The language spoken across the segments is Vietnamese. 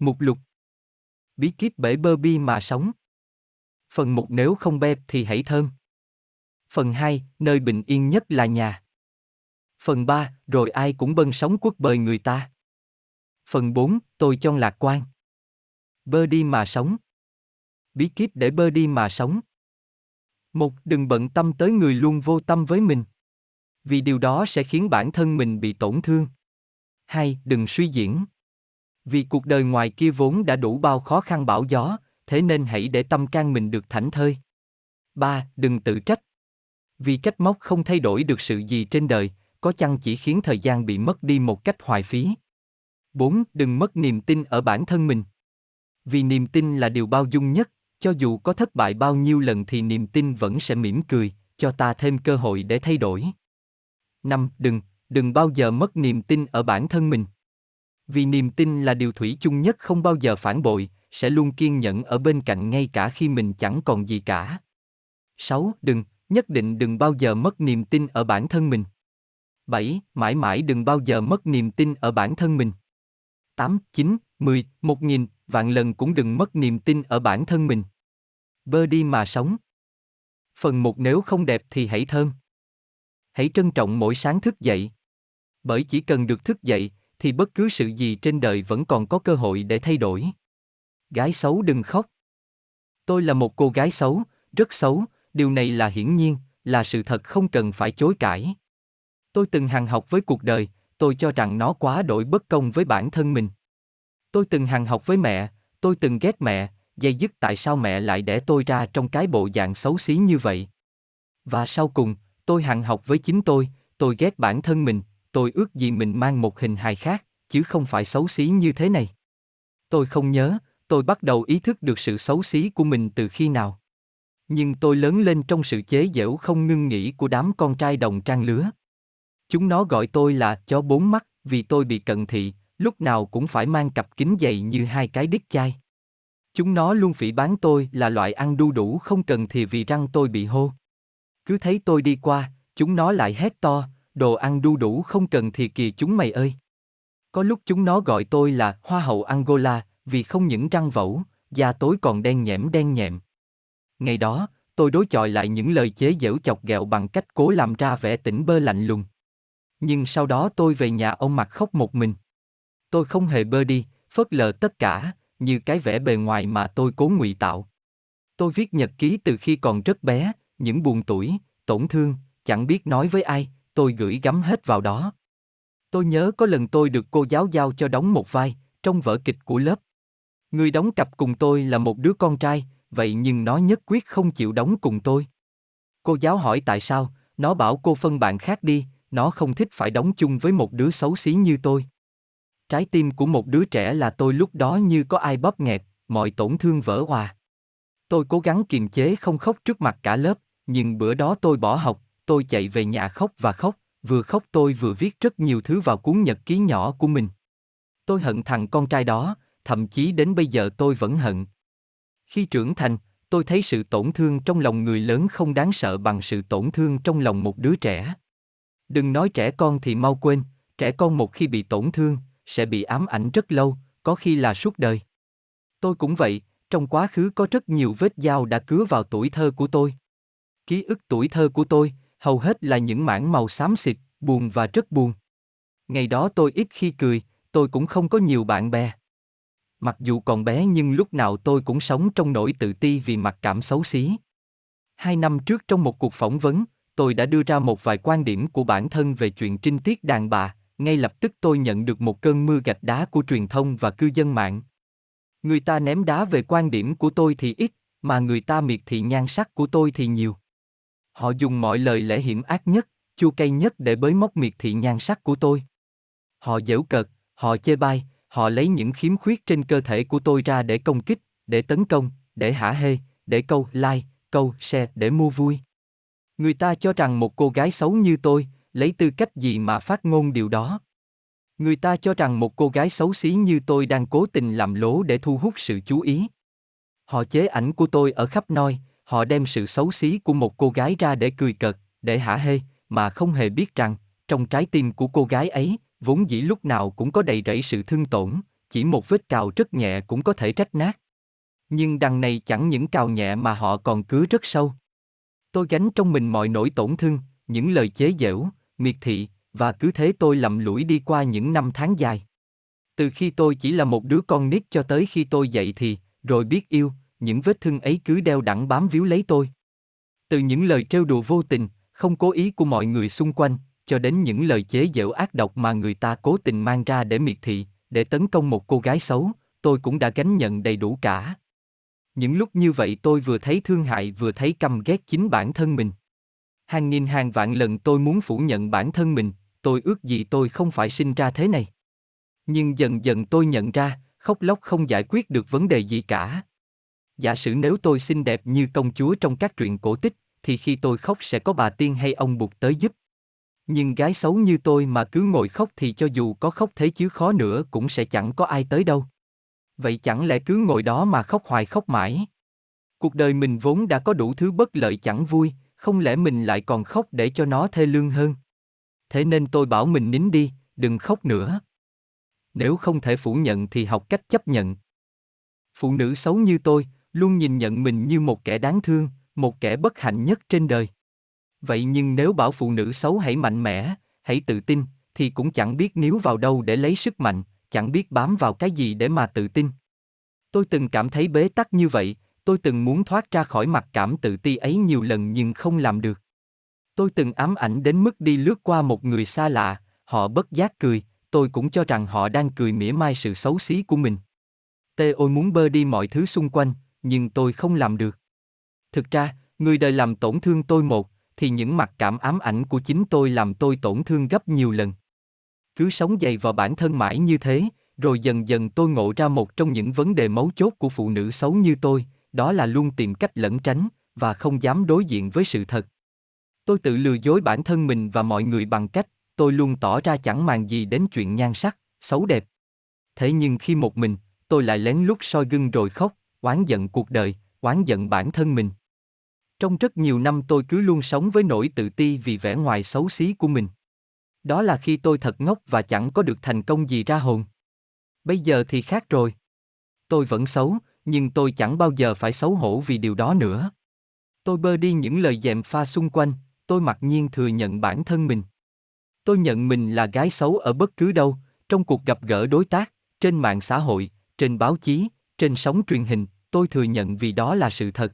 Mục lục. Bí kíp bể bơ bi mà sống. Phần 1 nếu không bẹp thì hãy thơm. Phần 2, nơi bình yên nhất là nhà. Phần 3, rồi ai cũng bân sống quất bời người ta. Phần 4, tôi cho lạc quan. Bơ đi mà sống. Bí kíp để bơ đi mà sống. Một đừng bận tâm tới người luôn vô tâm với mình. Vì điều đó sẽ khiến bản thân mình bị tổn thương. Hai đừng suy diễn vì cuộc đời ngoài kia vốn đã đủ bao khó khăn bão gió thế nên hãy để tâm can mình được thảnh thơi ba đừng tự trách vì trách móc không thay đổi được sự gì trên đời có chăng chỉ khiến thời gian bị mất đi một cách hoài phí 4. Đừng mất niềm tin ở bản thân mình. Vì niềm tin là điều bao dung nhất, cho dù có thất bại bao nhiêu lần thì niềm tin vẫn sẽ mỉm cười, cho ta thêm cơ hội để thay đổi. 5. Đừng, đừng bao giờ mất niềm tin ở bản thân mình. Vì niềm tin là điều thủy chung nhất không bao giờ phản bội, sẽ luôn kiên nhẫn ở bên cạnh ngay cả khi mình chẳng còn gì cả. 6. Đừng, nhất định đừng bao giờ mất niềm tin ở bản thân mình. 7. Mãi mãi đừng bao giờ mất niềm tin ở bản thân mình. 8, 9, 10, 1000, vạn lần cũng đừng mất niềm tin ở bản thân mình. Bơ đi mà sống. Phần một nếu không đẹp thì hãy thơm. Hãy trân trọng mỗi sáng thức dậy. Bởi chỉ cần được thức dậy, thì bất cứ sự gì trên đời vẫn còn có cơ hội để thay đổi. Gái xấu đừng khóc. Tôi là một cô gái xấu, rất xấu, điều này là hiển nhiên, là sự thật không cần phải chối cãi. Tôi từng hàng học với cuộc đời, tôi cho rằng nó quá đổi bất công với bản thân mình. Tôi từng hàng học với mẹ, tôi từng ghét mẹ, dây dứt tại sao mẹ lại để tôi ra trong cái bộ dạng xấu xí như vậy. Và sau cùng, tôi hàng học với chính tôi, tôi ghét bản thân mình, tôi ước gì mình mang một hình hài khác, chứ không phải xấu xí như thế này. Tôi không nhớ, tôi bắt đầu ý thức được sự xấu xí của mình từ khi nào. Nhưng tôi lớn lên trong sự chế giễu không ngưng nghỉ của đám con trai đồng trang lứa. Chúng nó gọi tôi là chó bốn mắt vì tôi bị cận thị, lúc nào cũng phải mang cặp kính dày như hai cái đít chai. Chúng nó luôn phỉ bán tôi là loại ăn đu đủ không cần thì vì răng tôi bị hô. Cứ thấy tôi đi qua, chúng nó lại hét to, đồ ăn đu đủ không cần thì kìa chúng mày ơi. Có lúc chúng nó gọi tôi là hoa hậu Angola, vì không những răng vẩu, da tối còn đen nhẽm đen nhẹm. Ngày đó, tôi đối chọi lại những lời chế giễu chọc ghẹo bằng cách cố làm ra vẻ tỉnh bơ lạnh lùng. Nhưng sau đó tôi về nhà ông mặt khóc một mình. Tôi không hề bơ đi, phớt lờ tất cả, như cái vẻ bề ngoài mà tôi cố ngụy tạo. Tôi viết nhật ký từ khi còn rất bé, những buồn tuổi, tổn thương, chẳng biết nói với ai, tôi gửi gắm hết vào đó. Tôi nhớ có lần tôi được cô giáo giao cho đóng một vai, trong vở kịch của lớp. Người đóng cặp cùng tôi là một đứa con trai, vậy nhưng nó nhất quyết không chịu đóng cùng tôi. Cô giáo hỏi tại sao, nó bảo cô phân bạn khác đi, nó không thích phải đóng chung với một đứa xấu xí như tôi. Trái tim của một đứa trẻ là tôi lúc đó như có ai bóp nghẹt, mọi tổn thương vỡ hòa. Tôi cố gắng kiềm chế không khóc trước mặt cả lớp, nhưng bữa đó tôi bỏ học, tôi chạy về nhà khóc và khóc, vừa khóc tôi vừa viết rất nhiều thứ vào cuốn nhật ký nhỏ của mình. Tôi hận thằng con trai đó, thậm chí đến bây giờ tôi vẫn hận. Khi trưởng thành, tôi thấy sự tổn thương trong lòng người lớn không đáng sợ bằng sự tổn thương trong lòng một đứa trẻ. Đừng nói trẻ con thì mau quên, trẻ con một khi bị tổn thương, sẽ bị ám ảnh rất lâu, có khi là suốt đời. Tôi cũng vậy, trong quá khứ có rất nhiều vết dao đã cứa vào tuổi thơ của tôi. Ký ức tuổi thơ của tôi, hầu hết là những mảng màu xám xịt, buồn và rất buồn. Ngày đó tôi ít khi cười, tôi cũng không có nhiều bạn bè. Mặc dù còn bé nhưng lúc nào tôi cũng sống trong nỗi tự ti vì mặc cảm xấu xí. Hai năm trước trong một cuộc phỏng vấn, tôi đã đưa ra một vài quan điểm của bản thân về chuyện trinh tiết đàn bà, ngay lập tức tôi nhận được một cơn mưa gạch đá của truyền thông và cư dân mạng. Người ta ném đá về quan điểm của tôi thì ít, mà người ta miệt thị nhan sắc của tôi thì nhiều. Họ dùng mọi lời lẽ hiểm ác nhất, chua cay nhất để bới móc miệt thị nhan sắc của tôi. Họ giễu cợt, họ chê bai, họ lấy những khiếm khuyết trên cơ thể của tôi ra để công kích, để tấn công, để hả hê, để câu like, câu share để mua vui. Người ta cho rằng một cô gái xấu như tôi, lấy tư cách gì mà phát ngôn điều đó? Người ta cho rằng một cô gái xấu xí như tôi đang cố tình làm lố để thu hút sự chú ý. Họ chế ảnh của tôi ở khắp nơi, họ đem sự xấu xí của một cô gái ra để cười cợt, để hả hê, mà không hề biết rằng, trong trái tim của cô gái ấy, vốn dĩ lúc nào cũng có đầy rẫy sự thương tổn, chỉ một vết cào rất nhẹ cũng có thể rách nát. Nhưng đằng này chẳng những cào nhẹ mà họ còn cứa rất sâu. Tôi gánh trong mình mọi nỗi tổn thương, những lời chế giễu, miệt thị, và cứ thế tôi lầm lũi đi qua những năm tháng dài. Từ khi tôi chỉ là một đứa con nít cho tới khi tôi dậy thì, rồi biết yêu, những vết thương ấy cứ đeo đẳng bám víu lấy tôi. Từ những lời trêu đùa vô tình, không cố ý của mọi người xung quanh, cho đến những lời chế giễu ác độc mà người ta cố tình mang ra để miệt thị, để tấn công một cô gái xấu, tôi cũng đã gánh nhận đầy đủ cả. Những lúc như vậy tôi vừa thấy thương hại vừa thấy căm ghét chính bản thân mình. Hàng nghìn hàng vạn lần tôi muốn phủ nhận bản thân mình, tôi ước gì tôi không phải sinh ra thế này. Nhưng dần dần tôi nhận ra, khóc lóc không giải quyết được vấn đề gì cả. Giả sử nếu tôi xinh đẹp như công chúa trong các truyện cổ tích, thì khi tôi khóc sẽ có bà tiên hay ông buộc tới giúp. Nhưng gái xấu như tôi mà cứ ngồi khóc thì cho dù có khóc thế chứ khó nữa cũng sẽ chẳng có ai tới đâu. Vậy chẳng lẽ cứ ngồi đó mà khóc hoài khóc mãi? Cuộc đời mình vốn đã có đủ thứ bất lợi chẳng vui, không lẽ mình lại còn khóc để cho nó thê lương hơn? Thế nên tôi bảo mình nín đi, đừng khóc nữa. Nếu không thể phủ nhận thì học cách chấp nhận. Phụ nữ xấu như tôi, luôn nhìn nhận mình như một kẻ đáng thương, một kẻ bất hạnh nhất trên đời. Vậy nhưng nếu bảo phụ nữ xấu hãy mạnh mẽ, hãy tự tin, thì cũng chẳng biết níu vào đâu để lấy sức mạnh, chẳng biết bám vào cái gì để mà tự tin. Tôi từng cảm thấy bế tắc như vậy, tôi từng muốn thoát ra khỏi mặc cảm tự ti ấy nhiều lần nhưng không làm được. Tôi từng ám ảnh đến mức đi lướt qua một người xa lạ, họ bất giác cười, tôi cũng cho rằng họ đang cười mỉa mai sự xấu xí của mình. Tê ôi muốn bơ đi mọi thứ xung quanh, nhưng tôi không làm được. Thực ra, người đời làm tổn thương tôi một, thì những mặc cảm ám ảnh của chính tôi làm tôi tổn thương gấp nhiều lần. Cứ sống dày vào bản thân mãi như thế, rồi dần dần tôi ngộ ra một trong những vấn đề mấu chốt của phụ nữ xấu như tôi, đó là luôn tìm cách lẩn tránh, và không dám đối diện với sự thật. Tôi tự lừa dối bản thân mình và mọi người bằng cách, tôi luôn tỏ ra chẳng màng gì đến chuyện nhan sắc, xấu đẹp. Thế nhưng khi một mình, tôi lại lén lút soi gương rồi khóc, oán giận cuộc đời, oán giận bản thân mình. Trong rất nhiều năm tôi cứ luôn sống với nỗi tự ti vì vẻ ngoài xấu xí của mình. Đó là khi tôi thật ngốc và chẳng có được thành công gì ra hồn. Bây giờ thì khác rồi. Tôi vẫn xấu, nhưng tôi chẳng bao giờ phải xấu hổ vì điều đó nữa. Tôi bơ đi những lời dèm pha xung quanh, tôi mặc nhiên thừa nhận bản thân mình. Tôi nhận mình là gái xấu ở bất cứ đâu, trong cuộc gặp gỡ đối tác, trên mạng xã hội, trên báo chí, trên sóng truyền hình, tôi thừa nhận vì đó là sự thật.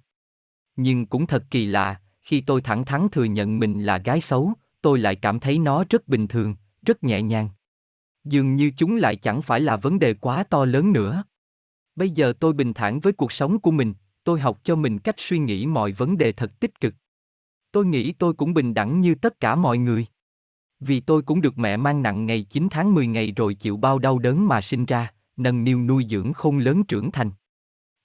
Nhưng cũng thật kỳ lạ, khi tôi thẳng thắn thừa nhận mình là gái xấu, tôi lại cảm thấy nó rất bình thường, rất nhẹ nhàng. Dường như chúng lại chẳng phải là vấn đề quá to lớn nữa. Bây giờ tôi bình thản với cuộc sống của mình, tôi học cho mình cách suy nghĩ mọi vấn đề thật tích cực. Tôi nghĩ tôi cũng bình đẳng như tất cả mọi người. Vì tôi cũng được mẹ mang nặng ngày 9 tháng 10 ngày rồi chịu bao đau đớn mà sinh ra, nâng niu nuôi dưỡng khôn lớn trưởng thành.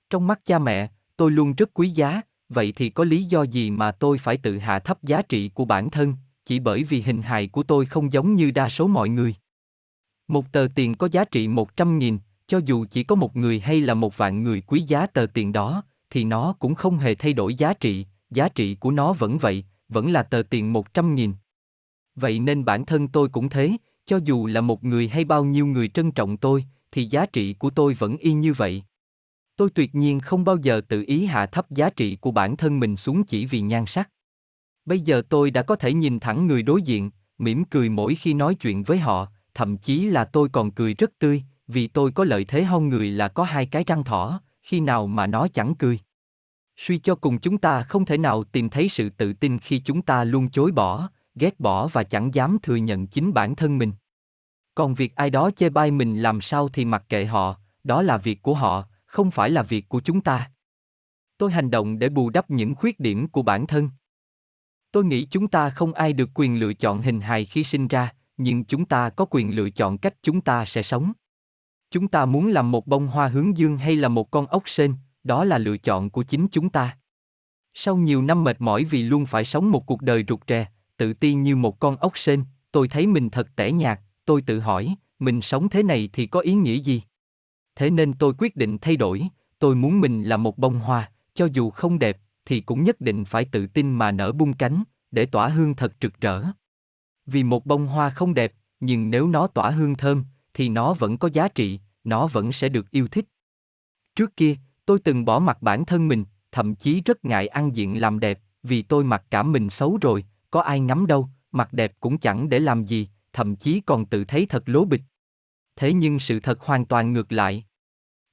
Trong mắt cha mẹ, tôi luôn rất quý giá, vậy thì có lý do gì mà tôi phải tự hạ thấp giá trị của bản thân, chỉ bởi vì hình hài của tôi không giống như đa số mọi người. Một tờ tiền có giá trị 100 nghìn, cho dù chỉ có một người hay là một vạn người quý giá tờ tiền đó, thì nó cũng không hề thay đổi giá trị, giá trị của nó vẫn vậy, vẫn là tờ tiền 100 nghìn. Vậy nên bản thân tôi cũng thế, cho dù là một người hay bao nhiêu người trân trọng tôi, thì giá trị của tôi vẫn y như vậy. Tôi tuyệt nhiên không bao giờ tự ý hạ thấp giá trị của bản thân mình xuống chỉ vì nhan sắc. Bây giờ tôi đã có thể nhìn thẳng người đối diện, mỉm cười mỗi khi nói chuyện với họ, thậm chí là tôi còn cười rất tươi, vì tôi có lợi thế hơn người là có hai cái răng thỏ, khi nào mà nó chẳng cười. Suy cho cùng chúng ta không thể nào tìm thấy sự tự tin khi chúng ta luôn chối bỏ, ghét bỏ và chẳng dám thừa nhận chính bản thân mình. Còn việc ai đó chê bai mình làm sao thì mặc kệ họ, đó là việc của họ, không phải là việc của chúng ta. Tôi hành động để bù đắp những khuyết điểm của bản thân. Tôi nghĩ chúng ta không ai được quyền lựa chọn hình hài khi sinh ra, nhưng chúng ta có quyền lựa chọn cách chúng ta sẽ sống. Chúng ta muốn làm một bông hoa hướng dương hay là một con ốc sên, đó là lựa chọn của chính chúng ta. Sau nhiều năm mệt mỏi vì luôn phải sống một cuộc đời rụt rè, tự ti như một con ốc sên, tôi thấy mình thật tẻ nhạt, tôi tự hỏi, mình sống thế này thì có ý nghĩa gì? Thế nên tôi quyết định thay đổi, tôi muốn mình là một bông hoa, cho dù không đẹp, thì cũng nhất định phải tự tin mà nở bung cánh, để tỏa hương thật rực rỡ. Vì một bông hoa không đẹp, nhưng nếu nó tỏa hương thơm, thì nó vẫn có giá trị, nó vẫn sẽ được yêu thích. Trước kia, tôi từng bỏ mặt bản thân mình, thậm chí rất ngại ăn diện làm đẹp, vì tôi mặc cảm mình xấu rồi, có ai ngắm đâu, mặc đẹp cũng chẳng để làm gì, thậm chí còn tự thấy thật lố bịch. Thế nhưng sự thật hoàn toàn ngược lại.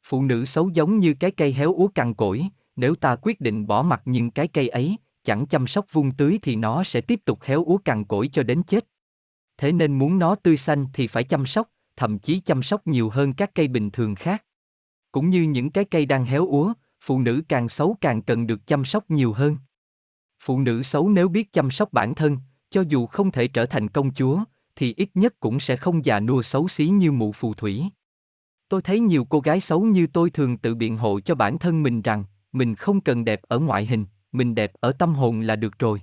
Phụ nữ xấu giống như cái cây héo úa cằn cỗi, nếu ta quyết định bỏ mặt những cái cây ấy, chẳng chăm sóc vun tưới thì nó sẽ tiếp tục héo úa cằn cỗi cho đến chết. Thế nên muốn nó tươi xanh thì phải chăm sóc, thậm chí chăm sóc nhiều hơn các cây bình thường khác. Cũng như những cái cây đang héo úa, phụ nữ càng xấu càng cần được chăm sóc nhiều hơn. Phụ nữ xấu nếu biết chăm sóc bản thân, cho dù không thể trở thành công chúa, thì ít nhất cũng sẽ không già nua xấu xí như mụ phù thủy. Tôi thấy nhiều cô gái xấu như tôi thường tự biện hộ cho bản thân mình rằng, mình không cần đẹp ở ngoại hình, mình đẹp ở tâm hồn là được rồi.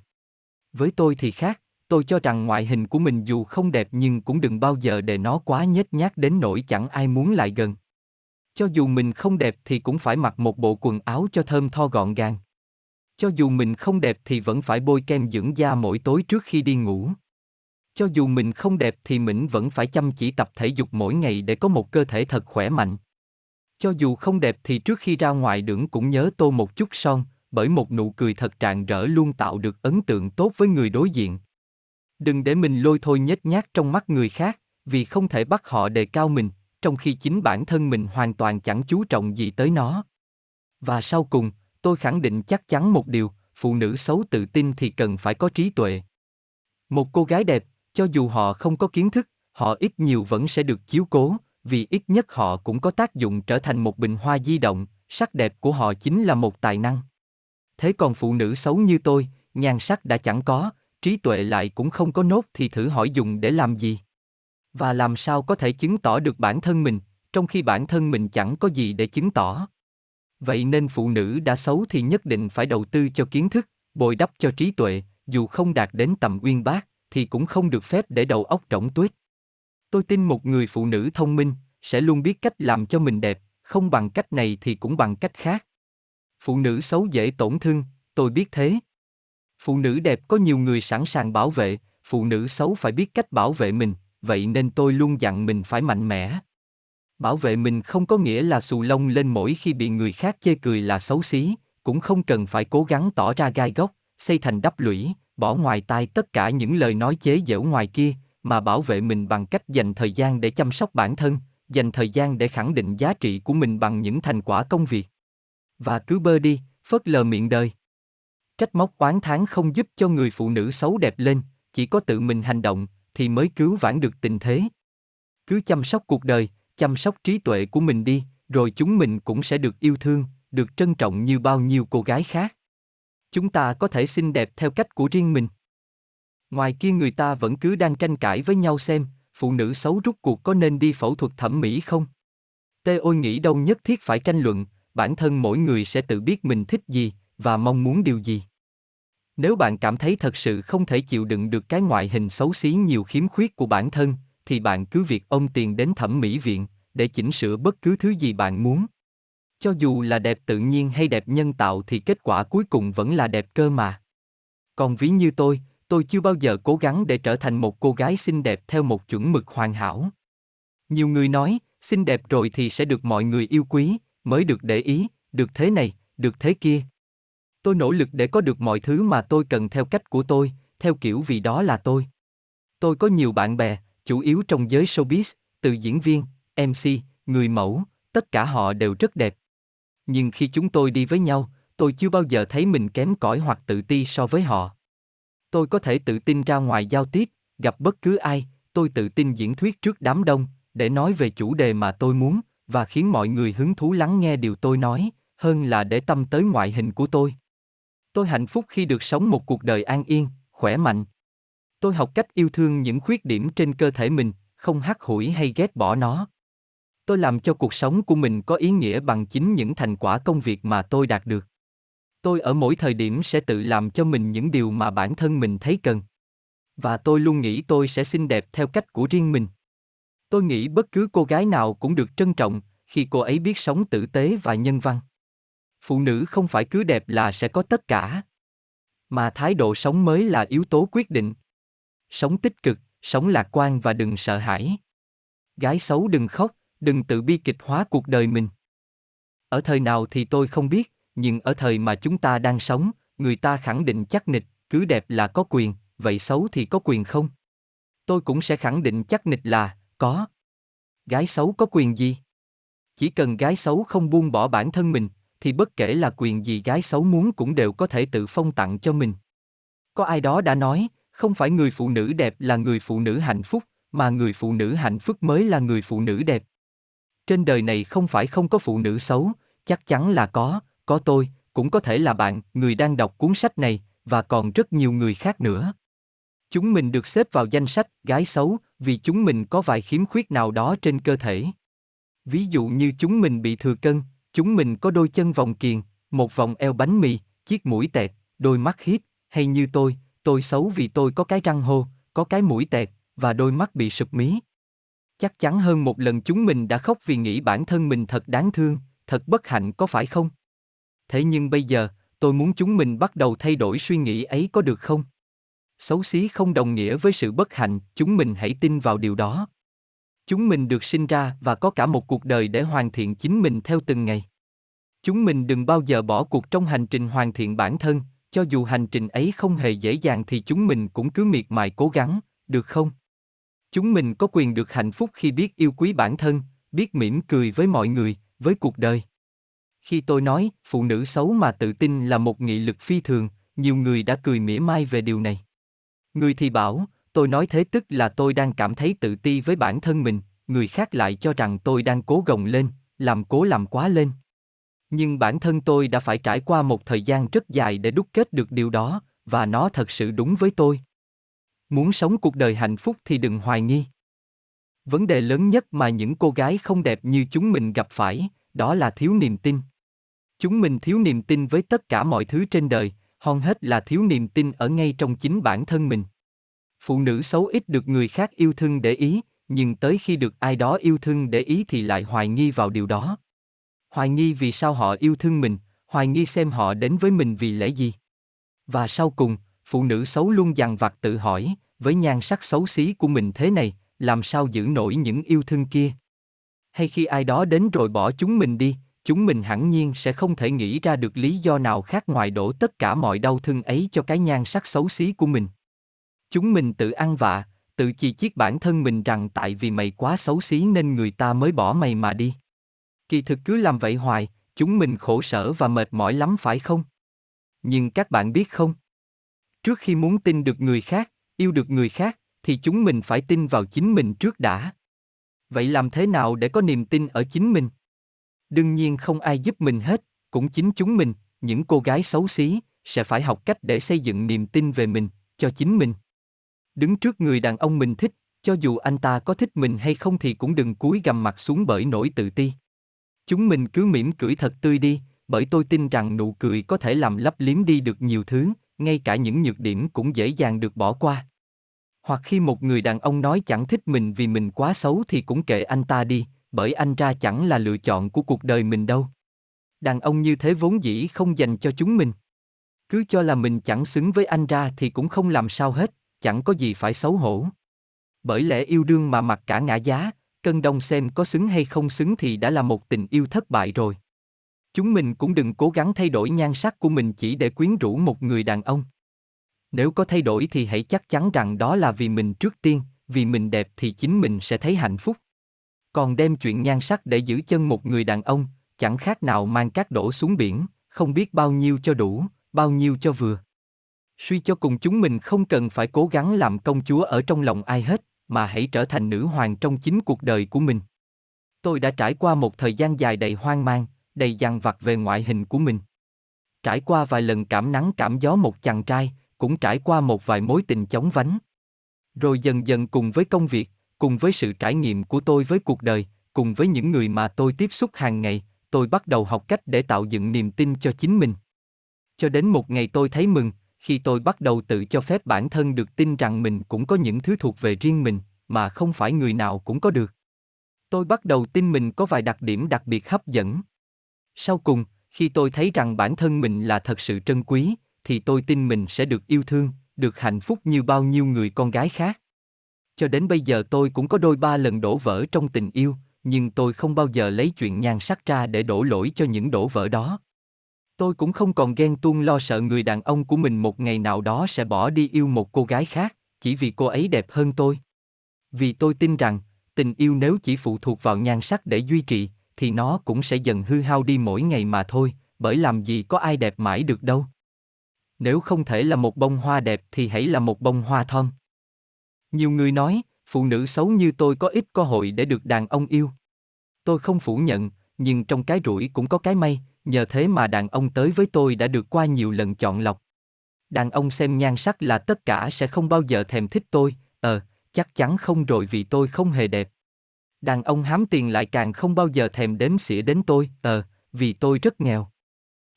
Với tôi thì khác, tôi cho rằng ngoại hình của mình dù không đẹp nhưng cũng đừng bao giờ để nó quá nhếch nhác đến nỗi chẳng ai muốn lại gần. Cho dù mình không đẹp thì cũng phải mặc một bộ quần áo cho thơm tho gọn gàng. Cho dù mình không đẹp thì vẫn phải bôi kem dưỡng da mỗi tối trước khi đi ngủ. Cho dù mình không đẹp thì mình vẫn phải chăm chỉ tập thể dục mỗi ngày để có một cơ thể thật khỏe mạnh. Cho dù không đẹp thì trước khi ra ngoài đường cũng nhớ tô một chút son, bởi một nụ cười thật rạng rỡ luôn tạo được ấn tượng tốt với người đối diện. Đừng để mình lôi thôi nhếch nhác trong mắt người khác, vì không thể bắt họ đề cao mình, trong khi chính bản thân mình hoàn toàn chẳng chú trọng gì tới nó. Và sau cùng, tôi khẳng định chắc chắn một điều, phụ nữ xấu tự tin thì cần phải có trí tuệ. Một cô gái đẹp, cho dù họ không có kiến thức, họ ít nhiều vẫn sẽ được chiếu cố, vì ít nhất họ cũng có tác dụng trở thành một bình hoa di động, sắc đẹp của họ chính là một tài năng. Thế còn phụ nữ xấu như tôi, nhan sắc đã chẳng có, trí tuệ lại cũng không có nốt thì thử hỏi dùng để làm gì? Và làm sao có thể chứng tỏ được bản thân mình, trong khi bản thân mình chẳng có gì để chứng tỏ? Vậy nên phụ nữ đã xấu thì nhất định phải đầu tư cho kiến thức, bồi đắp cho trí tuệ, dù không đạt đến tầm uyên bác, thì cũng không được phép để đầu óc trống tuyết. Tôi tin một người phụ nữ thông minh, sẽ luôn biết cách làm cho mình đẹp, không bằng cách này thì cũng bằng cách khác. Phụ nữ xấu dễ tổn thương, tôi biết thế. Phụ nữ đẹp có nhiều người sẵn sàng bảo vệ, phụ nữ xấu phải biết cách bảo vệ mình, vậy nên tôi luôn dặn mình phải mạnh mẽ. Bảo vệ mình không có nghĩa là xù lông lên mỗi khi bị người khác chê cười là xấu xí, cũng không cần phải cố gắng tỏ ra gai góc, xây thành đắp lũy, bỏ ngoài tai tất cả những lời nói chế giễu ngoài kia, mà bảo vệ mình bằng cách dành thời gian để chăm sóc bản thân, dành thời gian để khẳng định giá trị của mình bằng những thành quả công việc. Và cứ bơ đi, phớt lờ miệng đời. Trách móc oán tháng không giúp cho người phụ nữ xấu đẹp lên, chỉ có tự mình hành động, thì mới cứu vãn được tình thế. Cứ chăm sóc cuộc đời, chăm sóc trí tuệ của mình đi, rồi chúng mình cũng sẽ được yêu thương, được trân trọng như bao nhiêu cô gái khác. Chúng ta có thể xinh đẹp theo cách của riêng mình. Ngoài kia người ta vẫn cứ đang tranh cãi với nhau xem, phụ nữ xấu rút cuộc có nên đi phẫu thuật thẩm mỹ không? Tê ôi nghĩ đâu nhất thiết phải tranh luận, bản thân mỗi người sẽ tự biết mình thích gì, và mong muốn điều gì. Nếu bạn cảm thấy thật sự không thể chịu đựng được cái ngoại hình xấu xí nhiều khiếm khuyết của bản thân, thì bạn cứ việc ôm tiền đến thẩm mỹ viện, để chỉnh sửa bất cứ thứ gì bạn muốn. Cho dù là đẹp tự nhiên hay đẹp nhân tạo thì kết quả cuối cùng vẫn là đẹp cơ mà. Còn ví như tôi, tôi chưa bao giờ cố gắng để trở thành một cô gái xinh đẹp theo một chuẩn mực hoàn hảo. Nhiều người nói, xinh đẹp rồi thì sẽ được mọi người yêu quý, mới được để ý, được thế này, được thế kia. Tôi nỗ lực để có được mọi thứ mà tôi cần theo cách của tôi, theo kiểu vì đó là tôi. Tôi có nhiều bạn bè, chủ yếu trong giới showbiz, từ diễn viên, MC, người mẫu, tất cả họ đều rất đẹp. Nhưng khi chúng tôi đi với nhau, tôi chưa bao giờ thấy mình kém cỏi hoặc tự ti so với họ. Tôi có thể tự tin ra ngoài giao tiếp, gặp bất cứ ai, tôi tự tin diễn thuyết trước đám đông, để nói về chủ đề mà tôi muốn, và khiến mọi người hứng thú lắng nghe điều tôi nói, hơn là để tâm tới ngoại hình của tôi. Tôi hạnh phúc khi được sống một cuộc đời an yên, khỏe mạnh. Tôi học cách yêu thương những khuyết điểm trên cơ thể mình, không hắt hủi hay ghét bỏ nó. Tôi làm cho cuộc sống của mình có ý nghĩa bằng chính những thành quả công việc mà tôi đạt được. Tôi ở mỗi thời điểm sẽ tự làm cho mình những điều mà bản thân mình thấy cần. Và tôi luôn nghĩ tôi sẽ xinh đẹp theo cách của riêng mình. Tôi nghĩ bất cứ cô gái nào cũng được trân trọng khi cô ấy biết sống tử tế và nhân văn. Phụ nữ không phải cứ đẹp là sẽ có tất cả, mà thái độ sống mới là yếu tố quyết định. Sống tích cực, sống lạc quan và đừng sợ hãi. Gái xấu đừng khóc, đừng tự bi kịch hóa cuộc đời mình. Ở thời nào thì tôi không biết, nhưng ở thời mà chúng ta đang sống, người ta khẳng định chắc nịch, cứ đẹp là có quyền, vậy xấu thì có quyền không? Tôi cũng sẽ khẳng định chắc nịch là, có. Gái xấu có quyền gì? Chỉ cần gái xấu không buông bỏ bản thân mình, thì bất kể là quyền gì gái xấu muốn cũng đều có thể tự phong tặng cho mình. Có ai đó đã nói, không phải người phụ nữ đẹp là người phụ nữ hạnh phúc, mà người phụ nữ hạnh phúc mới là người phụ nữ đẹp. Trên đời này không phải không có phụ nữ xấu, chắc chắn là có, có tôi, cũng có thể là bạn, người đang đọc cuốn sách này, và còn rất nhiều người khác nữa. Chúng mình được xếp vào danh sách gái xấu vì chúng mình có vài khiếm khuyết nào đó trên cơ thể. Ví dụ như chúng mình bị thừa cân, chúng mình có đôi chân vòng kiền, một vòng eo bánh mì, chiếc mũi tẹt, đôi mắt hiếp, hay như tôi, tôi xấu vì tôi có cái răng hô, có cái mũi tẹt, và đôi mắt bị sụp mí. Chắc chắn hơn một lần chúng mình đã khóc vì nghĩ bản thân mình thật đáng thương, thật bất hạnh có phải không? Thế nhưng bây giờ, tôi muốn chúng mình bắt đầu thay đổi suy nghĩ ấy có được không? Xấu xí không đồng nghĩa với sự bất hạnh, chúng mình hãy tin vào điều đó. Chúng mình được sinh ra và có cả một cuộc đời để hoàn thiện chính mình theo từng ngày. Chúng mình đừng bao giờ bỏ cuộc trong hành trình hoàn thiện bản thân, cho dù hành trình ấy không hề dễ dàng thì chúng mình cũng cứ miệt mài cố gắng, được không? Chúng mình có quyền được hạnh phúc khi biết yêu quý bản thân, biết mỉm cười với mọi người, với cuộc đời. Khi tôi nói phụ nữ xấu mà tự tin là một nghị lực phi thường, nhiều người đã cười mỉa mai về điều này. Người thì bảo, tôi nói thế tức là tôi đang cảm thấy tự ti với bản thân mình, người khác lại cho rằng tôi đang cố gồng lên, làm cố làm quá lên. Nhưng bản thân tôi đã phải trải qua một thời gian rất dài để đúc kết được điều đó, và nó thật sự đúng với tôi. Muốn sống cuộc đời hạnh phúc thì đừng hoài nghi. Vấn đề lớn nhất mà những cô gái không đẹp như chúng mình gặp phải, đó là thiếu niềm tin. Chúng mình thiếu niềm tin với tất cả mọi thứ trên đời, hơn hết là thiếu niềm tin ở ngay trong chính bản thân mình. Phụ nữ xấu ít được người khác yêu thương để ý, nhưng tới khi được ai đó yêu thương để ý thì lại hoài nghi vào điều đó. Hoài nghi vì sao họ yêu thương mình, hoài nghi xem họ đến với mình vì lẽ gì. Và sau cùng, phụ nữ xấu luôn dằn vặt tự hỏi, với nhan sắc xấu xí của mình thế này, làm sao giữ nổi những yêu thương kia? Hay khi ai đó đến rồi bỏ chúng mình đi, chúng mình hẳn nhiên sẽ không thể nghĩ ra được lý do nào khác ngoài đổ tất cả mọi đau thương ấy cho cái nhan sắc xấu xí của mình. Chúng mình tự ăn vạ, tự chỉ chiết bản thân mình rằng tại vì mày quá xấu xí nên người ta mới bỏ mày mà đi. Kỳ thực cứ làm vậy hoài, chúng mình khổ sở và mệt mỏi lắm phải không? Nhưng các bạn biết không? Trước khi muốn tin được người khác, yêu được người khác, thì chúng mình phải tin vào chính mình trước đã. Vậy làm thế nào để có niềm tin ở chính mình? Đương nhiên không ai giúp mình hết, cũng chính chúng mình, những cô gái xấu xí, sẽ phải học cách để xây dựng niềm tin về mình, cho chính mình. Đứng trước người đàn ông mình thích, cho dù anh ta có thích mình hay không thì cũng đừng cúi gằm mặt xuống bởi nỗi tự ti. Chúng mình cứ mỉm cười thật tươi đi, bởi tôi tin rằng nụ cười có thể làm lấp liếm đi được nhiều thứ, ngay cả những nhược điểm cũng dễ dàng được bỏ qua. Hoặc khi một người đàn ông nói chẳng thích mình vì mình quá xấu thì cũng kệ anh ta đi, bởi anh ra chẳng là lựa chọn của cuộc đời mình đâu. Đàn ông như thế vốn dĩ không dành cho chúng mình. Cứ cho là mình chẳng xứng với anh ra thì cũng không làm sao hết, chẳng có gì phải xấu hổ. Bởi lẽ yêu đương mà mặc cả ngã giá, cân đông xem có xứng hay không xứng thì đã là một tình yêu thất bại rồi. Chúng mình cũng đừng cố gắng thay đổi nhan sắc của mình chỉ để quyến rũ một người đàn ông. Nếu có thay đổi thì hãy chắc chắn rằng đó là vì mình trước tiên, vì mình đẹp thì chính mình sẽ thấy hạnh phúc. Còn đem chuyện nhan sắc để giữ chân một người đàn ông, chẳng khác nào mang cát đổ xuống biển, không biết bao nhiêu cho đủ, bao nhiêu cho vừa. Suy cho cùng chúng mình không cần phải cố gắng làm công chúa ở trong lòng ai hết, mà hãy trở thành nữ hoàng trong chính cuộc đời của mình. Tôi đã trải qua một thời gian dài đầy hoang mang, đầy dằn vặt về ngoại hình của mình. Trải qua vài lần cảm nắng cảm gió một chàng trai, cũng trải qua một vài mối tình chóng vánh. Rồi dần dần cùng với công việc, cùng với sự trải nghiệm của tôi với cuộc đời, cùng với những người mà tôi tiếp xúc hàng ngày, tôi bắt đầu học cách để tạo dựng niềm tin cho chính mình. Cho đến một ngày tôi thấy mừng, khi tôi bắt đầu tự cho phép bản thân được tin rằng mình cũng có những thứ thuộc về riêng mình, mà không phải người nào cũng có được. Tôi bắt đầu tin mình có vài đặc điểm đặc biệt hấp dẫn. Sau cùng, khi tôi thấy rằng bản thân mình là thật sự trân quý, thì tôi tin mình sẽ được yêu thương, được hạnh phúc như bao nhiêu người con gái khác. Cho đến bây giờ tôi cũng có đôi ba lần đổ vỡ trong tình yêu, nhưng tôi không bao giờ lấy chuyện nhan sắc ra để đổ lỗi cho những đổ vỡ đó. Tôi cũng không còn ghen tuông lo sợ người đàn ông của mình một ngày nào đó sẽ bỏ đi yêu một cô gái khác, chỉ vì cô ấy đẹp hơn tôi. Vì tôi tin rằng, tình yêu nếu chỉ phụ thuộc vào nhan sắc để duy trì, thì nó cũng sẽ dần hư hao đi mỗi ngày mà thôi, bởi làm gì có ai đẹp mãi được đâu. Nếu không thể là một bông hoa đẹp thì hãy là một bông hoa thơm. Nhiều người nói, phụ nữ xấu như tôi có ít cơ hội để được đàn ông yêu. Tôi không phủ nhận, nhưng trong cái rủi cũng có cái may, nhờ thế mà đàn ông tới với tôi đã được qua nhiều lần chọn lọc. Đàn ông xem nhan sắc là tất cả sẽ không bao giờ thèm thích tôi, ờ, chắc chắn không rồi vì tôi không hề đẹp. Đàn ông hám tiền lại càng không bao giờ thèm đếm xỉa đến tôi, ờ, vì tôi rất nghèo.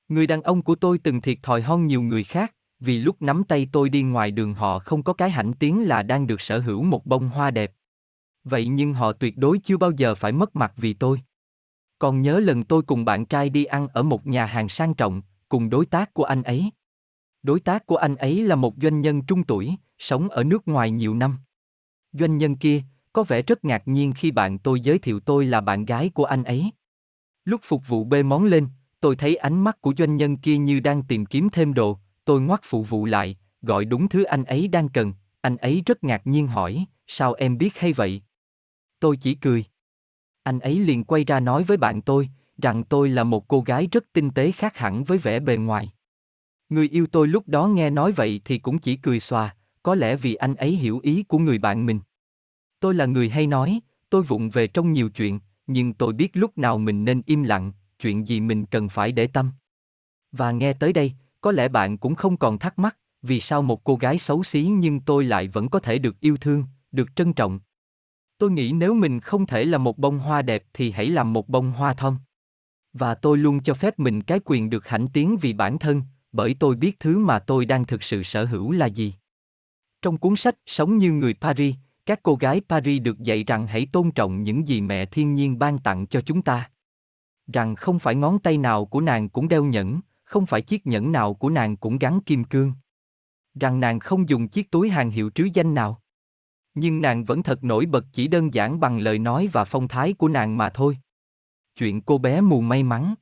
Người đàn ông của tôi từng thiệt thòi hơn nhiều người khác, vì lúc nắm tay tôi đi ngoài đường họ không có cái hãnh tiếng là đang được sở hữu một bông hoa đẹp. Vậy nhưng họ tuyệt đối chưa bao giờ phải mất mặt vì tôi. Còn nhớ lần tôi cùng bạn trai đi ăn ở một nhà hàng sang trọng, cùng đối tác của anh ấy. Đối tác của anh ấy là một doanh nhân trung tuổi, sống ở nước ngoài nhiều năm. Doanh nhân kia, có vẻ rất ngạc nhiên khi bạn tôi giới thiệu tôi là bạn gái của anh ấy. Lúc phục vụ bê món lên, tôi thấy ánh mắt của doanh nhân kia như đang tìm kiếm thêm đồ, tôi ngoắt phụ vụ lại, gọi đúng thứ anh ấy đang cần, anh ấy rất ngạc nhiên hỏi, sao em biết hay vậy? Tôi chỉ cười. Anh ấy liền quay ra nói với bạn tôi, rằng tôi là một cô gái rất tinh tế khác hẳn với vẻ bề ngoài. Người yêu tôi lúc đó nghe nói vậy thì cũng chỉ cười xòa, có lẽ vì anh ấy hiểu ý của người bạn mình. Tôi là người hay nói, tôi vụng về trong nhiều chuyện, nhưng tôi biết lúc nào mình nên im lặng, chuyện gì mình cần phải để tâm. Và nghe tới đây, có lẽ bạn cũng không còn thắc mắc, vì sao một cô gái xấu xí nhưng tôi lại vẫn có thể được yêu thương, được trân trọng. Tôi nghĩ nếu mình không thể là một bông hoa đẹp thì hãy làm một bông hoa thông. Và tôi luôn cho phép mình cái quyền được hãnh tiến vì bản thân, bởi tôi biết thứ mà tôi đang thực sự sở hữu là gì. Trong cuốn sách Sống như người Paris, các cô gái Paris được dạy rằng hãy tôn trọng những gì mẹ thiên nhiên ban tặng cho chúng ta. Rằng không phải ngón tay nào của nàng cũng đeo nhẫn, không phải chiếc nhẫn nào của nàng cũng gắn kim cương. Rằng nàng không dùng chiếc túi hàng hiệu trứ danh nào. Nhưng nàng vẫn thật nổi bật chỉ đơn giản bằng lời nói và phong thái của nàng mà thôi. Chuyện cô bé mù may mắn.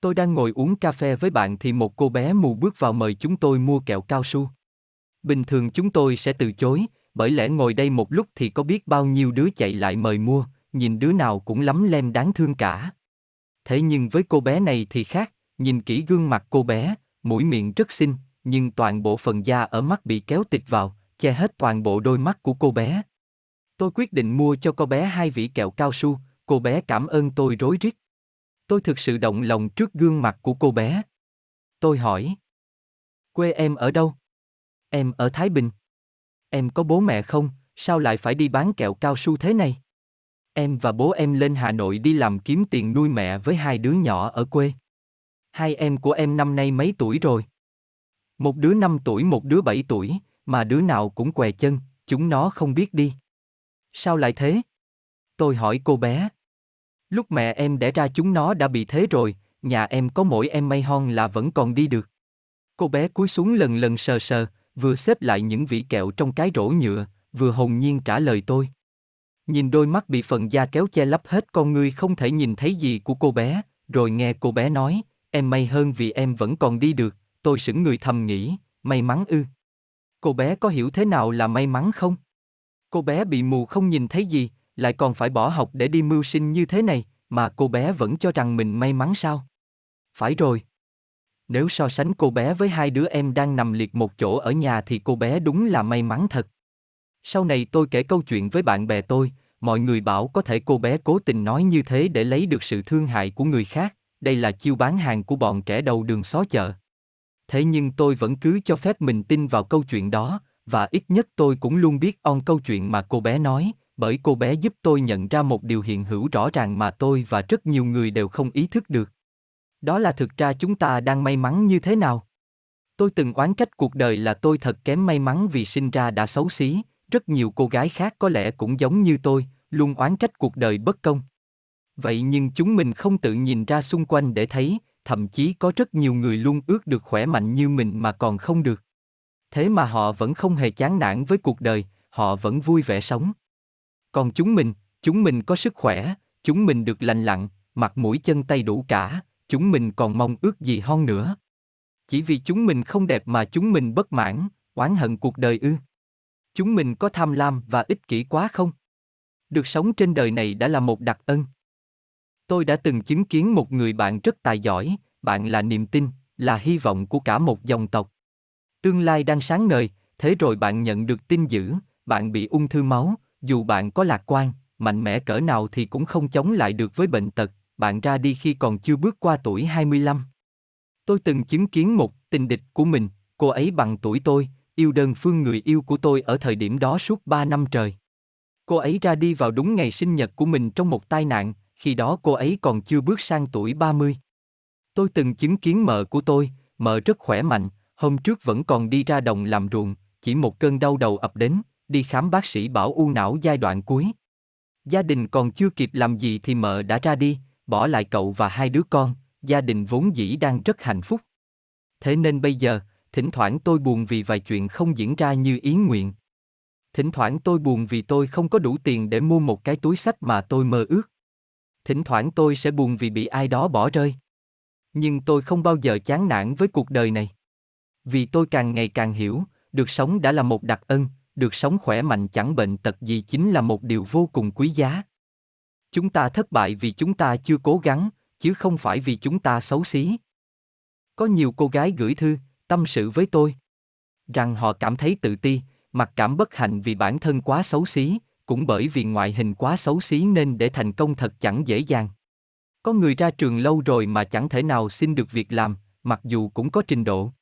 Tôi đang ngồi uống cà phê với bạn thì một cô bé mù bước vào mời chúng tôi mua kẹo cao su. Bình thường chúng tôi sẽ từ chối, bởi lẽ ngồi đây một lúc thì có biết bao nhiêu đứa chạy lại mời mua, nhìn đứa nào cũng lắm lem đáng thương cả. Thế nhưng với cô bé này thì khác, nhìn kỹ gương mặt cô bé, mũi miệng rất xinh, nhưng toàn bộ phần da ở mắt bị kéo tịt vào, che hết toàn bộ đôi mắt của cô bé. Tôi quyết định mua cho cô bé hai vỉ kẹo cao su, cô bé cảm ơn tôi rối rít. Tôi thực sự động lòng trước gương mặt của cô bé. Tôi hỏi. Quê em ở đâu? Em ở Thái Bình. Em có bố mẹ không, sao lại phải đi bán kẹo cao su thế này? Em và bố em lên Hà Nội đi làm kiếm tiền nuôi mẹ với hai đứa nhỏ ở quê. Hai em của em năm nay mấy tuổi rồi? Một đứa 5 tuổi một đứa 7 tuổi, mà đứa nào cũng què chân, chúng nó không biết đi. Sao lại thế? Tôi hỏi cô bé. Lúc mẹ em đẻ ra chúng nó đã bị thế rồi, nhà em có mỗi em may hon là vẫn còn đi được. Cô bé cúi xuống lần lần sờ sờ, vừa xếp lại những vỉ kẹo trong cái rổ nhựa, vừa hồn nhiên trả lời tôi. Nhìn đôi mắt bị phần da kéo che lấp hết con ngươi không thể nhìn thấy gì của cô bé, rồi nghe cô bé nói, em may hơn vì em vẫn còn đi được, tôi sững người thầm nghĩ, may mắn ư. Cô bé có hiểu thế nào là may mắn không? Cô bé bị mù không nhìn thấy gì, lại còn phải bỏ học để đi mưu sinh như thế này, mà cô bé vẫn cho rằng mình may mắn sao? Phải rồi. Nếu so sánh cô bé với hai đứa em đang nằm liệt một chỗ ở nhà thì cô bé đúng là may mắn thật. Sau này tôi kể câu chuyện với bạn bè tôi, mọi người bảo có thể cô bé cố tình nói như thế để lấy được sự thương hại của người khác, đây là chiêu bán hàng của bọn trẻ đầu đường xó chợ. Thế nhưng tôi vẫn cứ cho phép mình tin vào câu chuyện đó, và ít nhất tôi cũng luôn biết on câu chuyện mà cô bé nói, bởi cô bé giúp tôi nhận ra một điều hiện hữu rõ ràng mà tôi và rất nhiều người đều không ý thức được. Đó là thực ra chúng ta đang may mắn như thế nào. Tôi từng oán trách cuộc đời là tôi thật kém may mắn vì sinh ra đã xấu xí, rất nhiều cô gái khác có lẽ cũng giống như tôi, luôn oán trách cuộc đời bất công. Vậy nhưng chúng mình không tự nhìn ra xung quanh để thấy, thậm chí có rất nhiều người luôn ước được khỏe mạnh như mình mà còn không được. Thế mà họ vẫn không hề chán nản với cuộc đời, họ vẫn vui vẻ sống. Còn chúng mình, chúng mình có sức khỏe, chúng mình được lành lặn, mặt mũi chân tay đủ cả, chúng mình còn mong ước gì hơn nữa. Chỉ vì chúng mình không đẹp mà chúng mình bất mãn, oán hận cuộc đời ư. Chúng mình có tham lam và ích kỷ quá không? Được sống trên đời này đã là một đặc ân. Tôi đã từng chứng kiến một người bạn rất tài giỏi, bạn là niềm tin, là hy vọng của cả một dòng tộc. Tương lai đang sáng ngời, thế rồi bạn nhận được tin dữ, bạn bị ung thư máu, dù bạn có lạc quan, mạnh mẽ cỡ nào thì cũng không chống lại được với bệnh tật, bạn ra đi khi còn chưa bước qua tuổi 25. Tôi từng chứng kiến một tình địch của mình, cô ấy bằng tuổi tôi, yêu đơn phương người yêu của tôi ở thời điểm đó suốt 3 năm trời. Cô ấy ra đi vào đúng ngày sinh nhật của mình trong một tai nạn, khi đó cô ấy còn chưa bước sang tuổi 30. Tôi từng chứng kiến mợ của tôi, mợ rất khỏe mạnh, hôm trước vẫn còn đi ra đồng làm ruộng, chỉ một cơn đau đầu ập đến, đi khám bác sĩ bảo u não giai đoạn cuối. Gia đình còn chưa kịp làm gì thì mợ đã ra đi, bỏ lại cậu và hai đứa con, gia đình vốn dĩ đang rất hạnh phúc. Thế nên bây giờ, thỉnh thoảng tôi buồn vì vài chuyện không diễn ra như ý nguyện. Thỉnh thoảng tôi buồn vì tôi không có đủ tiền để mua một cái túi sách mà tôi mơ ước. Thỉnh thoảng tôi sẽ buồn vì bị ai đó bỏ rơi. Nhưng tôi không bao giờ chán nản với cuộc đời này. Vì tôi càng ngày càng hiểu, được sống đã là một đặc ân, được sống khỏe mạnh chẳng bệnh tật gì chính là một điều vô cùng quý giá. Chúng ta thất bại vì chúng ta chưa cố gắng, chứ không phải vì chúng ta xấu xí. Có nhiều cô gái gửi thư, tâm sự với tôi, rằng họ cảm thấy tự ti, mặc cảm bất hạnh vì bản thân quá xấu xí, cũng bởi vì ngoại hình quá xấu xí nên để thành công thật chẳng dễ dàng. Có người ra trường lâu rồi mà chẳng thể nào xin được việc làm, mặc dù cũng có trình độ.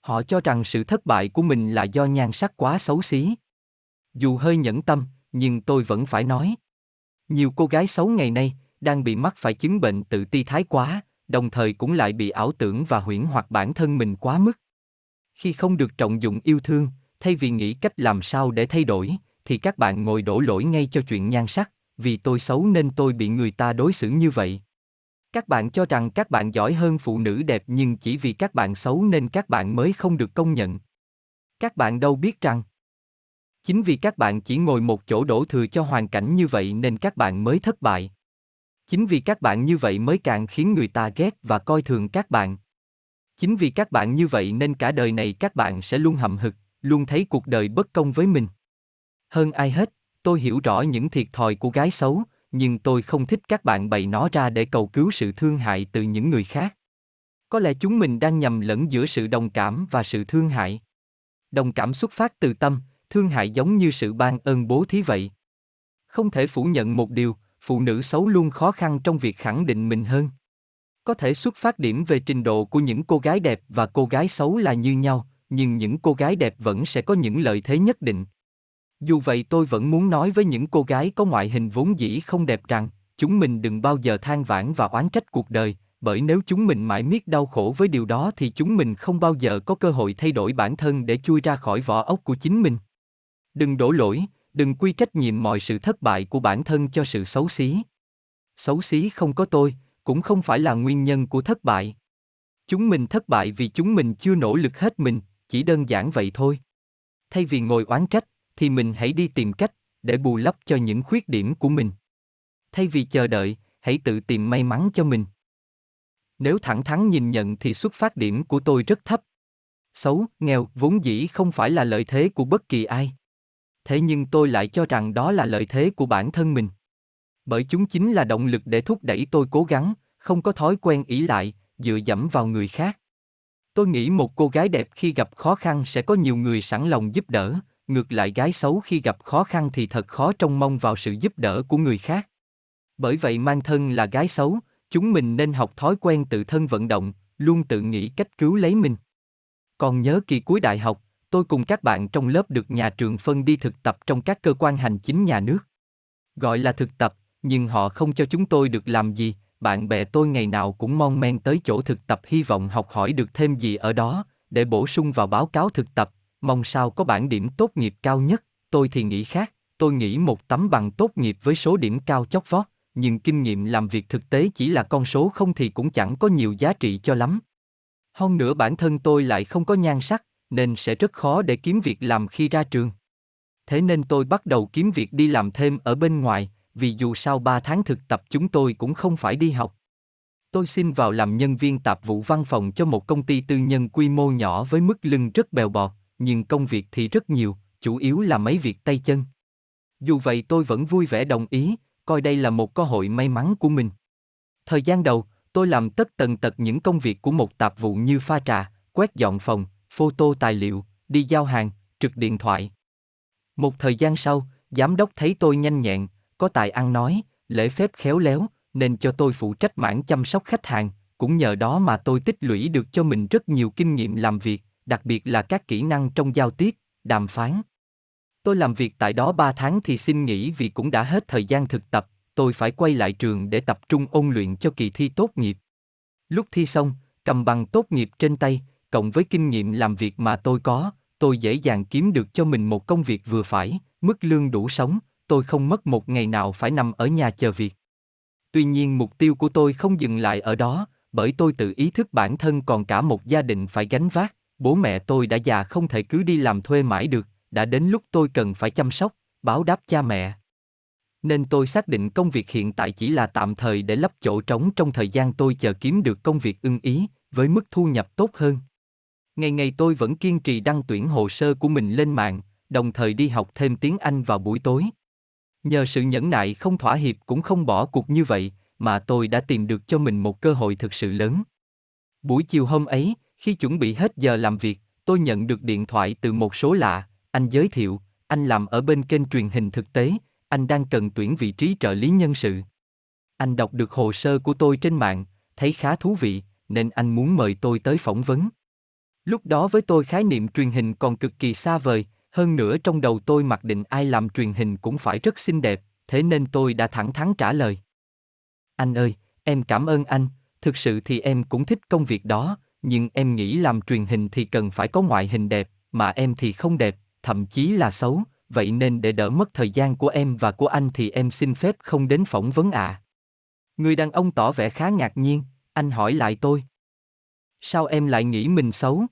Họ cho rằng sự thất bại của mình là do nhan sắc quá xấu xí. Dù hơi nhẫn tâm, nhưng tôi vẫn phải nói. Nhiều cô gái xấu ngày nay đang bị mắc phải chứng bệnh tự ti thái quá, đồng thời cũng lại bị ảo tưởng và huyễn hoặc bản thân mình quá mức. Khi không được trọng dụng yêu thương, thay vì nghĩ cách làm sao để thay đổi, thì các bạn ngồi đổ lỗi ngay cho chuyện nhan sắc, vì tôi xấu nên tôi bị người ta đối xử như vậy. Các bạn cho rằng các bạn giỏi hơn phụ nữ đẹp nhưng chỉ vì các bạn xấu nên các bạn mới không được công nhận. Các bạn đâu biết rằng chính vì các bạn chỉ ngồi một chỗ đổ thừa cho hoàn cảnh như vậy nên các bạn mới thất bại. Chính vì các bạn như vậy mới càng khiến người ta ghét và coi thường các bạn. Chính vì các bạn như vậy nên cả đời này các bạn sẽ luôn hậm hực, luôn thấy cuộc đời bất công với mình. Hơn ai hết, tôi hiểu rõ những thiệt thòi của gái xấu, nhưng tôi không thích các bạn bày nó ra để cầu cứu sự thương hại từ những người khác. Có lẽ chúng mình đang nhầm lẫn giữa sự đồng cảm và sự thương hại. Đồng cảm xuất phát từ tâm, thương hại giống như sự ban ơn bố thí vậy. Không thể phủ nhận một điều, phụ nữ xấu luôn khó khăn trong việc khẳng định mình hơn. Có thể xuất phát điểm về trình độ của những cô gái đẹp và cô gái xấu là như nhau, nhưng những cô gái đẹp vẫn sẽ có những lợi thế nhất định. Dù vậy tôi vẫn muốn nói với những cô gái có ngoại hình vốn dĩ không đẹp rằng, chúng mình đừng bao giờ than vãn và oán trách cuộc đời, bởi nếu chúng mình mãi miết đau khổ với điều đó thì chúng mình không bao giờ có cơ hội thay đổi bản thân để chui ra khỏi vỏ ốc của chính mình. Đừng đổ lỗi, đừng quy trách nhiệm mọi sự thất bại của bản thân cho sự xấu xí. Xấu xí không có tôi, cũng không phải là nguyên nhân của thất bại. Chúng mình thất bại vì chúng mình chưa nỗ lực hết mình, chỉ đơn giản vậy thôi. Thay vì ngồi oán trách, thì mình hãy đi tìm cách để bù lấp cho những khuyết điểm của mình. Thay vì chờ đợi, hãy tự tìm may mắn cho mình. Nếu thẳng thắn nhìn nhận thì xuất phát điểm của tôi rất thấp. Xấu, nghèo vốn dĩ không phải là lợi thế của bất kỳ ai. Thế nhưng tôi lại cho rằng đó là lợi thế của bản thân mình. Bởi chúng chính là động lực để thúc đẩy tôi cố gắng, không có thói quen ỷ lại, dựa dẫm vào người khác. Tôi nghĩ một cô gái đẹp khi gặp khó khăn sẽ có nhiều người sẵn lòng giúp đỡ, ngược lại gái xấu khi gặp khó khăn thì thật khó trông mong vào sự giúp đỡ của người khác. Bởi vậy mang thân là gái xấu, chúng mình nên học thói quen tự thân vận động, luôn tự nghĩ cách cứu lấy mình. Còn nhớ kỳ cuối đại học, tôi cùng các bạn trong lớp được nhà trường phân đi thực tập trong các cơ quan hành chính nhà nước. Gọi là thực tập, nhưng họ không cho chúng tôi được làm gì, bạn bè tôi ngày nào cũng mon men tới chỗ thực tập hy vọng học hỏi được thêm gì ở đó, để bổ sung vào báo cáo thực tập, mong sao có bản điểm tốt nghiệp cao nhất, tôi thì nghĩ khác, tôi nghĩ một tấm bằng tốt nghiệp với số điểm cao chót vót, nhưng kinh nghiệm làm việc thực tế chỉ là con số không thì cũng chẳng có nhiều giá trị cho lắm. Hơn nữa bản thân tôi lại không có nhan sắc, nên sẽ rất khó để kiếm việc làm khi ra trường. Thế nên tôi bắt đầu kiếm việc đi làm thêm ở bên ngoài, vì dù sau 3 tháng thực tập chúng tôi cũng không phải đi học. Tôi xin vào làm nhân viên tạp vụ văn phòng cho một công ty tư nhân quy mô nhỏ với mức lương rất bèo bọt, nhưng công việc thì rất nhiều, chủ yếu là mấy việc tay chân. Dù vậy tôi vẫn vui vẻ đồng ý, coi đây là một cơ hội may mắn của mình. Thời gian đầu, tôi làm tất tần tật những công việc của một tạp vụ như pha trà, quét dọn phòng, photo tài liệu, đi giao hàng, trực điện thoại. Một thời gian sau, giám đốc thấy tôi nhanh nhẹn, có tài ăn nói, lễ phép khéo léo, nên cho tôi phụ trách mảng chăm sóc khách hàng, cũng nhờ đó mà tôi tích lũy được cho mình rất nhiều kinh nghiệm làm việc, đặc biệt là các kỹ năng trong giao tiếp, đàm phán. Tôi làm việc tại đó 3 tháng thì xin nghỉ vì cũng đã hết thời gian thực tập, tôi phải quay lại trường để tập trung ôn luyện cho kỳ thi tốt nghiệp. Lúc thi xong, cầm bằng tốt nghiệp trên tay, cộng với kinh nghiệm làm việc mà tôi có, tôi dễ dàng kiếm được cho mình một công việc vừa phải, mức lương đủ sống, tôi không mất một ngày nào phải nằm ở nhà chờ việc. Tuy nhiên mục tiêu của tôi không dừng lại ở đó, bởi tôi tự ý thức bản thân còn cả một gia đình phải gánh vác, bố mẹ tôi đã già không thể cứ đi làm thuê mãi được, đã đến lúc tôi cần phải chăm sóc, báo đáp cha mẹ. Nên tôi xác định công việc hiện tại chỉ là tạm thời để lấp chỗ trống trong thời gian tôi chờ kiếm được công việc ưng ý, với mức thu nhập tốt hơn. Ngày ngày tôi vẫn kiên trì đăng tuyển hồ sơ của mình lên mạng, đồng thời đi học thêm tiếng Anh vào buổi tối. Nhờ sự nhẫn nại không thỏa hiệp cũng không bỏ cuộc như vậy, mà tôi đã tìm được cho mình một cơ hội thực sự lớn. Buổi chiều hôm ấy, khi chuẩn bị hết giờ làm việc, tôi nhận được điện thoại từ một số lạ, anh giới thiệu, anh làm ở bên kênh truyền hình thực tế, anh đang cần tuyển vị trí trợ lý nhân sự. Anh đọc được hồ sơ của tôi trên mạng, thấy khá thú vị, nên anh muốn mời tôi tới phỏng vấn. Lúc đó với tôi khái niệm truyền hình còn cực kỳ xa vời, hơn nữa trong đầu tôi mặc định ai làm truyền hình cũng phải rất xinh đẹp, thế nên tôi đã thẳng thắn trả lời. Anh ơi, em cảm ơn anh, thực sự thì em cũng thích công việc đó, nhưng em nghĩ làm truyền hình thì cần phải có ngoại hình đẹp, mà em thì không đẹp, thậm chí là xấu, vậy nên để đỡ mất thời gian của em và của anh thì em xin phép không đến phỏng vấn ạ. À. Người đàn ông tỏ vẻ khá ngạc nhiên, anh hỏi lại tôi. Sao em lại nghĩ mình xấu?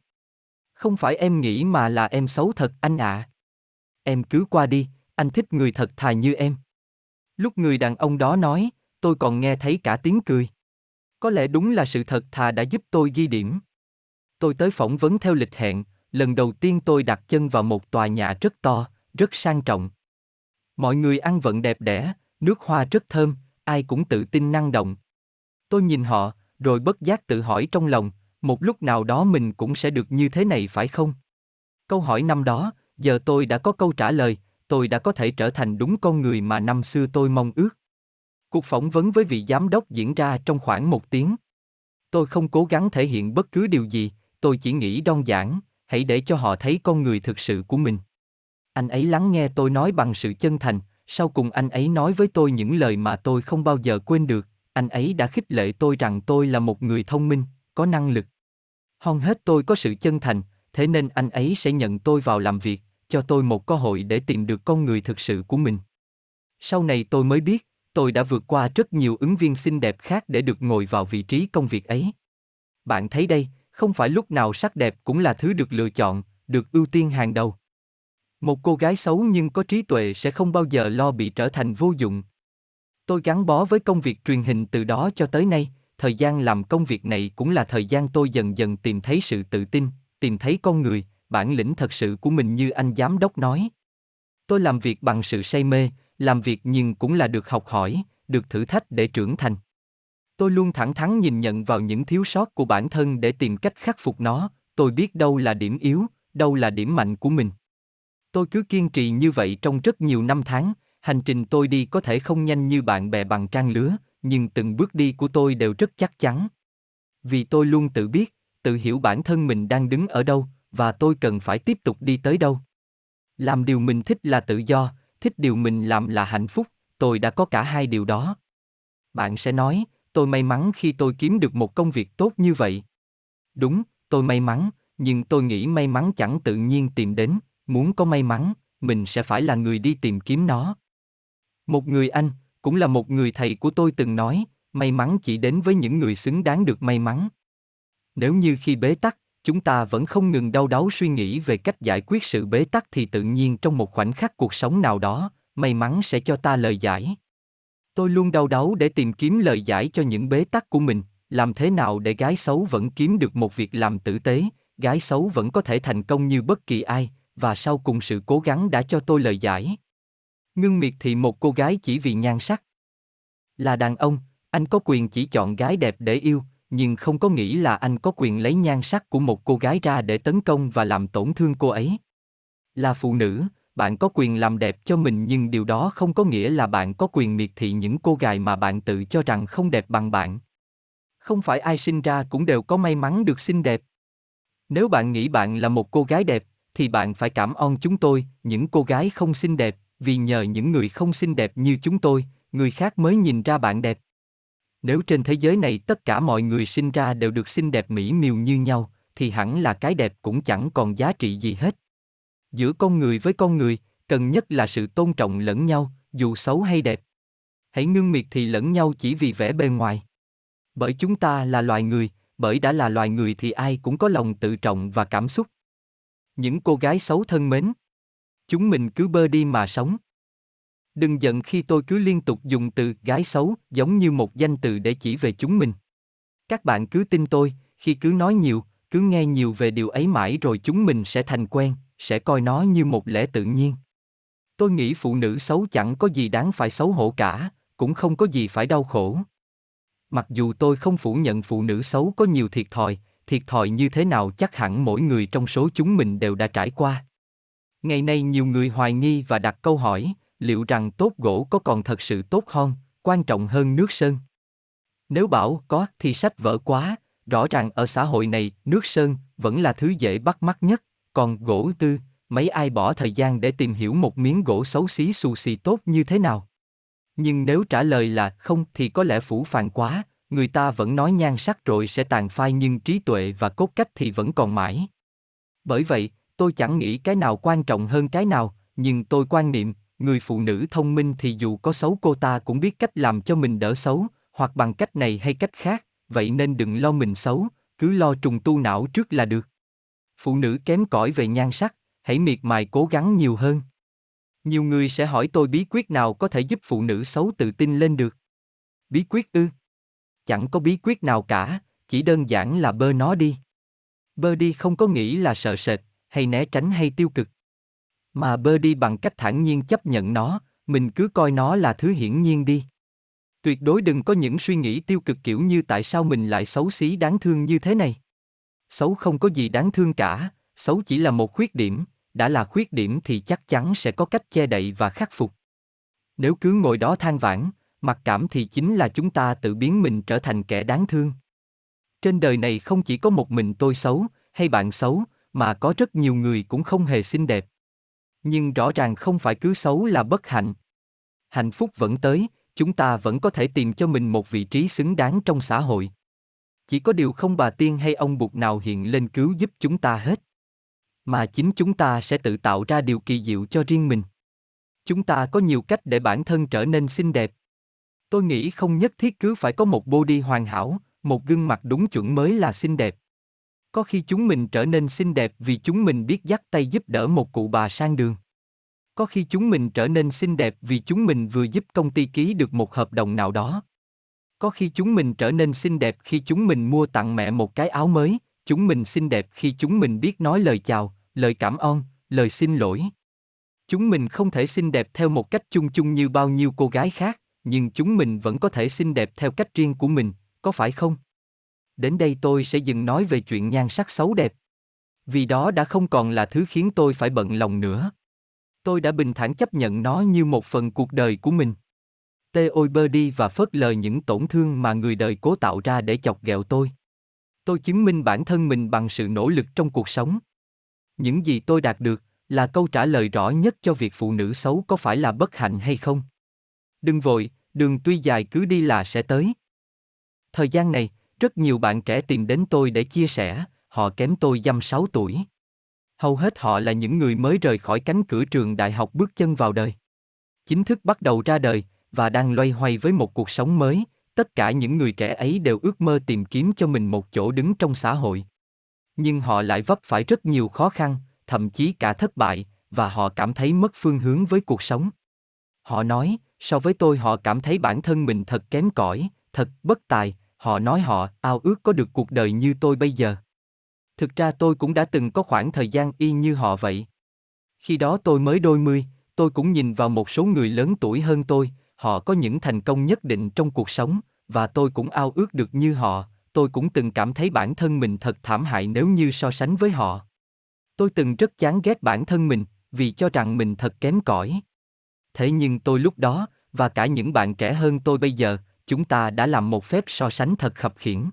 Không phải em nghĩ mà là em xấu thật anh ạ. À. Em cứ qua đi, anh thích người thật thà như em. Lúc người đàn ông đó nói, tôi còn nghe thấy cả tiếng cười. Có lẽ đúng là sự thật thà đã giúp tôi ghi điểm. Tôi tới phỏng vấn theo lịch hẹn, lần đầu tiên tôi đặt chân vào một tòa nhà rất to, rất sang trọng. Mọi người ăn vận đẹp đẽ, nước hoa rất thơm, ai cũng tự tin năng động. Tôi nhìn họ, rồi bất giác tự hỏi trong lòng, một lúc nào đó mình cũng sẽ được như thế này phải không? Câu hỏi năm đó, giờ tôi đã có câu trả lời, tôi đã có thể trở thành đúng con người mà năm xưa tôi mong ước. Cuộc phỏng vấn với vị giám đốc diễn ra trong khoảng một tiếng. Tôi không cố gắng thể hiện bất cứ điều gì, tôi chỉ nghĩ đơn giản, hãy để cho họ thấy con người thực sự của mình. Anh ấy lắng nghe tôi nói bằng sự chân thành, sau cùng anh ấy nói với tôi những lời mà tôi không bao giờ quên được, anh ấy đã khích lệ tôi rằng tôi là một người thông minh, có năng lực. Hon hết tôi có sự chân thành, thế nên anh ấy sẽ nhận tôi vào làm việc, cho tôi một cơ hội để tìm được con người thực sự của mình. Sau này tôi mới biết, tôi đã vượt qua rất nhiều ứng viên xinh đẹp khác để được ngồi vào vị trí công việc ấy. Bạn thấy đây, không phải lúc nào sắc đẹp cũng là thứ được lựa chọn, được ưu tiên hàng đầu. Một cô gái xấu nhưng có trí tuệ sẽ không bao giờ lo bị trở thành vô dụng. Tôi gắn bó với công việc truyền hình từ đó cho tới nay, thời gian làm công việc này cũng là thời gian tôi dần dần tìm thấy sự tự tin, tìm thấy con người, bản lĩnh thật sự của mình như anh giám đốc nói. Tôi làm việc bằng sự say mê, làm việc nhưng cũng là được học hỏi, được thử thách để trưởng thành. Tôi luôn thẳng thắn nhìn nhận vào những thiếu sót của bản thân để tìm cách khắc phục nó, tôi biết đâu là điểm yếu, đâu là điểm mạnh của mình. Tôi cứ kiên trì như vậy trong rất nhiều năm tháng, hành trình tôi đi có thể không nhanh như bạn bè bằng trang lứa, nhưng từng bước đi của tôi đều rất chắc chắn. Vì tôi luôn tự biết, tự hiểu bản thân mình đang đứng ở đâu, và tôi cần phải tiếp tục đi tới đâu. Làm điều mình thích là tự do, thích điều mình làm là hạnh phúc, tôi đã có cả hai điều đó. Bạn sẽ nói, tôi may mắn khi tôi kiếm được một công việc tốt như vậy. Đúng, tôi may mắn, nhưng tôi nghĩ may mắn chẳng tự nhiên tìm đến, muốn có may mắn, mình sẽ phải là người đi tìm kiếm nó. Một người anh, cũng là một người thầy của tôi từng nói, may mắn chỉ đến với những người xứng đáng được may mắn. Nếu như khi bế tắc, chúng ta vẫn không ngừng đau đáu suy nghĩ về cách giải quyết sự bế tắc thì tự nhiên trong một khoảnh khắc cuộc sống nào đó, may mắn sẽ cho ta lời giải. Tôi luôn đau đáu để tìm kiếm lời giải cho những bế tắc của mình, làm thế nào để gái xấu vẫn kiếm được một việc làm tử tế, gái xấu vẫn có thể thành công như bất kỳ ai, và sau cùng sự cố gắng đã cho tôi lời giải. Ngưng miệt thị một cô gái chỉ vì nhan sắc. Là đàn ông, anh có quyền chỉ chọn gái đẹp để yêu, nhưng không có nghĩ là anh có quyền lấy nhan sắc của một cô gái ra để tấn công và làm tổn thương cô ấy. Là phụ nữ, bạn có quyền làm đẹp cho mình nhưng điều đó không có nghĩa là bạn có quyền miệt thị những cô gái mà bạn tự cho rằng không đẹp bằng bạn. Không phải ai sinh ra cũng đều có may mắn được xinh đẹp. Nếu bạn nghĩ bạn là một cô gái đẹp, thì bạn phải cảm ơn chúng tôi, những cô gái không xinh đẹp, vì nhờ những người không xinh đẹp như chúng tôi, người khác mới nhìn ra bạn đẹp. Nếu trên thế giới này tất cả mọi người sinh ra đều được xinh đẹp mỹ miều như nhau, thì hẳn là cái đẹp cũng chẳng còn giá trị gì hết. Giữa con người với con người, cần nhất là sự tôn trọng lẫn nhau, dù xấu hay đẹp. Hãy ngưng miệt thì lẫn nhau chỉ vì vẻ bề ngoài. Bởi chúng ta là loài người, bởi đã là loài người thì ai cũng có lòng tự trọng và cảm xúc. Những cô gái xấu thân mến. Chúng mình cứ bơ đi mà sống. Đừng giận khi tôi cứ liên tục dùng từ gái xấu giống như một danh từ để chỉ về chúng mình. Các bạn cứ tin tôi, khi cứ nói nhiều, cứ nghe nhiều về điều ấy mãi rồi chúng mình sẽ thành quen, sẽ coi nó như một lẽ tự nhiên. Tôi nghĩ phụ nữ xấu chẳng có gì đáng phải xấu hổ cả, cũng không có gì phải đau khổ. Mặc dù tôi không phủ nhận phụ nữ xấu có nhiều thiệt thòi, thiệt thòi như thế nào chắc hẳn mỗi người trong số chúng mình đều đã trải qua. Ngày nay nhiều người hoài nghi và đặt câu hỏi, liệu rằng tốt gỗ có còn thật sự tốt hơn, quan trọng hơn nước sơn? Nếu bảo có thì sách vở quá, rõ ràng ở xã hội này nước sơn vẫn là thứ dễ bắt mắt nhất, còn gỗ tư, mấy ai bỏ thời gian để tìm hiểu một miếng gỗ xấu xí xù xì tốt như thế nào? Nhưng nếu trả lời là không thì có lẽ phủ phàng quá, người ta vẫn nói nhan sắc rồi sẽ tàn phai nhưng trí tuệ và cốt cách thì vẫn còn mãi. Bởi vậy, tôi chẳng nghĩ cái nào quan trọng hơn cái nào, nhưng tôi quan niệm, người phụ nữ thông minh thì dù có xấu cô ta cũng biết cách làm cho mình đỡ xấu, hoặc bằng cách này hay cách khác, vậy nên đừng lo mình xấu, cứ lo trùng tu não trước là được. Phụ nữ kém cỏi về nhan sắc, hãy miệt mài cố gắng nhiều hơn. Nhiều người sẽ hỏi tôi bí quyết nào có thể giúp phụ nữ xấu tự tin lên được. Bí quyết ư? Chẳng có bí quyết nào cả, chỉ đơn giản là bơ nó đi. Bơ đi không có nghĩ là sợ sệt, hay né tránh hay tiêu cực. Mà bơ đi bằng cách thản nhiên chấp nhận nó, mình cứ coi nó là thứ hiển nhiên đi. Tuyệt đối đừng có những suy nghĩ tiêu cực kiểu như tại sao mình lại xấu xí đáng thương như thế này. Xấu không có gì đáng thương cả, xấu chỉ là một khuyết điểm, đã là khuyết điểm thì chắc chắn sẽ có cách che đậy và khắc phục. Nếu cứ ngồi đó than vãn, mặc cảm thì chính là chúng ta tự biến mình trở thành kẻ đáng thương. Trên đời này không chỉ có một mình tôi xấu, hay bạn xấu, mà có rất nhiều người cũng không hề xinh đẹp. Nhưng rõ ràng không phải cứ xấu là bất hạnh. Hạnh phúc vẫn tới, chúng ta vẫn có thể tìm cho mình một vị trí xứng đáng trong xã hội. Chỉ có điều không bà tiên hay ông bụt nào hiện lên cứu giúp chúng ta hết. Mà chính chúng ta sẽ tự tạo ra điều kỳ diệu cho riêng mình. Chúng ta có nhiều cách để bản thân trở nên xinh đẹp. Tôi nghĩ không nhất thiết cứ phải có một body hoàn hảo, một gương mặt đúng chuẩn mới là xinh đẹp. Có khi chúng mình trở nên xinh đẹp vì chúng mình biết dắt tay giúp đỡ một cụ bà sang đường. Có khi chúng mình trở nên xinh đẹp vì chúng mình vừa giúp công ty ký được một hợp đồng nào đó. Có khi chúng mình trở nên xinh đẹp khi chúng mình mua tặng mẹ một cái áo mới, chúng mình xinh đẹp khi chúng mình biết nói lời chào, lời cảm ơn, lời xin lỗi. Chúng mình không thể xinh đẹp theo một cách chung chung như bao nhiêu cô gái khác, nhưng chúng mình vẫn có thể xinh đẹp theo cách riêng của mình, có phải không? Đến đây tôi sẽ dừng nói về chuyện nhan sắc xấu đẹp. Vì đó đã không còn là thứ khiến tôi phải bận lòng nữa. Tôi đã bình thản chấp nhận nó như một phần cuộc đời của mình. Tê ôi bơ đi và phớt lờ những tổn thương mà người đời cố tạo ra để chọc ghẹo tôi. Tôi chứng minh bản thân mình bằng sự nỗ lực trong cuộc sống. Những gì tôi đạt được là câu trả lời rõ nhất cho việc phụ nữ xấu có phải là bất hạnh hay không. Đừng vội, đường tuy dài cứ đi là sẽ tới. Thời gian này, rất nhiều bạn trẻ tìm đến tôi để chia sẻ, họ kém tôi dăm 6 tuổi. Hầu hết họ là những người mới rời khỏi cánh cửa trường đại học bước chân vào đời. Chính thức bắt đầu ra đời, và đang loay hoay với một cuộc sống mới, tất cả những người trẻ ấy đều ước mơ tìm kiếm cho mình một chỗ đứng trong xã hội. Nhưng họ lại vấp phải rất nhiều khó khăn, thậm chí cả thất bại, và họ cảm thấy mất phương hướng với cuộc sống. Họ nói, So với tôi họ cảm thấy bản thân mình thật kém cỏi, thật bất tài, họ nói họ ao ước có được cuộc đời như tôi bây giờ. Thực ra tôi cũng đã từng có khoảng thời gian y như họ vậy. Khi đó tôi mới đôi mươi, tôi cũng nhìn vào một số người lớn tuổi hơn tôi, họ có những thành công nhất định trong cuộc sống, và tôi cũng ao ước được như họ, tôi cũng từng cảm thấy bản thân mình thật thảm hại nếu như so sánh với họ. Tôi từng rất chán ghét bản thân mình, vì cho rằng mình thật kém cỏi. Thế nhưng tôi lúc đó, và cả những bạn trẻ hơn tôi bây giờ, chúng ta đã làm một phép so sánh thật khập khiễng.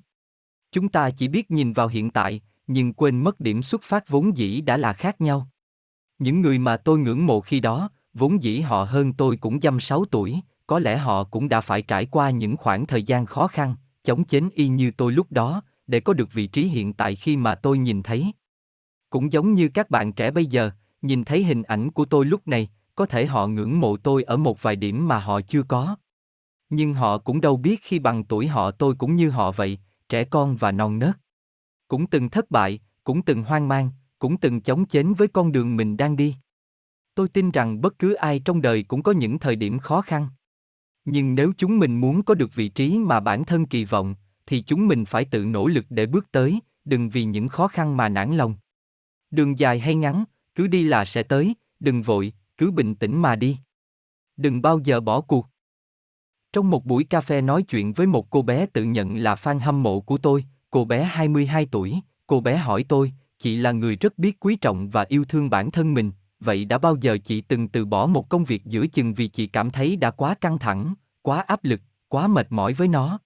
Chúng ta chỉ biết nhìn vào hiện tại, nhưng quên mất điểm xuất phát vốn dĩ đã là khác nhau. Những người mà tôi ngưỡng mộ khi đó, vốn dĩ họ hơn tôi cũng dăm sáu tuổi, có lẽ họ cũng đã phải trải qua những khoảng thời gian khó khăn, chống chến y như tôi lúc đó, để có được vị trí hiện tại khi mà tôi nhìn thấy. Cũng giống như các bạn trẻ bây giờ, nhìn thấy hình ảnh của tôi lúc này, có thể họ ngưỡng mộ tôi ở một vài điểm mà họ chưa có. Nhưng họ cũng đâu biết khi bằng tuổi họ tôi cũng như họ vậy, trẻ con và non nớt. Cũng từng thất bại, cũng từng hoang mang, cũng từng chống chến với con đường mình đang đi. Tôi tin rằng bất cứ ai trong đời cũng có những thời điểm khó khăn. Nhưng nếu chúng mình muốn có được vị trí mà bản thân kỳ vọng, thì chúng mình phải tự nỗ lực để bước tới, đừng vì những khó khăn mà nản lòng. Đường dài hay ngắn, cứ đi là sẽ tới, đừng vội, cứ bình tĩnh mà đi. Đừng bao giờ bỏ cuộc. Trong một buổi cà phê nói chuyện với một cô bé tự nhận là fan hâm mộ của tôi, cô bé 22 tuổi, cô bé hỏi tôi, chị là người rất biết quý trọng và yêu thương bản thân mình, vậy đã bao giờ chị từng từ bỏ một công việc giữa chừng vì chị cảm thấy đã quá căng thẳng, quá áp lực, quá mệt mỏi với nó?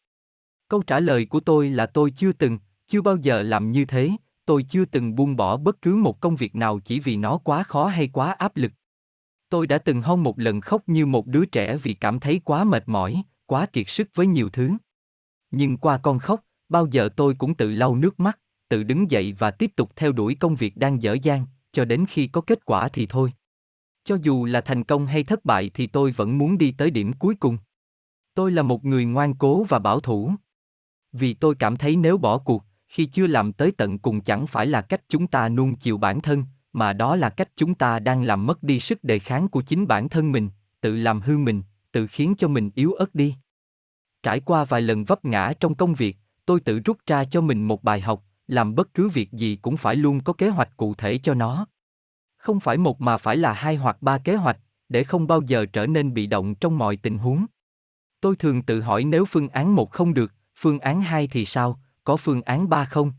Câu trả lời của tôi là tôi chưa từng, chưa bao giờ làm như thế, tôi chưa từng buông bỏ bất cứ một công việc nào chỉ vì nó quá khó hay quá áp lực. Tôi đã từng hông một lần khóc như một đứa trẻ vì cảm thấy quá mệt mỏi, quá kiệt sức với nhiều thứ. Nhưng qua con khóc, bao giờ tôi cũng tự lau nước mắt, tự đứng dậy và tiếp tục theo đuổi công việc đang dở dang, cho đến khi có kết quả thì thôi. Cho dù là thành công hay thất bại thì tôi vẫn muốn đi tới điểm cuối cùng. Tôi là một người ngoan cố và bảo thủ. Vì tôi cảm thấy nếu bỏ cuộc, khi chưa làm tới tận cùng chẳng phải là cách chúng ta nuông chiều bản thân, mà đó là cách chúng ta đang làm mất đi sức đề kháng của chính bản thân mình, tự làm hư mình, tự khiến cho mình yếu ớt đi. Trải qua vài lần vấp ngã trong công việc, tôi tự rút ra cho mình một bài học, làm bất cứ việc gì cũng phải luôn có kế hoạch cụ thể cho nó. Không phải một mà phải là hai hoặc ba kế hoạch, để không bao giờ trở nên bị động trong mọi tình huống. Tôi thường tự hỏi nếu phương án một không được, phương án hai thì sao, có phương án ba không?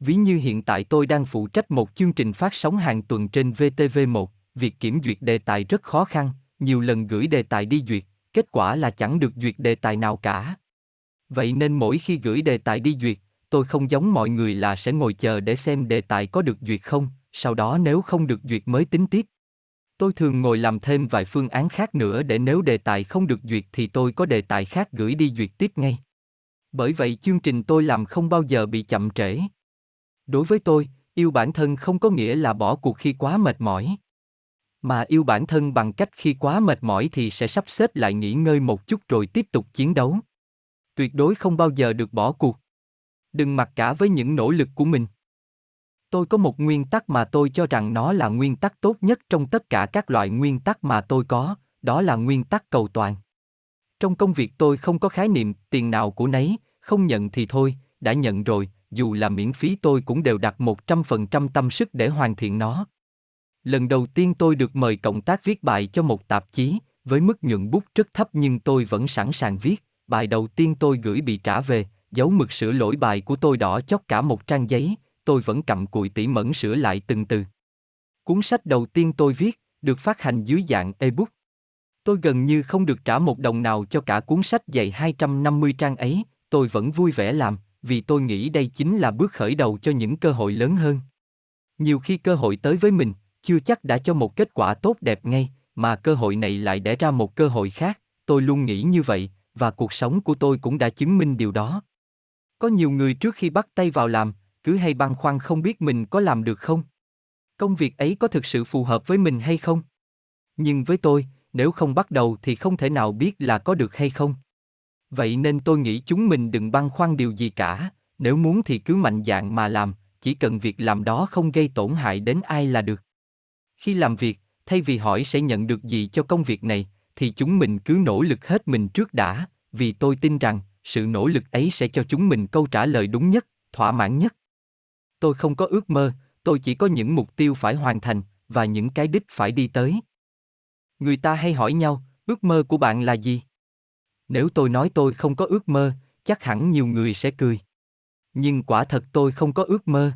Ví như hiện tại tôi đang phụ trách một chương trình phát sóng hàng tuần trên VTV1, việc kiểm duyệt đề tài rất khó khăn, nhiều lần gửi đề tài đi duyệt, kết quả là chẳng được duyệt đề tài nào cả. Vậy nên mỗi khi gửi đề tài đi duyệt, tôi không giống mọi người là sẽ ngồi chờ để xem đề tài có được duyệt không, sau đó nếu không được duyệt mới tính tiếp. Tôi thường ngồi làm thêm vài phương án khác nữa để nếu đề tài không được duyệt thì tôi có đề tài khác gửi đi duyệt tiếp ngay. Bởi vậy chương trình tôi làm không bao giờ bị chậm trễ. Đối với tôi, yêu bản thân không có nghĩa là bỏ cuộc khi quá mệt mỏi. Mà yêu bản thân bằng cách khi quá mệt mỏi thì sẽ sắp xếp lại nghỉ ngơi một chút rồi tiếp tục chiến đấu. Tuyệt đối không bao giờ được bỏ cuộc. Đừng mặc cả với những nỗ lực của mình. Tôi có một nguyên tắc mà tôi cho rằng nó là nguyên tắc tốt nhất trong tất cả các loại nguyên tắc mà tôi có, đó là nguyên tắc cầu toàn. Trong công việc tôi không có khái niệm tiền nào của nấy, không nhận thì thôi, đã nhận rồi, dù là miễn phí tôi cũng đều đặt 100% tâm sức để hoàn thiện nó. Lần đầu tiên tôi được mời cộng tác viết bài cho một tạp chí, với mức nhuận bút rất thấp nhưng tôi vẫn sẵn sàng viết. Bài đầu tiên tôi gửi bị trả về, dấu mực sửa lỗi bài của tôi đỏ chót cả một trang giấy, tôi vẫn cầm cùi tỉ mẩn sửa lại từng từ. Cuốn sách đầu tiên tôi viết, được phát hành dưới dạng ebook. Tôi gần như không được trả một đồng nào cho cả cuốn sách dày 250 trang ấy, tôi vẫn vui vẻ làm, vì tôi nghĩ đây chính là bước khởi đầu cho những cơ hội lớn hơn. Nhiều khi cơ hội tới với mình, chưa chắc đã cho một kết quả tốt đẹp ngay, mà cơ hội này lại đẻ ra một cơ hội khác, tôi luôn nghĩ như vậy, và cuộc sống của tôi cũng đã chứng minh điều đó. Có nhiều người trước khi bắt tay vào làm, cứ hay băn khoăn không biết mình có làm được không? Công việc ấy có thực sự phù hợp với mình hay không? Nhưng với tôi, nếu không bắt đầu thì không thể nào biết là có được hay không. Vậy nên tôi nghĩ chúng mình đừng băn khoăn điều gì cả, nếu muốn thì cứ mạnh dạn mà làm, chỉ cần việc làm đó không gây tổn hại đến ai là được. Khi làm việc, thay vì hỏi sẽ nhận được gì cho công việc này, thì chúng mình cứ nỗ lực hết mình trước đã, vì tôi tin rằng, sự nỗ lực ấy sẽ cho chúng mình câu trả lời đúng nhất, thỏa mãn nhất. Tôi không có ước mơ, tôi chỉ có những mục tiêu phải hoàn thành, và những cái đích phải đi tới. Người ta hay hỏi nhau, ước mơ của bạn là gì? Nếu tôi nói tôi không có ước mơ, chắc hẳn nhiều người sẽ cười. Nhưng quả thật tôi không có ước mơ.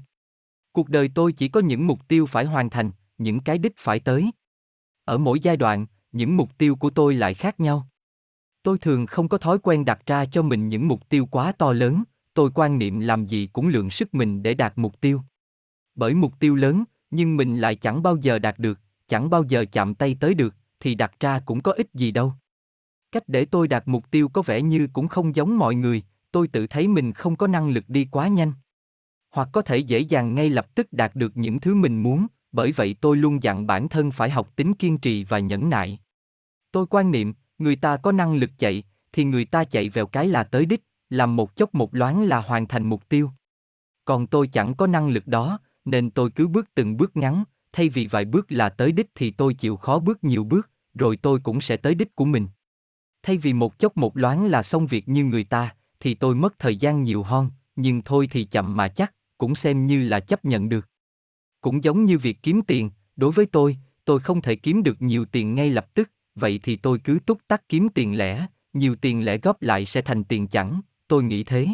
Cuộc đời tôi chỉ có những mục tiêu phải hoàn thành, những cái đích phải tới. Ở mỗi giai đoạn, những mục tiêu của tôi lại khác nhau. Tôi thường không có thói quen đặt ra cho mình những mục tiêu quá to lớn, tôi quan niệm làm gì cũng lượng sức mình để đạt mục tiêu. Bởi mục tiêu lớn, nhưng mình lại chẳng bao giờ đạt được, chẳng bao giờ chạm tay tới được, thì đặt ra cũng có ích gì đâu. Cách để tôi đạt mục tiêu có vẻ như cũng không giống mọi người, tôi tự thấy mình không có năng lực đi quá nhanh. Hoặc có thể dễ dàng ngay lập tức đạt được những thứ mình muốn, bởi vậy tôi luôn dặn bản thân phải học tính kiên trì và nhẫn nại. Tôi quan niệm, người ta có năng lực chạy, thì người ta chạy vào cái là tới đích, làm một chốc một loáng là hoàn thành mục tiêu. Còn tôi chẳng có năng lực đó, nên tôi cứ bước từng bước ngắn, thay vì vài bước là tới đích thì tôi chịu khó bước nhiều bước, rồi tôi cũng sẽ tới đích của mình. Thay vì một chốc một loáng là xong việc như người ta, thì tôi mất thời gian nhiều hơn, nhưng thôi thì chậm mà chắc, cũng xem như là chấp nhận được. Cũng giống như việc kiếm tiền, đối với tôi, tôi không thể kiếm được nhiều tiền ngay lập tức, vậy thì tôi cứ túc tắc kiếm tiền lẻ, nhiều tiền lẻ góp lại sẽ thành tiền chẳng, tôi nghĩ thế.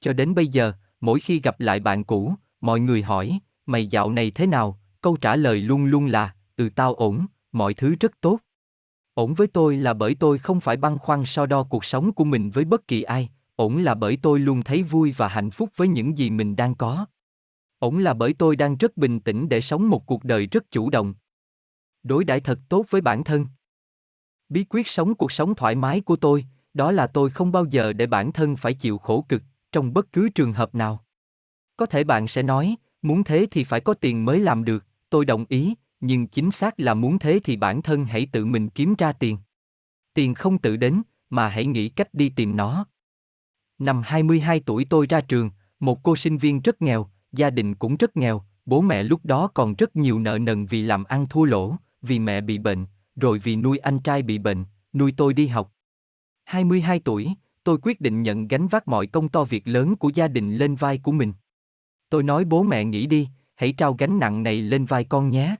Cho đến bây giờ, mỗi khi gặp lại bạn cũ, mọi người hỏi, mày dạo này thế nào, câu trả lời luôn luôn là, ừ tao ổn, mọi thứ rất tốt. Ổn với tôi là bởi tôi không phải băn khoăn so đo cuộc sống của mình với bất kỳ ai, ổn là bởi tôi luôn thấy vui và hạnh phúc với những gì mình đang có. Ổn là bởi tôi đang rất bình tĩnh để sống một cuộc đời rất chủ động. Đối đãi thật tốt với bản thân. Bí quyết sống cuộc sống thoải mái của tôi, đó là tôi không bao giờ để bản thân phải chịu khổ cực, trong bất cứ trường hợp nào. Có thể bạn sẽ nói, muốn thế thì phải có tiền mới làm được, tôi đồng ý, nhưng chính xác là muốn thế thì bản thân hãy tự mình kiếm ra tiền. Tiền không tự đến, mà hãy nghĩ cách đi tìm nó. Năm 22 tuổi tôi ra trường, một cô sinh viên rất nghèo, gia đình cũng rất nghèo, bố mẹ lúc đó còn rất nhiều nợ nần vì làm ăn thua lỗ, vì mẹ bị bệnh, rồi vì nuôi anh trai bị bệnh, nuôi tôi đi học. 22 tuổi, tôi quyết định nhận gánh vác mọi công to việc lớn của gia đình lên vai của mình. Tôi nói bố mẹ nghĩ đi, hãy trao gánh nặng này lên vai con nhé.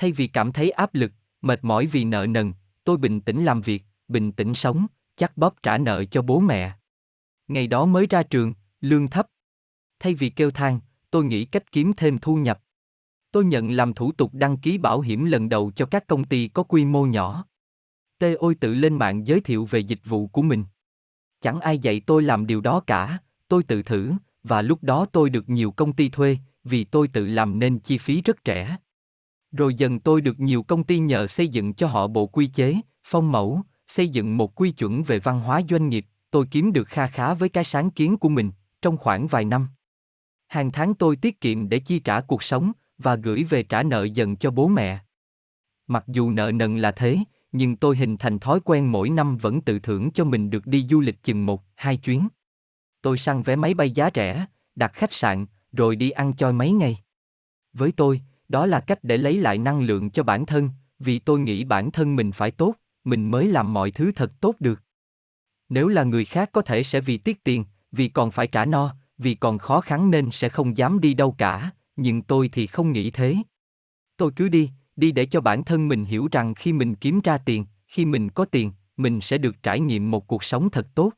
Thay vì cảm thấy áp lực, mệt mỏi vì nợ nần, tôi bình tĩnh làm việc, bình tĩnh sống, chắc bóp trả nợ cho bố mẹ. Ngày đó mới ra trường, lương thấp. Thay vì kêu than, tôi nghĩ cách kiếm thêm thu nhập. Tôi nhận làm thủ tục đăng ký bảo hiểm lần đầu cho các công ty có quy mô nhỏ. Tê ôi tự lên mạng giới thiệu về dịch vụ của mình. Chẳng ai dạy tôi làm điều đó cả, tôi tự thử, và lúc đó tôi được nhiều công ty thuê, vì tôi tự làm nên chi phí rất rẻ. Rồi dần tôi được nhiều công ty nhờ xây dựng cho họ bộ quy chế, phong mẫu, xây dựng một quy chuẩn về văn hóa doanh nghiệp, tôi kiếm được kha khá với cái sáng kiến của mình, trong khoảng vài năm. Hàng tháng tôi tiết kiệm để chi trả cuộc sống, và gửi về trả nợ dần cho bố mẹ. Mặc dù nợ nần là thế, nhưng tôi hình thành thói quen mỗi năm vẫn tự thưởng cho mình được đi du lịch chừng một, hai chuyến. Tôi săn vé máy bay giá rẻ, đặt khách sạn, rồi đi ăn choi mấy ngày. Với tôi, đó là cách để lấy lại năng lượng cho bản thân, vì tôi nghĩ bản thân mình phải tốt, mình mới làm mọi thứ thật tốt được. Nếu là người khác có thể sẽ vì tiếc tiền, vì còn phải trả no, vì còn khó khăn nên sẽ không dám đi đâu cả, nhưng tôi thì không nghĩ thế. Tôi cứ đi, đi để cho bản thân mình hiểu rằng khi mình kiếm ra tiền, khi mình có tiền, mình sẽ được trải nghiệm một cuộc sống thật tốt.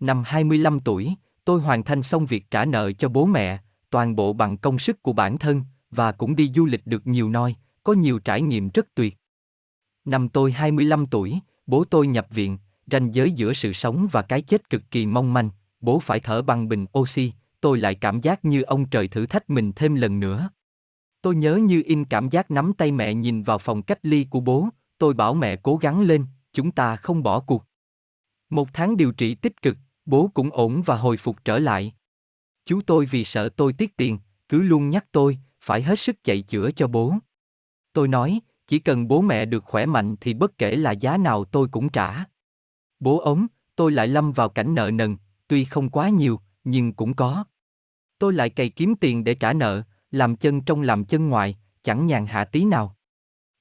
Năm 25 tuổi, tôi hoàn thành xong việc trả nợ cho bố mẹ, toàn bộ bằng công sức của bản thân, và cũng đi du lịch được nhiều nơi, có nhiều trải nghiệm rất tuyệt. Năm tôi 25 tuổi, bố tôi nhập viện, ranh giới giữa sự sống và cái chết cực kỳ mong manh, bố phải thở bằng bình oxy, tôi lại cảm giác như ông trời thử thách mình thêm lần nữa. Tôi nhớ như in cảm giác nắm tay mẹ nhìn vào phòng cách ly của bố, tôi bảo mẹ cố gắng lên, chúng ta không bỏ cuộc. Một tháng điều trị tích cực, bố cũng ổn và hồi phục trở lại. Chú tôi vì sợ tôi tiết tiền, cứ luôn nhắc tôi, phải hết sức chạy chữa cho bố. Tôi nói, chỉ cần bố mẹ được khỏe mạnh thì bất kể là giá nào tôi cũng trả. Bố ốm, tôi lại lâm vào cảnh nợ nần, tuy không quá nhiều, nhưng cũng có. Tôi lại cày kiếm tiền để trả nợ, làm chân trong làm chân ngoài, chẳng nhàn hạ tí nào.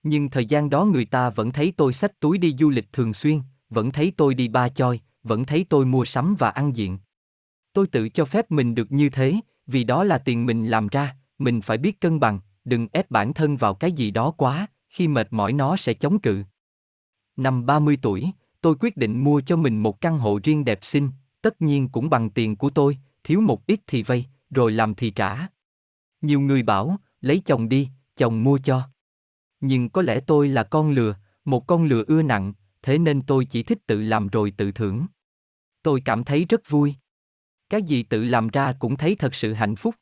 Nhưng thời gian đó người ta vẫn thấy tôi xách túi đi du lịch thường xuyên, vẫn thấy tôi đi ba choi, vẫn thấy tôi mua sắm và ăn diện. Tôi tự cho phép mình được như thế, vì đó là tiền mình làm ra, mình phải biết cân bằng, đừng ép bản thân vào cái gì đó quá, khi mệt mỏi nó sẽ chống cự. Năm 30 tuổi, tôi quyết định mua cho mình một căn hộ riêng đẹp xinh, tất nhiên cũng bằng tiền của tôi, thiếu một ít thì vay, rồi làm thì trả. Nhiều người bảo, lấy chồng đi, chồng mua cho. Nhưng có lẽ tôi là con lừa, một con lừa ưa nặng, thế nên tôi chỉ thích tự làm rồi tự thưởng. Tôi cảm thấy rất vui. Cái gì tự làm ra cũng thấy thật sự hạnh phúc.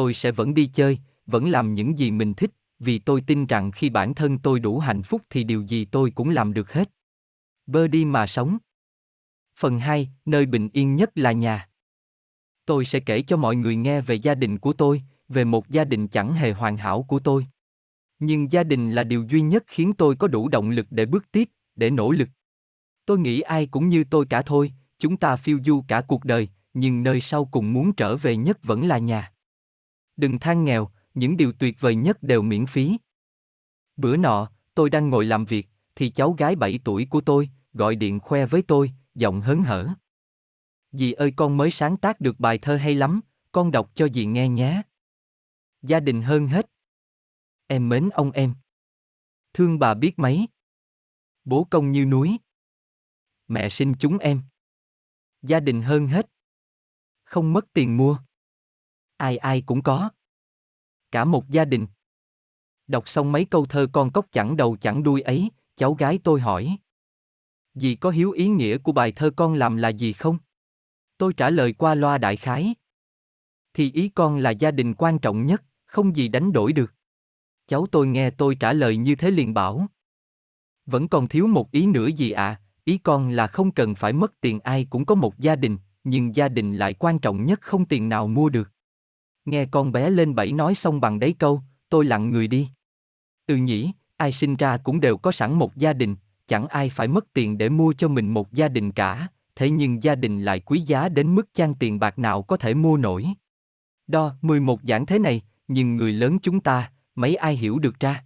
Tôi sẽ vẫn đi chơi, vẫn làm những gì mình thích, vì tôi tin rằng khi bản thân tôi đủ hạnh phúc thì điều gì tôi cũng làm được hết. Bơ đi mà sống. Phần 2, nơi bình yên nhất là nhà. Tôi sẽ kể cho mọi người nghe về gia đình của tôi, về một gia đình chẳng hề hoàn hảo của tôi. Nhưng gia đình là điều duy nhất khiến tôi có đủ động lực để bước tiếp, để nỗ lực. Tôi nghĩ ai cũng như tôi cả thôi, chúng ta phiêu du cả cuộc đời, nhưng nơi sau cùng muốn trở về nhất vẫn là nhà. Đừng than nghèo, những điều tuyệt vời nhất đều miễn phí. Bữa nọ, tôi đang ngồi làm việc, thì cháu gái 7 tuổi của tôi gọi điện khoe với tôi, giọng hớn hở. Dì ơi con mới sáng tác được bài thơ hay lắm, con đọc cho dì nghe nhé. Gia đình hơn hết. Em mến ông em. Thương bà biết mấy. Bố công như núi. Mẹ sinh chúng em. Gia đình hơn hết. Không mất tiền mua. Ai ai cũng có. Cả một gia đình. Đọc xong mấy câu thơ con cốc chẳng đầu chẳng đuôi ấy, cháu gái tôi hỏi. Dì có hiếu ý nghĩa của bài thơ con làm là gì không? Tôi trả lời qua loa đại khái. Thì ý con là gia đình quan trọng nhất, không gì đánh đổi được. Cháu tôi nghe tôi trả lời như thế liền bảo. Vẫn còn thiếu một ý nữa gì ạ, à? ý con là không cần phải mất tiền ai cũng có một gia đình, nhưng gia đình lại quan trọng nhất không tiền nào mua được. Nghe con bé lên bảy nói xong bằng đấy câu, tôi lặng người đi. Từ nhỉ, ai sinh ra cũng đều có sẵn một gia đình, chẳng ai phải mất tiền để mua cho mình một gia đình cả, thế nhưng gia đình lại quý giá đến mức trang tiền bạc nào có thể mua nổi. Đo 11 giảng thế này, nhưng người lớn chúng ta, mấy ai hiểu được ra.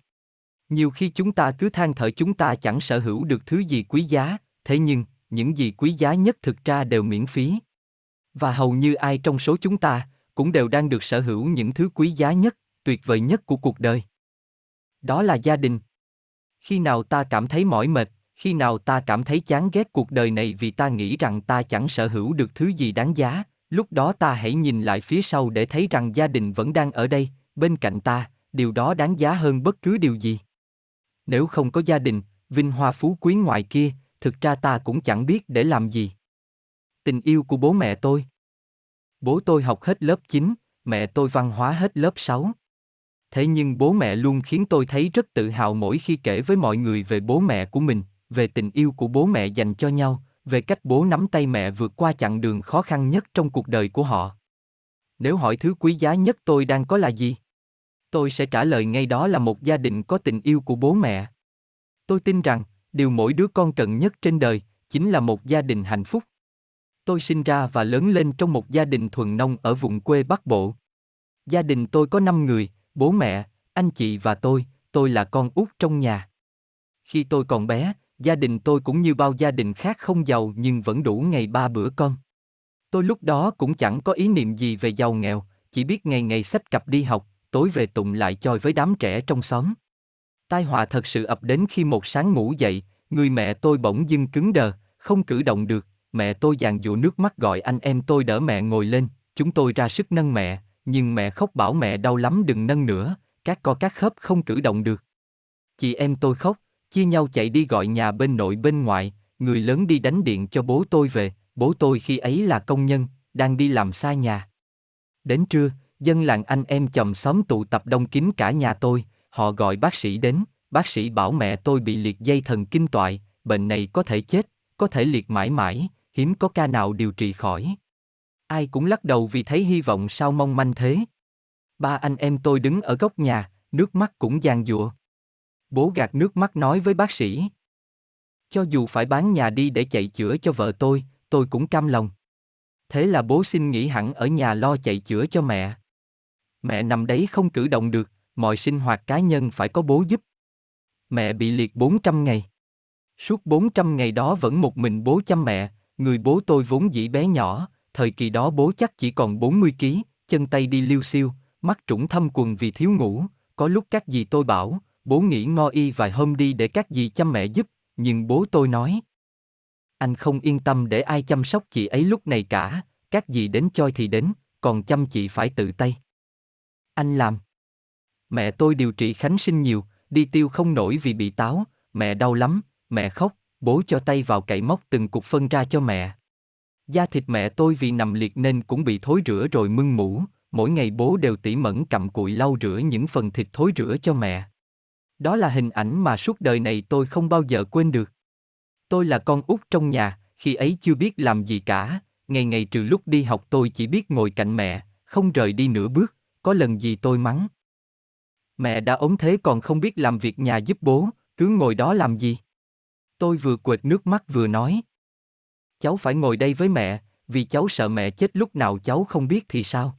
Nhiều khi chúng ta cứ than thở chúng ta chẳng sở hữu được thứ gì quý giá, thế nhưng, những gì quý giá nhất thực ra đều miễn phí. Và hầu như ai trong số chúng ta, cũng đều đang được sở hữu những thứ quý giá nhất, tuyệt vời nhất của cuộc đời. Đó là gia đình. Khi nào ta cảm thấy mỏi mệt, khi nào ta cảm thấy chán ghét cuộc đời này vì ta nghĩ rằng ta chẳng sở hữu được thứ gì đáng giá, lúc đó ta hãy nhìn lại phía sau để thấy rằng gia đình vẫn đang ở đây, bên cạnh ta, điều đó đáng giá hơn bất cứ điều gì. Nếu không có gia đình, vinh hoa phú quý ngoài kia, thực ra ta cũng chẳng biết để làm gì. Tình yêu của bố mẹ tôi. Bố tôi học hết lớp 9, mẹ tôi văn hóa hết lớp 6. Thế nhưng bố mẹ luôn khiến tôi thấy rất tự hào mỗi khi kể với mọi người về bố mẹ của mình, về tình yêu của bố mẹ dành cho nhau, về cách bố nắm tay mẹ vượt qua chặng đường khó khăn nhất trong cuộc đời của họ. Nếu hỏi thứ quý giá nhất tôi đang có là gì? Tôi sẽ trả lời ngay đó là một gia đình có tình yêu của bố mẹ. Tôi tin rằng, điều mỗi đứa con cần nhất trên đời, chính là một gia đình hạnh phúc. Tôi sinh ra và lớn lên trong một gia đình thuần nông ở vùng quê Bắc Bộ. Gia đình tôi có 5 người, bố mẹ, anh chị và tôi, tôi là con út trong nhà. Khi tôi còn bé, gia đình tôi cũng như bao gia đình khác không giàu nhưng vẫn đủ ngày ba bữa cơm. Tôi lúc đó cũng chẳng có ý niệm gì về giàu nghèo, chỉ biết ngày ngày xách cặp đi học, tối về tụng lại chơi với đám trẻ trong xóm. Tai họa thật sự ập đến khi một sáng ngủ dậy, người mẹ tôi bỗng dưng cứng đờ, không cử động được, mẹ tôi dàn dụ nước mắt gọi anh em tôi đỡ mẹ ngồi lên, chúng tôi ra sức nâng mẹ, nhưng mẹ khóc bảo mẹ đau lắm đừng nâng nữa, các co các khớp không cử động được. Chị em tôi khóc, chia nhau chạy đi gọi nhà bên nội bên ngoại, người lớn đi đánh điện cho bố tôi về, bố tôi khi ấy là công nhân, đang đi làm xa nhà. Đến trưa, dân làng anh em chồng xóm tụ tập đông kín cả nhà tôi, họ gọi bác sĩ đến, bác sĩ bảo mẹ tôi bị liệt dây thần kinh toại, bệnh này có thể chết, có thể liệt mãi mãi, hiếm có ca nào điều trị khỏi. Ai cũng lắc đầu vì thấy hy vọng sao mong manh thế. Ba anh em tôi đứng ở góc nhà, nước mắt cũng giàn giụa. Bố gạt nước mắt nói với bác sĩ. Cho dù phải bán nhà đi để chạy chữa cho vợ tôi, tôi cũng cam lòng. Thế là bố xin nghỉ hẳn ở nhà lo chạy chữa cho mẹ. Mẹ nằm đấy không cử động được, mọi sinh hoạt cá nhân phải có bố giúp. Mẹ bị liệt 400 ngày. Suốt 400 ngày đó vẫn một mình bố chăm mẹ, người bố tôi vốn dĩ bé nhỏ, thời kỳ đó bố chắc chỉ còn 40 kg, chân tay đi liêu xiêu, mắt trũng thâm quần vì thiếu ngủ, có lúc các dì tôi bảo, bố nghỉ ngo y vài hôm đi để các dì chăm mẹ giúp, nhưng bố tôi nói. Anh không yên tâm để ai chăm sóc chị ấy lúc này cả, các dì đến choi thì đến, còn chăm chị phải tự tay. Anh làm. Mẹ tôi điều trị khánh sinh nhiều, đi tiêu không nổi vì bị táo, mẹ đau lắm, mẹ khóc, bố cho tay vào cậy móc từng cục phân ra cho mẹ. Da thịt mẹ tôi vì nằm liệt nên cũng bị thối rửa rồi mưng mũ, mỗi ngày bố đều tỉ mẩn cầm cụi lau rửa những phần thịt thối rửa cho mẹ. Đó là hình ảnh mà suốt đời này tôi không bao giờ quên được. Tôi là con út trong nhà, khi ấy chưa biết làm gì cả, ngày ngày trừ lúc đi học tôi chỉ biết ngồi cạnh mẹ, không rời đi nửa bước, có lần gì tôi mắng. Mẹ đã ốm thế còn không biết làm việc nhà giúp bố, cứ ngồi đó làm gì? Tôi vừa quệt nước mắt vừa nói. Cháu phải ngồi đây với mẹ, vì cháu sợ mẹ chết lúc nào cháu không biết thì sao?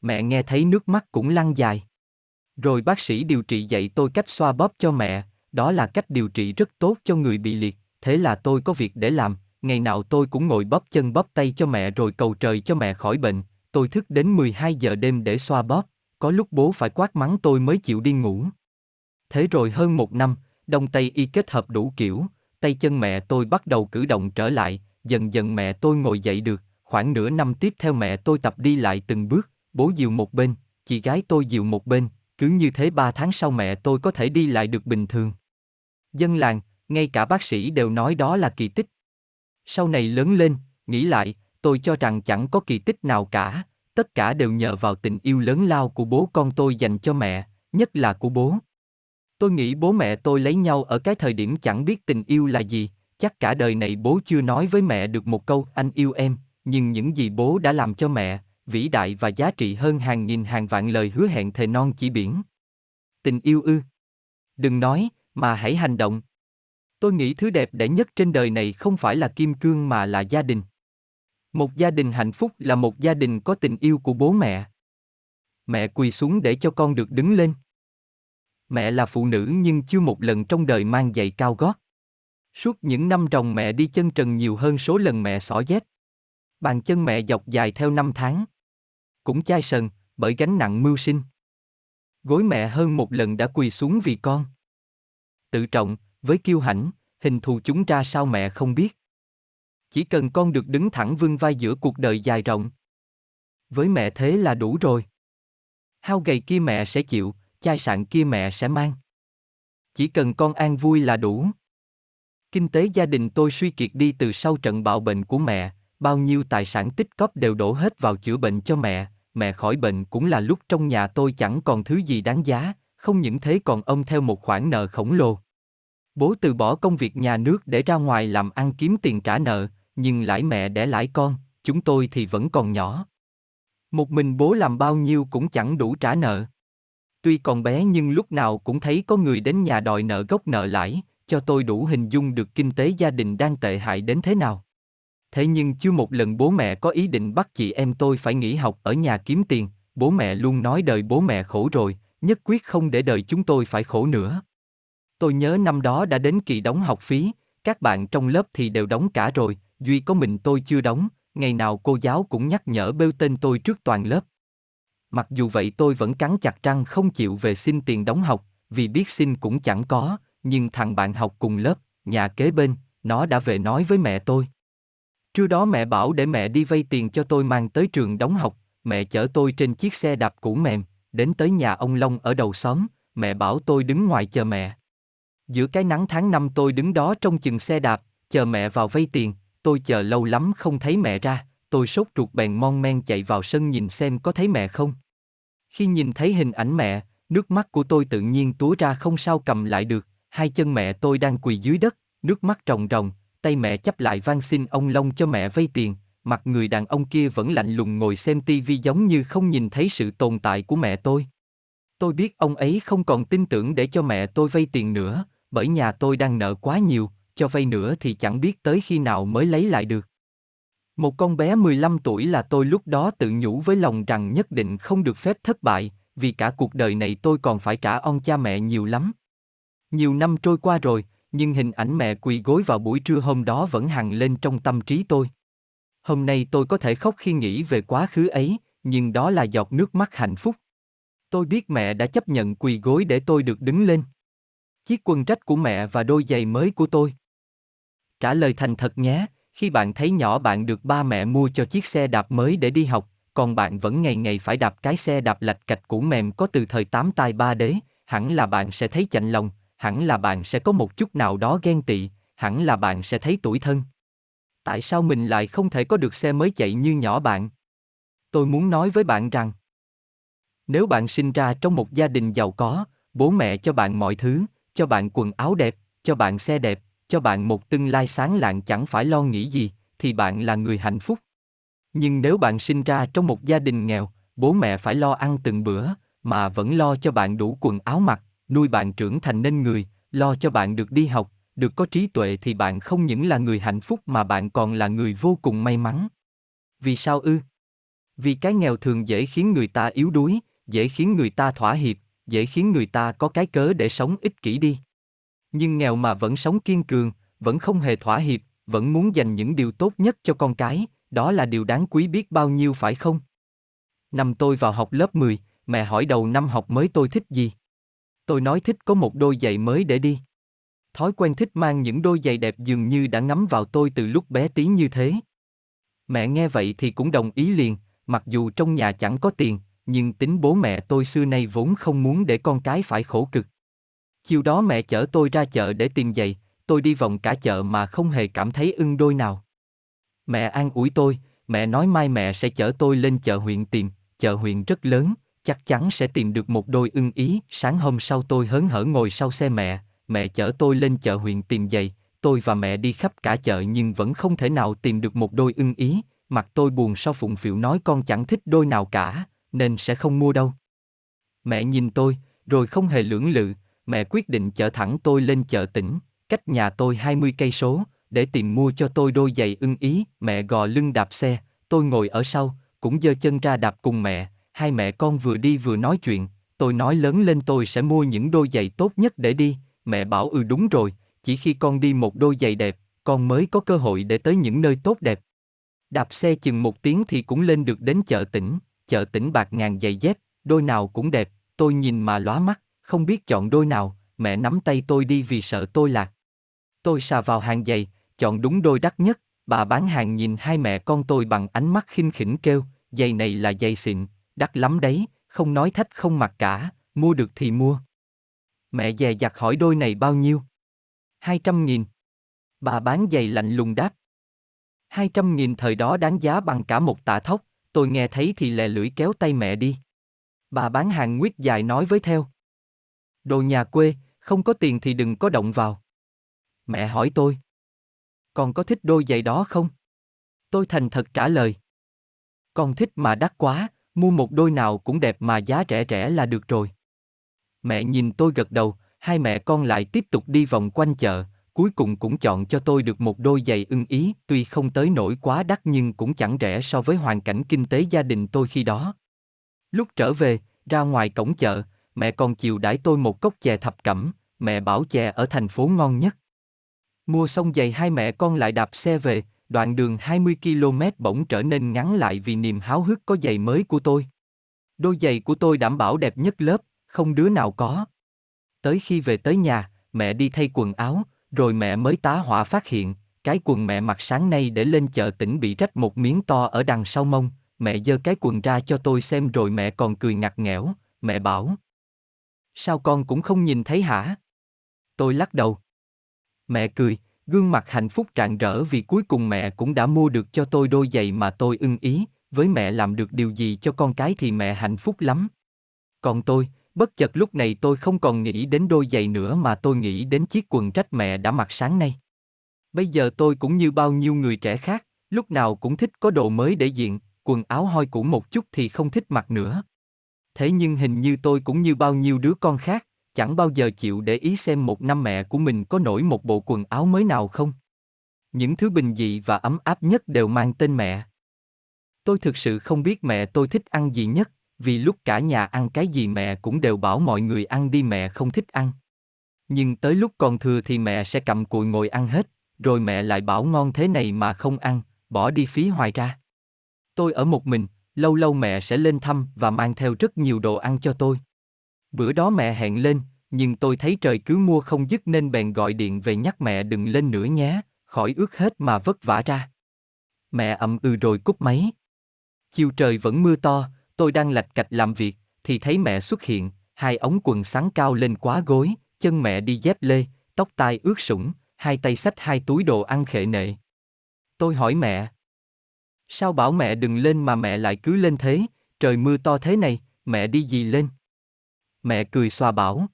Mẹ nghe thấy nước mắt cũng lăn dài. Rồi bác sĩ điều trị dạy tôi cách xoa bóp cho mẹ, đó là cách điều trị rất tốt cho người bị liệt, thế là tôi có việc để làm, ngày nào tôi cũng ngồi bóp chân bóp tay cho mẹ rồi cầu trời cho mẹ khỏi bệnh, tôi thức đến 12 giờ đêm để xoa bóp, có lúc bố phải quát mắng tôi mới chịu đi ngủ. Thế rồi hơn một năm, đông tây y kết hợp đủ kiểu, tay chân mẹ tôi bắt đầu cử động trở lại, dần dần mẹ tôi ngồi dậy được, khoảng nửa năm tiếp theo mẹ tôi tập đi lại từng bước, bố dìu một bên, chị gái tôi dìu một bên, cứ như thế ba tháng sau mẹ tôi có thể đi lại được bình thường. Dân làng, ngay cả bác sĩ đều nói đó là kỳ tích. Sau này lớn lên, nghĩ lại, tôi cho rằng chẳng có kỳ tích nào cả, tất cả đều nhờ vào tình yêu lớn lao của bố con tôi dành cho mẹ, nhất là của bố. Tôi nghĩ bố mẹ tôi lấy nhau ở cái thời điểm chẳng biết tình yêu là gì, chắc cả đời này bố chưa nói với mẹ được một câu anh yêu em, nhưng những gì bố đã làm cho mẹ, vĩ đại và giá trị hơn hàng nghìn hàng vạn lời hứa hẹn thề non chỉ biển. Tình yêu ư? Đừng nói, mà hãy hành động. Tôi nghĩ thứ đẹp đẽ nhất trên đời này không phải là kim cương mà là gia đình. Một gia đình hạnh phúc là một gia đình có tình yêu của bố mẹ. Mẹ quỳ xuống để cho con được đứng lên. Mẹ là phụ nữ nhưng chưa một lần trong đời mang giày cao gót. Suốt những năm ròng mẹ đi chân trần nhiều hơn số lần mẹ xỏ dép. Bàn chân mẹ dọc dài theo năm tháng. Cũng chai sần, bởi gánh nặng mưu sinh. Gối mẹ hơn một lần đã quỳ xuống vì con. Tự trọng, với kiêu hãnh, hình thù chúng ra sao mẹ không biết. Chỉ cần con được đứng thẳng vươn vai giữa cuộc đời dài rộng. Với mẹ thế là đủ rồi. Hao gầy kia mẹ sẽ chịu, chai sạn kia mẹ sẽ mang. Chỉ cần con an vui là đủ. Kinh tế gia đình tôi suy kiệt đi từ sau trận bạo bệnh của mẹ, bao nhiêu tài sản tích cóp đều đổ hết vào chữa bệnh cho mẹ, mẹ khỏi bệnh cũng là lúc trong nhà tôi chẳng còn thứ gì đáng giá, không những thế còn ông theo một khoản nợ khổng lồ. Bố từ bỏ công việc nhà nước để ra ngoài làm ăn kiếm tiền trả nợ, nhưng lãi mẹ để lãi con, chúng tôi thì vẫn còn nhỏ. Một mình bố làm bao nhiêu cũng chẳng đủ trả nợ. Tuy còn bé nhưng lúc nào cũng thấy có người đến nhà đòi nợ gốc nợ lãi, cho tôi đủ hình dung được kinh tế gia đình đang tệ hại đến thế nào. Thế nhưng chưa một lần bố mẹ có ý định bắt chị em tôi phải nghỉ học ở nhà kiếm tiền, bố mẹ luôn nói đời bố mẹ khổ rồi, nhất quyết không để đời chúng tôi phải khổ nữa. Tôi nhớ năm đó đã đến kỳ đóng học phí, các bạn trong lớp thì đều đóng cả rồi, duy có mình tôi chưa đóng, ngày nào cô giáo cũng nhắc nhở bêu tên tôi trước toàn lớp. Mặc dù vậy tôi vẫn cắn chặt răng không chịu về xin tiền đóng học, vì biết xin cũng chẳng có, nhưng thằng bạn học cùng lớp, nhà kế bên, nó đã về nói với mẹ tôi. Trưa đó mẹ bảo để mẹ đi vay tiền cho tôi mang tới trường đóng học, mẹ chở tôi trên chiếc xe đạp cũ mềm, đến tới nhà ông Long ở đầu xóm, mẹ bảo tôi đứng ngoài chờ mẹ. Giữa cái nắng tháng năm tôi đứng đó trong chừng xe đạp, chờ mẹ vào vay tiền, tôi chờ lâu lắm không thấy mẹ ra, tôi sốt ruột bèn mon men chạy vào sân nhìn xem có thấy mẹ không. Khi nhìn thấy hình ảnh mẹ, nước mắt của tôi tự nhiên túa ra không sao cầm lại được, hai chân mẹ tôi đang quỳ dưới đất, nước mắt ròng ròng, tay mẹ chấp lại van xin ông Long cho mẹ vay tiền, mặt người đàn ông kia vẫn lạnh lùng ngồi xem tivi giống như không nhìn thấy sự tồn tại của mẹ tôi. Tôi biết ông ấy không còn tin tưởng để cho mẹ tôi vay tiền nữa, bởi nhà tôi đang nợ quá nhiều, cho vay nữa thì chẳng biết tới khi nào mới lấy lại được. Một con bé 15 tuổi là tôi lúc đó tự nhủ với lòng rằng nhất định không được phép thất bại, vì cả cuộc đời này tôi còn phải trả ơn cha mẹ nhiều lắm. Nhiều năm trôi qua rồi, nhưng hình ảnh mẹ quỳ gối vào buổi trưa hôm đó vẫn hằng lên trong tâm trí tôi. Hôm nay tôi có thể khóc khi nghĩ về quá khứ ấy, nhưng đó là giọt nước mắt hạnh phúc. Tôi biết mẹ đã chấp nhận quỳ gối để tôi được đứng lên. Chiếc quần trách của mẹ và đôi giày mới của tôi. Trả lời thành thật nhé, khi bạn thấy nhỏ bạn được ba mẹ mua cho chiếc xe đạp mới để đi học, còn bạn vẫn ngày ngày phải đạp cái xe đạp lạch cạch cũ mềm có từ thời tám tai ba đế, hẳn là bạn sẽ thấy chạnh lòng, hẳn là bạn sẽ có một chút nào đó ghen tị, hẳn là bạn sẽ thấy tủi thân. Tại sao mình lại không thể có được xe mới chạy như nhỏ bạn? Tôi muốn nói với bạn rằng, nếu bạn sinh ra trong một gia đình giàu có, bố mẹ cho bạn mọi thứ, cho bạn quần áo đẹp, cho bạn xe đẹp, cho bạn một tương lai sáng lạng chẳng phải lo nghĩ gì, thì bạn là người hạnh phúc. Nhưng nếu bạn sinh ra trong một gia đình nghèo, bố mẹ phải lo ăn từng bữa, mà vẫn lo cho bạn đủ quần áo mặc, nuôi bạn trưởng thành nên người, lo cho bạn được đi học, được có trí tuệ thì bạn không những là người hạnh phúc mà bạn còn là người vô cùng may mắn. Vì sao ư? Vì cái nghèo thường dễ khiến người ta yếu đuối, dễ khiến người ta thỏa hiệp, dễ khiến người ta có cái cớ để sống ích kỷ đi. Nhưng nghèo mà vẫn sống kiên cường, vẫn không hề thỏa hiệp, vẫn muốn dành những điều tốt nhất cho con cái, đó là điều đáng quý biết bao nhiêu phải không? Năm tôi vào học lớp 10, mẹ hỏi đầu năm học mới tôi thích gì? Tôi nói thích có một đôi giày mới để đi. Thói quen thích mang những đôi giày đẹp dường như đã ngấm vào tôi từ lúc bé tí như thế. Mẹ nghe vậy thì cũng đồng ý liền, mặc dù trong nhà chẳng có tiền, nhưng tính bố mẹ tôi xưa nay vốn không muốn để con cái phải khổ cực. Chiều đó mẹ chở tôi ra chợ để tìm giày, tôi đi vòng cả chợ mà không hề cảm thấy ưng đôi nào. Mẹ an ủi tôi, mẹ nói mai mẹ sẽ chở tôi lên chợ huyện tìm, chợ huyện rất lớn, chắc chắn sẽ tìm được một đôi ưng ý. Sáng hôm sau tôi hớn hở ngồi sau xe mẹ, mẹ chở tôi lên chợ huyện tìm giày, tôi và mẹ đi khắp cả chợ nhưng vẫn không thể nào tìm được một đôi ưng ý, mặt tôi buồn sau phụng phịu nói con chẳng thích đôi nào cả, nên sẽ không mua đâu. Mẹ nhìn tôi, rồi không hề lưỡng lự, mẹ quyết định chở thẳng tôi lên chợ tỉnh, cách nhà tôi 20 cây số, để tìm mua cho tôi đôi giày ưng ý, mẹ gò lưng đạp xe, tôi ngồi ở sau, cũng giơ chân ra đạp cùng mẹ, hai mẹ con vừa đi vừa nói chuyện, tôi nói lớn lên tôi sẽ mua những đôi giày tốt nhất để đi, mẹ bảo ừ đúng rồi, chỉ khi con đi một đôi giày đẹp, con mới có cơ hội để tới những nơi tốt đẹp. Đạp xe chừng một tiếng thì cũng lên được đến chợ tỉnh, chợ tỉnh bạc ngàn giày dép, đôi nào cũng đẹp, tôi nhìn mà lóa mắt, không biết chọn đôi nào, mẹ nắm tay tôi đi vì sợ tôi lạc. Tôi xà vào hàng giày, chọn đúng đôi đắt nhất, bà bán hàng nhìn hai mẹ con tôi bằng ánh mắt khinh khỉnh kêu, giày này là giày xịn, đắt lắm đấy, không nói thách không mặc cả, mua được thì mua. Mẹ dè dặt hỏi đôi này bao nhiêu? Hai trăm nghìn. Bà bán giày lạnh lùng đáp. Hai trăm nghìn thời đó đáng giá bằng cả một tạ thóc, tôi nghe thấy thì lè lưỡi kéo tay mẹ đi. Bà bán hàng nguyết dài nói với theo. Đồ nhà quê, không có tiền thì đừng có động vào. Mẹ hỏi tôi. Con có thích đôi giày đó không? Tôi thành thật trả lời. Con thích mà đắt quá, mua một đôi nào cũng đẹp mà giá rẻ rẻ là được rồi. Mẹ nhìn tôi gật đầu, hai mẹ con lại tiếp tục đi vòng quanh chợ, cuối cùng cũng chọn cho tôi được một đôi giày ưng ý, tuy không tới nổi quá đắt nhưng cũng chẳng rẻ so với hoàn cảnh kinh tế gia đình tôi khi đó. Lúc trở về, ra ngoài cổng chợ, mẹ còn chiều đãi tôi một cốc chè thập cẩm, mẹ bảo chè ở thành phố ngon nhất. Mua xong giày hai mẹ con lại đạp xe về, đoạn đường 20 km bỗng trở nên ngắn lại vì niềm háo hức có giày mới của tôi. Đôi giày của tôi đảm bảo đẹp nhất lớp, không đứa nào có. Tới khi về tới nhà, mẹ đi thay quần áo, rồi mẹ mới tá hỏa phát hiện, cái quần mẹ mặc sáng nay để lên chợ tỉnh bị rách một miếng to ở đằng sau mông, mẹ giơ cái quần ra cho tôi xem rồi mẹ còn cười ngặt nghẽo, mẹ bảo. Sao con cũng không nhìn thấy hả? Tôi lắc đầu. Mẹ cười, gương mặt hạnh phúc rạng rỡ vì cuối cùng mẹ cũng đã mua được cho tôi đôi giày mà tôi ưng ý, với mẹ làm được điều gì cho con cái thì mẹ hạnh phúc lắm. Còn tôi, bất chợt lúc này tôi không còn nghĩ đến đôi giày nữa mà tôi nghĩ đến chiếc quần trách mẹ đã mặc sáng nay. Bây giờ tôi cũng như bao nhiêu người trẻ khác, lúc nào cũng thích có đồ mới để diện, quần áo hoi cũ một chút thì không thích mặc nữa. Thế nhưng hình như tôi cũng như bao nhiêu đứa con khác, chẳng bao giờ chịu để ý xem một năm mẹ của mình có nổi một bộ quần áo mới nào không. Những thứ bình dị và ấm áp nhất đều mang tên mẹ. Tôi thực sự không biết mẹ tôi thích ăn gì nhất, vì lúc cả nhà ăn cái gì mẹ cũng đều bảo mọi người ăn đi mẹ không thích ăn. nhưng tới lúc còn thừa thì mẹ sẽ cầm cùi ngồi ăn hết, rồi mẹ lại bảo ngon thế này mà không ăn, bỏ đi phí hoài ra. Tôi ở một mình, lâu lâu mẹ sẽ lên thăm và mang theo rất nhiều đồ ăn cho tôi. Bữa đó mẹ hẹn lên, nhưng tôi thấy trời cứ mua không dứt nên bèn gọi điện về nhắc mẹ đừng lên nữa nhé, khỏi ướt hết mà vất vả ra. Mẹ ậm ừ rồi cúp máy. Chiều trời vẫn mưa to, tôi đang lạch cạch làm việc, thì thấy mẹ xuất hiện, hai ống quần sáng cao lên quá gối, chân mẹ đi dép lê, tóc tai ướt sũng, hai tay xách hai túi đồ ăn khệ nệ. Tôi hỏi mẹ. Sao bảo mẹ đừng lên mà mẹ lại cứ lên thế, trời mưa to thế này, mẹ đi gì lên? Mẹ cười xoa bảo.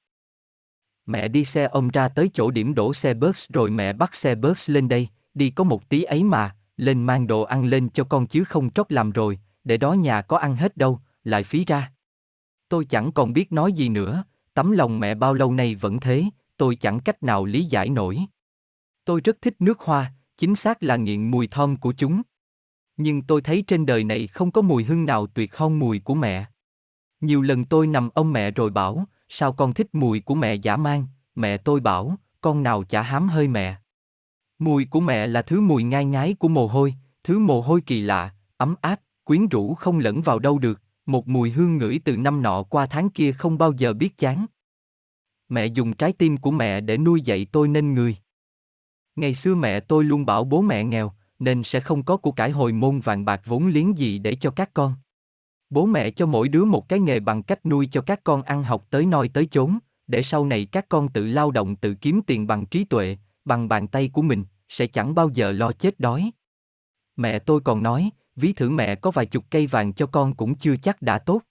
Mẹ đi xe ông ra tới chỗ điểm đổ xe bus rồi mẹ bắt xe bus lên đây, đi có một tí ấy mà, lên mang đồ ăn lên cho con chứ không trót làm rồi, để đó nhà có ăn hết đâu, lại phí ra. Tôi chẳng còn biết nói gì nữa, tấm lòng mẹ bao lâu nay vẫn thế, tôi chẳng cách nào lý giải nổi. Tôi rất thích nước hoa, chính xác là nghiện mùi thơm của chúng. Nhưng tôi thấy trên đời này không có mùi hương nào tuyệt hơn mùi của mẹ. Nhiều lần tôi nằm ông mẹ rồi bảo, sao con thích mùi của mẹ giả mang, mẹ tôi bảo, con nào chả hám hơi mẹ. Mùi của mẹ là thứ mùi ngai ngái của mồ hôi, thứ mồ hôi kỳ lạ, ấm áp, quyến rũ không lẫn vào đâu được, một mùi hương ngửi từ năm nọ qua tháng kia không bao giờ biết chán. Mẹ dùng trái tim của mẹ để nuôi dạy tôi nên người. Ngày xưa mẹ tôi luôn bảo bố mẹ nghèo, nên sẽ không có của cải hồi môn vàng bạc vốn liếng gì để cho các con. Bố mẹ cho mỗi đứa một cái nghề bằng cách nuôi cho các con ăn học tới noi tới chốn, để sau này các con tự lao động tự kiếm tiền bằng trí tuệ, bằng bàn tay của mình, sẽ chẳng bao giờ lo chết đói. Mẹ tôi còn nói, ví thử mẹ có vài chục cây vàng cho con cũng chưa chắc đã tốt.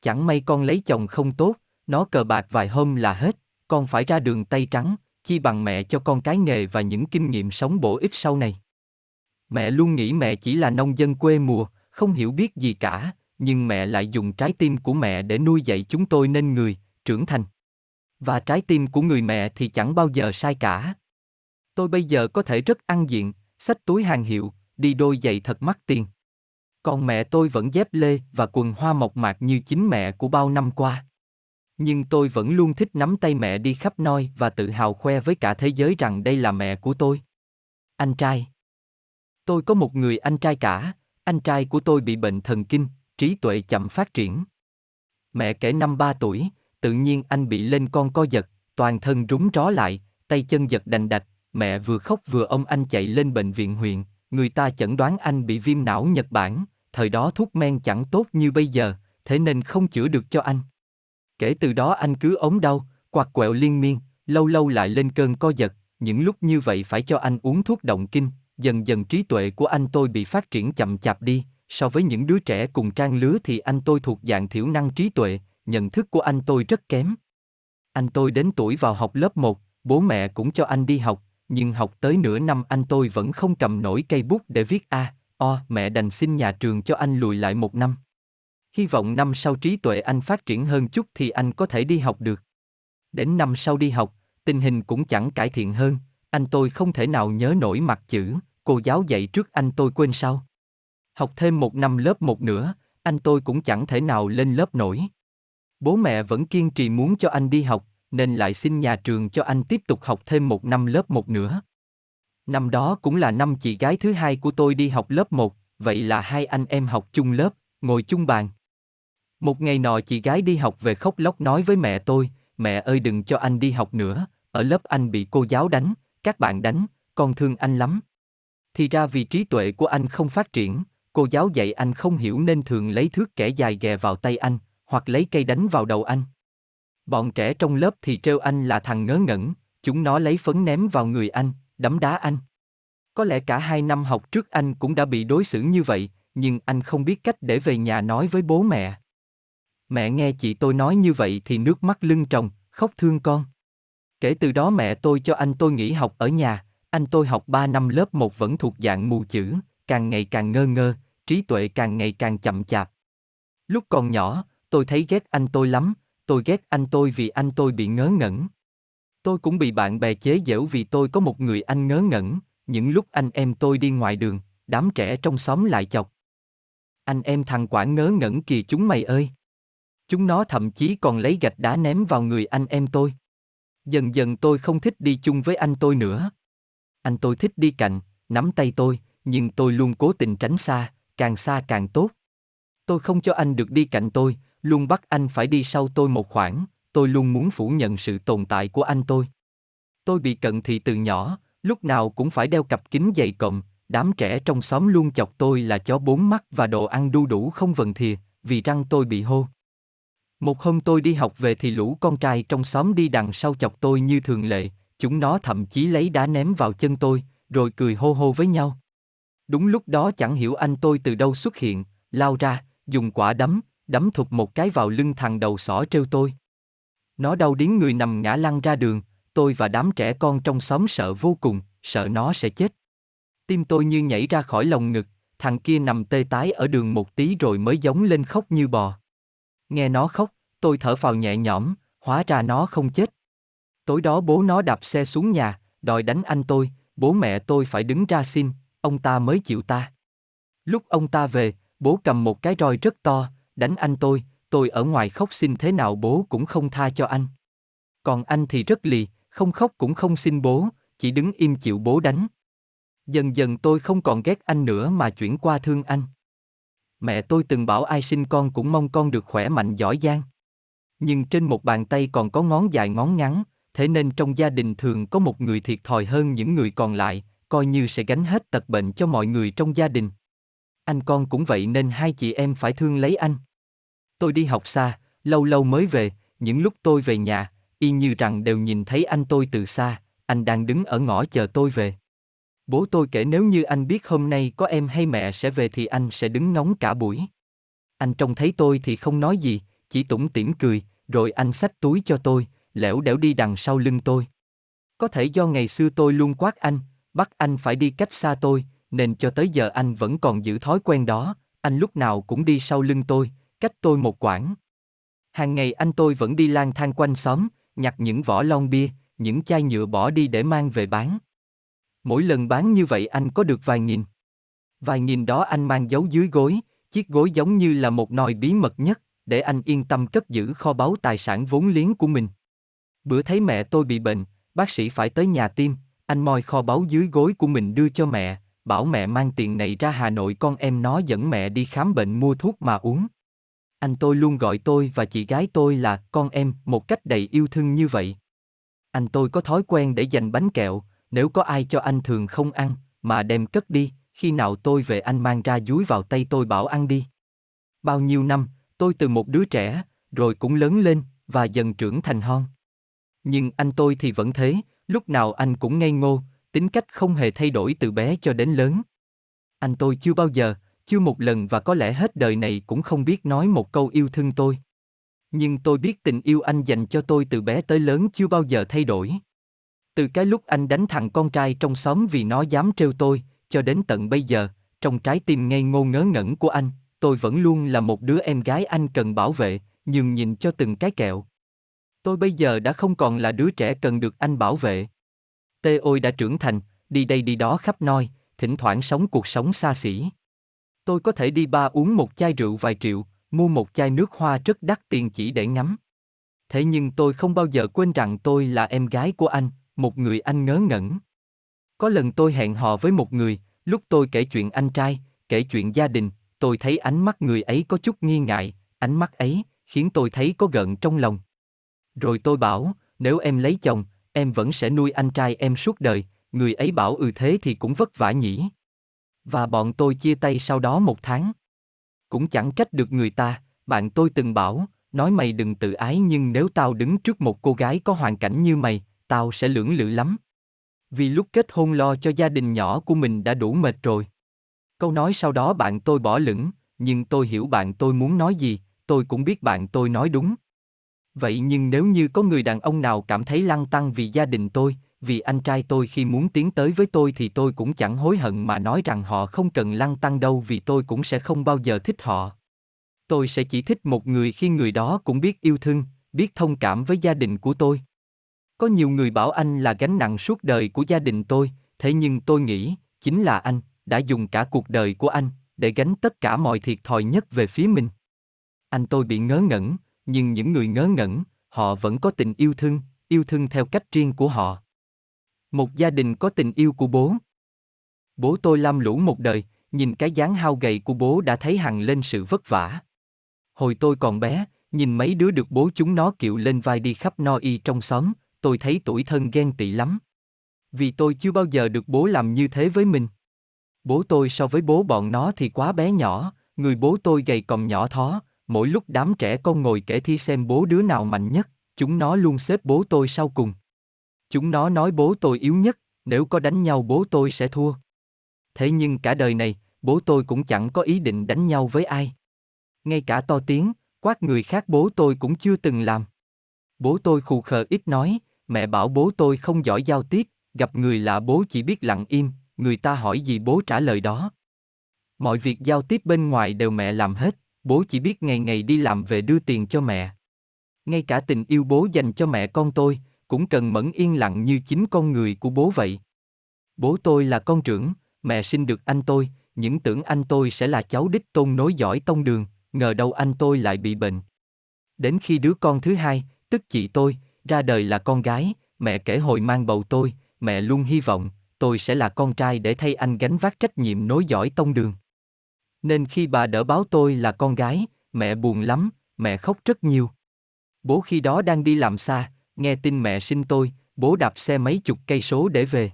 Chẳng may con lấy chồng không tốt, nó cờ bạc vài hôm là hết, con phải ra đường tay trắng, chi bằng mẹ cho con cái nghề và những kinh nghiệm sống bổ ích sau này. Mẹ luôn nghĩ mẹ chỉ là nông dân quê mùa, không hiểu biết gì cả, nhưng mẹ lại dùng trái tim của mẹ để nuôi dạy chúng tôi nên người, trưởng thành. Và trái tim của người mẹ thì chẳng bao giờ sai cả. Tôi bây giờ có thể rất ăn diện, xách túi hàng hiệu, đi đôi giày thật mắc tiền. Còn mẹ tôi vẫn dép lê và quần hoa mộc mạc như chính mẹ của bao năm qua. Nhưng tôi vẫn luôn thích nắm tay mẹ đi khắp nơi và tự hào khoe với cả thế giới rằng đây là mẹ của tôi. Anh trai. Tôi có một người anh trai cả, anh trai của tôi bị bệnh thần kinh, trí tuệ chậm phát triển. Mẹ kể năm ba tuổi, tự nhiên anh bị lên con co giật, toàn thân rúng ró lại, tay chân giật đành đạch, mẹ vừa khóc vừa ông anh chạy lên bệnh viện huyện, người ta chẩn đoán anh bị viêm não Nhật Bản, thời đó thuốc men chẳng tốt như bây giờ, thế nên không chữa được cho anh. Kể từ đó anh cứ ốm đau, quạt quẹo liên miên, lâu lâu lại lên cơn co giật, những lúc như vậy phải cho anh uống thuốc động kinh, dần dần trí tuệ của anh tôi bị phát triển chậm chạp đi, so với những đứa trẻ cùng trang lứa thì anh tôi thuộc dạng thiểu năng trí tuệ, nhận thức của anh tôi rất kém. Anh tôi đến tuổi vào học lớp 1, bố mẹ cũng cho anh đi học, nhưng học tới nửa năm anh tôi vẫn không cầm nổi cây bút để viết A, O, mẹ đành xin nhà trường cho anh lùi lại một năm. Hy vọng năm sau trí tuệ anh phát triển hơn chút thì anh có thể đi học được. Đến năm sau đi học, tình hình cũng chẳng cải thiện hơn, anh tôi không thể nào nhớ nổi mặt chữ, cô giáo dạy trước anh tôi quên sau. Học thêm một năm lớp một nữa, anh tôi cũng chẳng thể nào lên lớp nổi. Bố mẹ vẫn kiên trì muốn cho anh đi học, nên lại xin nhà trường cho anh tiếp tục học thêm một năm lớp một nữa. Năm đó cũng là năm chị gái thứ hai của tôi đi học lớp 1, vậy là hai anh em học chung lớp, ngồi chung bàn. Một ngày nọ chị gái đi học về khóc lóc nói với mẹ tôi, mẹ ơi đừng cho anh đi học nữa, ở lớp anh bị cô giáo đánh, các bạn đánh, con thương anh lắm. Thì ra vì trí tuệ của anh không phát triển, cô giáo dạy anh không hiểu nên thường lấy thước kẻ dài ghè vào tay anh, hoặc lấy cây đánh vào đầu anh. Bọn trẻ trong lớp thì trêu anh là thằng ngớ ngẩn, chúng nó lấy phấn ném vào người anh, đấm đá anh. Có lẽ cả hai năm học trước anh cũng đã bị đối xử như vậy, nhưng anh không biết cách để về nhà nói với bố mẹ. Mẹ nghe chị tôi nói như vậy thì nước mắt lưng tròng, khóc thương con. Kể từ đó mẹ tôi cho anh tôi nghỉ học ở nhà, anh tôi học 3 năm lớp 1 vẫn thuộc dạng mù chữ, càng ngày càng ngơ ngơ, trí tuệ càng ngày càng chậm chạp. Lúc còn nhỏ, tôi thấy ghét anh tôi lắm, tôi ghét anh tôi vì anh tôi bị ngớ ngẩn. Tôi cũng bị bạn bè chế giễu vì tôi có một người anh ngớ ngẩn, những lúc anh em tôi đi ngoài đường, đám trẻ trong xóm lại chọc. Anh em thằng quản ngớ ngẩn kìa chúng mày ơi. Chúng nó thậm chí còn lấy gạch đá ném vào người anh em tôi. Dần dần tôi không thích đi chung với anh tôi nữa. Anh tôi thích đi cạnh, nắm tay tôi, nhưng tôi luôn cố tình tránh xa, càng xa càng tốt. Tôi không cho anh được đi cạnh tôi, luôn bắt anh phải đi sau tôi một khoảng, tôi luôn muốn phủ nhận sự tồn tại của anh tôi. Tôi bị cận thị từ nhỏ, lúc nào cũng phải đeo cặp kính dày cộng, đám trẻ trong xóm luôn chọc tôi là chó bốn mắt và đồ ăn đu đủ không vần thìa, vì răng tôi bị hô. Một hôm tôi đi học về thì lũ con trai trong xóm đi đằng sau chọc tôi như thường lệ, chúng nó thậm chí lấy đá ném vào chân tôi, rồi cười hô hô với nhau. Đúng lúc đó chẳng hiểu anh tôi từ đâu xuất hiện, lao ra, dùng quả đấm, đấm thụt một cái vào lưng thằng đầu sỏ treo tôi. Nó đau đến người nằm ngã lăn ra đường, tôi và đám trẻ con trong xóm sợ vô cùng, sợ nó sẽ chết. Tim tôi như nhảy ra khỏi lồng ngực, thằng kia nằm tê tái ở đường một tí rồi mới giống lên khóc như bò. Nghe nó khóc, tôi thở phào nhẹ nhõm, hóa ra nó không chết. Tối đó bố nó đạp xe xuống nhà, đòi đánh anh tôi, bố mẹ tôi phải đứng ra xin, ông ta mới chịu ta. Lúc ông ta về, bố cầm một cái roi rất to, đánh anh tôi, tôi ở ngoài khóc xin thế nào bố cũng không tha cho anh. Còn anh thì rất lì, không khóc cũng không xin bố, chỉ đứng im chịu bố đánh. Dần dần tôi không còn ghét anh nữa mà chuyển qua thương anh. Mẹ tôi từng bảo ai sinh con cũng mong con được khỏe mạnh giỏi giang. Nhưng trên một bàn tay còn có ngón dài ngón ngắn, thế nên trong gia đình thường có một người thiệt thòi hơn những người còn lại, coi như sẽ gánh hết tật bệnh cho mọi người trong gia đình. Anh con cũng vậy nên hai chị em phải thương lấy anh. Tôi đi học xa, lâu lâu mới về, những lúc tôi về nhà, y như rằng đều nhìn thấy anh tôi từ xa, anh đang đứng ở ngõ chờ tôi về. Bố tôi kể nếu như anh biết hôm nay có em hay mẹ sẽ về thì anh sẽ đứng ngóng cả buổi. Anh trông thấy tôi thì không nói gì, chỉ tủm tỉm cười, rồi anh xách túi cho tôi, lẻo đẻo đi đằng sau lưng tôi. Có thể do ngày xưa tôi luôn quát anh, bắt anh phải đi cách xa tôi, nên cho tới giờ anh vẫn còn giữ thói quen đó, anh lúc nào cũng đi sau lưng tôi, cách tôi một quãng. Hàng ngày anh tôi vẫn đi lang thang quanh xóm, nhặt những vỏ lon bia, những chai nhựa bỏ đi để mang về bán. Mỗi lần bán như vậy anh có được vài nghìn. Vài nghìn đó anh mang giấu dưới gối, chiếc gối giống như là một nồi bí mật nhất, để anh yên tâm cất giữ kho báu tài sản vốn liếng của mình. Bữa thấy mẹ tôi bị bệnh, bác sĩ phải tới nhà tim, anh moi kho báu dưới gối của mình đưa cho mẹ, bảo mẹ mang tiền này ra Hà Nội con em nó dẫn mẹ đi khám bệnh mua thuốc mà uống. Anh tôi luôn gọi tôi và chị gái tôi là con em một cách đầy yêu thương như vậy. Anh tôi có thói quen để dành bánh kẹo, nếu có ai cho anh thường không ăn, mà đem cất đi, khi nào tôi về anh mang ra dúi vào tay tôi bảo ăn đi. Bao nhiêu năm, tôi từ một đứa trẻ, rồi cũng lớn lên, và dần trưởng thành hon. Nhưng anh tôi thì vẫn thế, lúc nào anh cũng ngây ngô, tính cách không hề thay đổi từ bé cho đến lớn. Anh tôi chưa bao giờ, chưa một lần và có lẽ hết đời này cũng không biết nói một câu yêu thương tôi. Nhưng tôi biết tình yêu anh dành cho tôi từ bé tới lớn chưa bao giờ thay đổi. Từ cái lúc anh đánh thằng con trai trong xóm vì nó dám trêu tôi, cho đến tận bây giờ, trong trái tim ngây ngô ngớ ngẩn của anh, tôi vẫn luôn là một đứa em gái anh cần bảo vệ, nhường nhìn cho từng cái kẹo. Tôi bây giờ đã không còn là đứa trẻ cần được anh bảo vệ. Tê ôi đã trưởng thành, đi đây đi đó khắp nơi, thỉnh thoảng sống cuộc sống xa xỉ. Tôi có thể đi ba uống một chai rượu vài triệu, mua một chai nước hoa rất đắt tiền chỉ để ngắm. Thế nhưng tôi không bao giờ quên rằng tôi là em gái của anh, một người anh ngớ ngẩn. Có lần tôi hẹn hò với một người, lúc tôi kể chuyện anh trai, kể chuyện gia đình, tôi thấy ánh mắt người ấy có chút nghi ngại, ánh mắt ấy khiến tôi thấy có gợn trong lòng. Rồi tôi bảo, nếu em lấy chồng, em vẫn sẽ nuôi anh trai em suốt đời, người ấy bảo ừ thế thì cũng vất vả nhỉ. Và bọn tôi chia tay sau đó một tháng. Cũng chẳng trách được người ta, bạn tôi từng bảo, nói mày đừng tự ái nhưng nếu tao đứng trước một cô gái có hoàn cảnh như mày, tao sẽ lưỡng lự lắm. Vì lúc kết hôn lo cho gia đình nhỏ của mình đã đủ mệt rồi. Câu nói sau đó bạn tôi bỏ lửng, nhưng tôi hiểu bạn tôi muốn nói gì, tôi cũng biết bạn tôi nói đúng. Vậy nhưng nếu như có người đàn ông nào cảm thấy lăng tăng vì gia đình tôi, vì anh trai tôi khi muốn tiến tới với tôi thì tôi cũng chẳng hối hận mà nói rằng họ không cần lăng tăng đâu vì tôi cũng sẽ không bao giờ thích họ. Tôi sẽ chỉ thích một người khi người đó cũng biết yêu thương, biết thông cảm với gia đình của tôi. Có nhiều người bảo anh là gánh nặng suốt đời của gia đình tôi, thế nhưng tôi nghĩ, chính là anh, đã dùng cả cuộc đời của anh, để gánh tất cả mọi thiệt thòi nhất về phía mình. Anh tôi bị ngớ ngẩn, nhưng những người ngớ ngẩn, họ vẫn có tình yêu thương, yêu thương theo cách riêng của họ. Một gia đình có tình yêu của bố. Bố tôi lam lũ một đời, nhìn cái dáng hao gầy của bố đã thấy hằng lên sự vất vả. Hồi tôi còn bé, nhìn mấy đứa được bố chúng nó kiệu lên vai đi khắp no y trong xóm, tôi thấy tuổi thân ghen tị lắm. Vì tôi chưa bao giờ được bố làm như thế với mình. Bố tôi so với bố bọn nó thì quá bé nhỏ, người bố tôi gầy còn nhỏ thó, mỗi lúc đám trẻ con ngồi kể thi xem bố đứa nào mạnh nhất, chúng nó luôn xếp bố tôi sau cùng. Chúng nó nói bố tôi yếu nhất, nếu có đánh nhau bố tôi sẽ thua. Thế nhưng cả đời này, bố tôi cũng chẳng có ý định đánh nhau với ai. Ngay cả to tiếng, quát người khác bố tôi cũng chưa từng làm. Bố tôi khù khờ ít nói, mẹ bảo bố tôi không giỏi giao tiếp, gặp người lạ bố chỉ biết lặng im, người ta hỏi gì bố trả lời đó. Mọi việc giao tiếp bên ngoài đều mẹ làm hết, bố chỉ biết ngày ngày đi làm về đưa tiền cho mẹ. Ngay cả tình yêu bố dành cho mẹ con tôi, cũng cần mẫn yên lặng như chính con người của bố vậy. Bố tôi là con trưởng, mẹ sinh được anh tôi, những tưởng anh tôi sẽ là cháu đích tôn nối giỏi tông đường, ngờ đâu anh tôi lại bị bệnh. Đến khi đứa con thứ hai, tức chị tôi, ra đời là con gái, mẹ kể hồi mang bầu tôi, mẹ luôn hy vọng, tôi sẽ là con trai để thay anh gánh vác trách nhiệm nối dõi tông đường. Nên khi bà đỡ báo tôi là con gái, mẹ buồn lắm, mẹ khóc rất nhiều. Bố khi đó đang đi làm xa, nghe tin mẹ sinh tôi, bố đạp xe mấy chục cây số để về.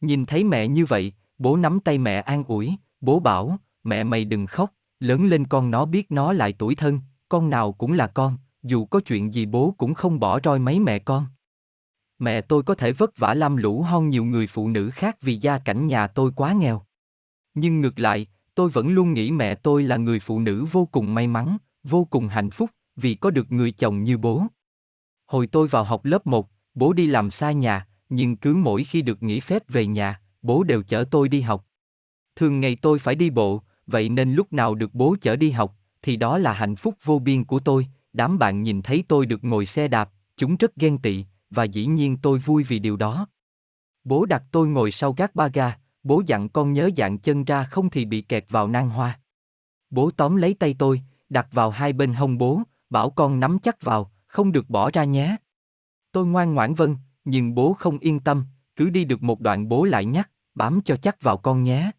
Nhìn thấy mẹ như vậy, bố nắm tay mẹ an ủi, bố bảo, mẹ mày đừng khóc, lớn lên con nó biết nó lại tuổi thân, con nào cũng là con, dù có chuyện gì bố cũng không bỏ roi mấy mẹ con. Mẹ tôi có thể vất vả lam lũ hơn nhiều người phụ nữ khác vì gia cảnh nhà tôi quá nghèo. Nhưng ngược lại, tôi vẫn luôn nghĩ mẹ tôi là người phụ nữ vô cùng may mắn, vô cùng hạnh phúc, vì có được người chồng như bố. Hồi tôi vào học lớp 1, bố đi làm xa nhà, nhưng cứ mỗi khi được nghỉ phép về nhà, bố đều chở tôi đi học. Thường ngày tôi phải đi bộ, vậy nên lúc nào được bố chở đi học, thì đó là hạnh phúc vô biên của tôi, đám bạn nhìn thấy tôi được ngồi xe đạp, chúng rất ghen tị, và dĩ nhiên tôi vui vì điều đó. Bố đặt tôi ngồi sau gác ba ga, bố dặn con nhớ dạng chân ra không thì bị kẹt vào nang hoa. Bố tóm lấy tay tôi, đặt vào hai bên hông bố, bảo con nắm chắc vào, không được bỏ ra nhé. Tôi ngoan ngoãn vâng, nhưng bố không yên tâm, cứ đi được một đoạn bố lại nhắc, bám cho chắc vào con nhé.